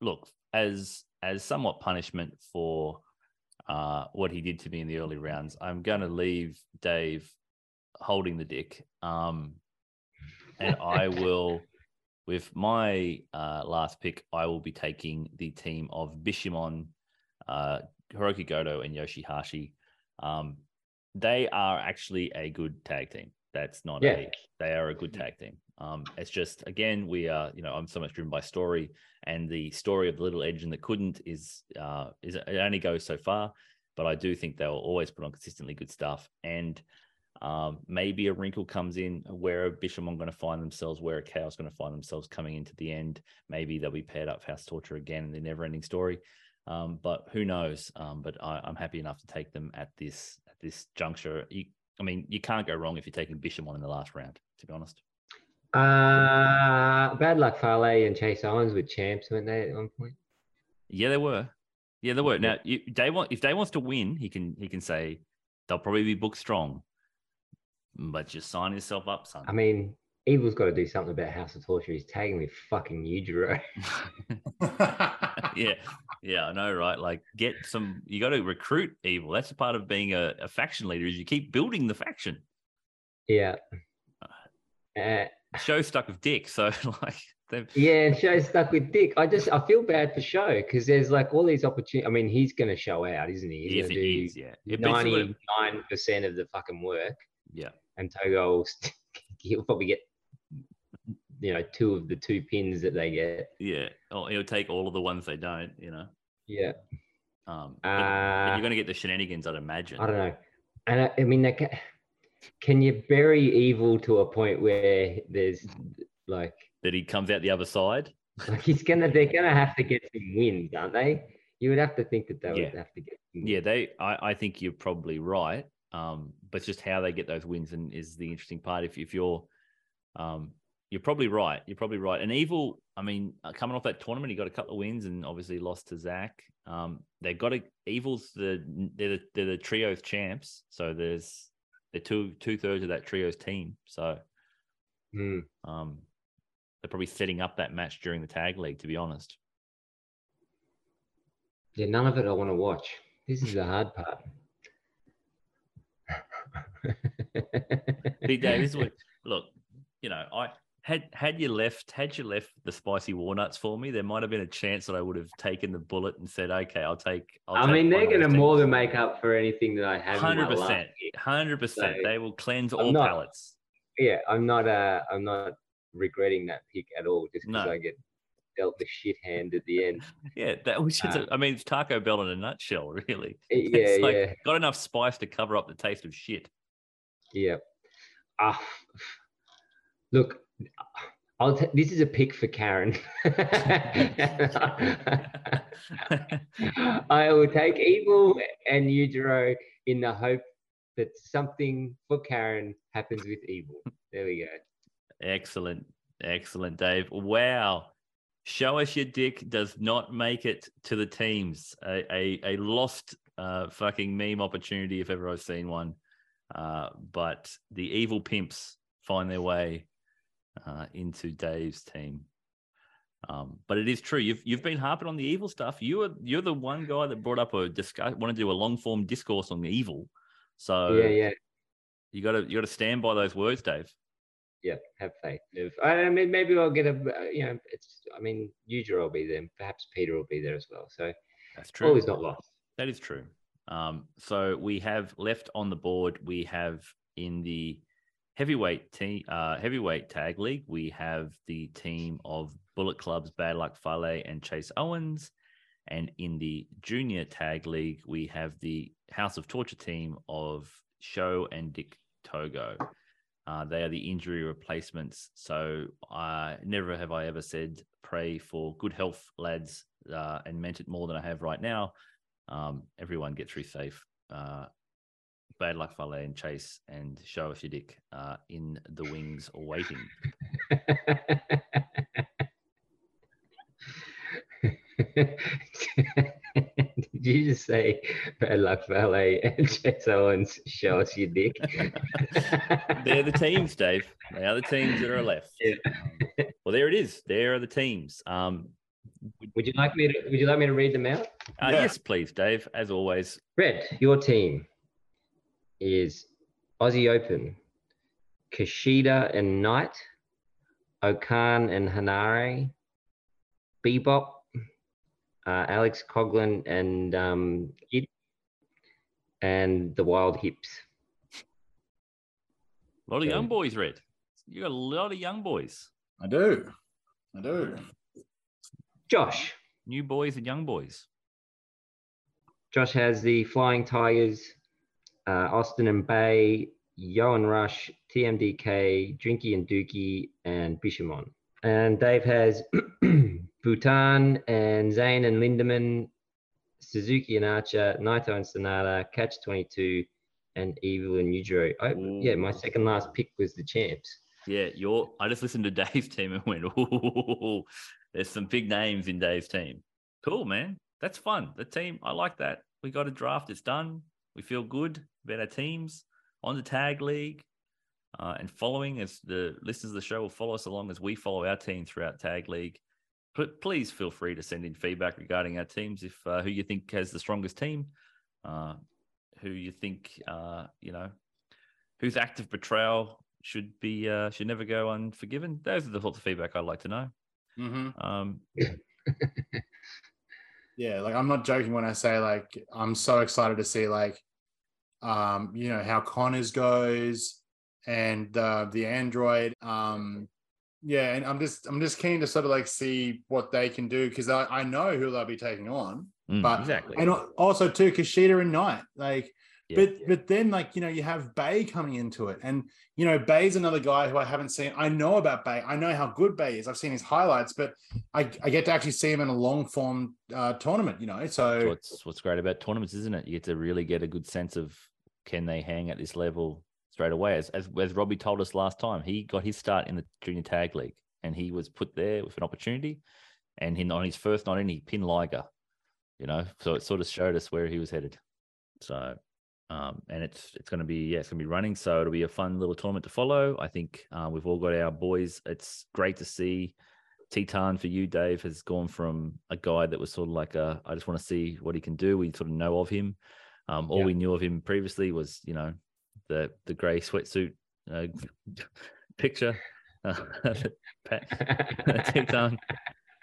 look as as somewhat punishment for uh, what he did to me in the early rounds. I'm going to leave Dave holding the dick, um, and I will, with my uh, last pick, I will be taking the team of Bishamon, uh, Hiroki Goto, and Yoshihashi. Um, they are actually a good tag team. That's not
Yeah.
a they are a good tag team. Um, it's just again we are you know I'm so much driven by story, and the story of the little engine that couldn't is uh is it only goes so far, but I do think they'll always put on consistently good stuff. And Um, maybe a wrinkle comes in where a Bishamon going to find themselves, where a Chaos going to find themselves coming into the end. Maybe they'll be paired up for House Torture again in the never ending story. Um, but who knows? Um, but I, I'm happy enough to take them at this at this juncture. You, I mean, you can't go wrong if you're taking Bishamon in the last round. To be honest.
Uh, bad luck, Fale and Chase Owens with champs, weren't they at one point?
Yeah, they were. Yeah, they were. Now, you, Dave want if Dave wants to win, he can he can say they'll probably be booked strong, but just sign yourself up, son.
I mean, Evil's got to do something about House of Torture. He's tagging with fucking Yujiro.
yeah, yeah, I know, right? Like, get some. You got to recruit evil. That's a part of being a, a faction leader. Is you keep building the faction.
yeah. Uh,
Show stuck with Dick, so like, they've,
yeah, and Show's stuck with Dick. I just I feel bad for Show because there's like all these opportunities. I mean, he's going to show out, isn't he? He's
he is,
going to do
is, yeah. Yeah, but you've got to-
ninety nine percent of the fucking work,
yeah,
and Togo will he'll probably get you know two of the two pins that they get.
yeah. Oh, he'll take all of the ones they don't, you know.
Yeah,
Um, but, but
uh,
you're going to get the shenanigans, I'd imagine.
I don't know, and I, I mean, they ca- can you bury evil to a point where there's like
That he comes out the other side.
like he's gonna they're gonna have to get some wins, aren't they? You would have to think that they would have to get. Some
Yeah, they. I, I think you're probably right. Um, but just how they get those wins and is the interesting part. If if you're, um, you're probably right. You're probably right. And evil. I mean, uh, coming off that tournament, he got a couple of wins and obviously lost to Zack. Um, they got a evil's the they're the, they're the trios champs. So there's they're two two thirds of that trios team. So
Hmm.
um, they're probably setting up that match during the tag league. To be honest.
Yeah, none of it I want to watch. This is the hard part.
Big Dave, this is what look, you know, I had had you left, had you left the spicy walnuts for me, there might have been a chance that I would have taken the bullet and said, okay, I'll take. I'll
I
take
mean, they're going to more than make up for anything that I have.
Hundred percent, hundred percent. They will cleanse
I'm
all
not-
palates.
Yeah, I'm not. Uh, I'm not regretting that pick at all, just because
No.
I get dealt the shit hand at the end.
Yeah, that was just.
Uh,
a- I mean, it's Taco Bell in a nutshell, really.
Yeah,
It's like,
yeah,
Got enough spice to cover up the taste of shit.
yeah. Ah, look, I'll. T- this is a pick for Karen. I will take Evil and Yujiro in the hope that something for Karen happens with Evil. There we go.
Excellent. Excellent, Dave. Wow. Show us your dick does not make it to the teams. A, a, a lost uh, fucking meme opportunity if ever I've seen one. Uh, but the evil pimps find their way uh, into Dave's team. Um, but it is true. You've you've been harping on the evil stuff. You are you're the one guy that brought up a discuss want to do a long form discourse on the evil. So
yeah, yeah.
you got to you got to stand by those words, Dave.
yeah, have faith. If, I mean, maybe I'll get a, uh, you know, it's, I mean, Yuja will be there. Perhaps Peter will be there as well. So
That's true.
all is not lost.
That is true. Um, so we have left on the board. We have in the heavyweight team, uh, heavyweight tag league. We have the team of Bullet Clubs, Bad Luck Fale and Chase Owens, and in the junior tag league, we have the House of Torture team of Show and Dick Togo. Uh, they are the injury replacements. So uh, never have I ever said pray for good health, lads, uh, and meant it more than I have right now. Um, everyone get through safe. Bad luck, Fale and Chase, and show us your dick uh, in the wings waiting.
Did you just say bad luck, valet, and Chase Owens show us your dick?
They're the teams, Dave. They are the teams that are left.
Yeah.
Um, well, there it is. There are the teams. Um,
Would you like me to? Would you like me to read them out?
uh,
Yeah.
Yes, please, Dave. As always,
Red, your team is Aussie Open, Kushida and Knight, O-Khan and Henare, Bebop, uh, Alex Coughlin and um, Kidd, and the Wild Hips.
a lot of
Okay.
young boys, Red. You got a lot of young boys,
I do. I do.
Josh.
new boys and young boys.
Josh has the Flying Tigers, uh, Austin and Bey, Yohan Rush, TMDK, Drinky and Douki, and Bishamon. And Dave has Bhutan and Zayne and Lindaman, Suzuki and Archer, Naito and Sanada, Catch 22, and Evil and Yujiro. I, yeah, my second last pick was the champs.
Yeah, you're. I just listened to Dave's team and went, "Ooh, there's some big names in Dave's team." Cool, man. That's fun. The team, I like that. We got a draft. It's done. We feel good about our teams on the tag league, uh, and following as the listeners of the show will follow us along as we follow our team throughout tag league. Pl- Please feel free to send in feedback regarding our teams. If uh, who you think has the strongest team, uh, who you think, uh, you know, whose act of betrayal should be uh, should never go unforgiven. Those are the sorts of feedback I'd like to know.
hmm
Um,
Yeah, like I'm not joking when I say like I'm so excited to see like um you know how Connors goes and uh, the android um yeah and I'm just I'm just keen to sort of like see what they can do because I, I know who they'll be taking on
mm,
But-
exactly.
and also too Kushida and Knight like
Yeah.
but but then like you know you have Bey coming into it and you know Bey's another guy who I haven't seen I know about Bey I know how good Bey is I've seen his highlights but I, I get to actually see him in a long form uh, tournament you know so
what's what's great about tournaments, isn't it? You get to really get a good sense of can they hang at this level straight away. As as, as Robbie told us last time, he got his start in the junior tag league, and he was put there with an opportunity. And he, on his first night in, he pinned Liger. You know, so it sort of showed us where he was headed. So, um, and it's it's going to be yeah, it's going to be running. So it'll be a fun little tournament to follow. I think uh, we've all got our boys. It's great to see. Titan for you, Dave, has gone from a guy that was sort of like a, I just want to see what he can do. We sort of know of him. Um, all
Yeah.
we knew of him previously was, you know, the the grey sweatsuit uh, picture. Uh, Titan,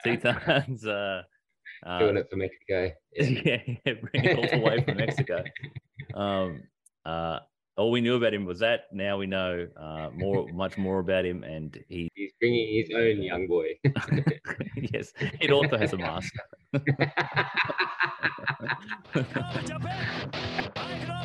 Titan's uh, uh,
Doing it for Mexico.
yeah, yeah, bring it all the way from Mexico. Um, uh, all we knew about him was that. Now we know uh, more, much more about him, and he
He's bringing his own young boy.
yes, it also has a mask.
Japan!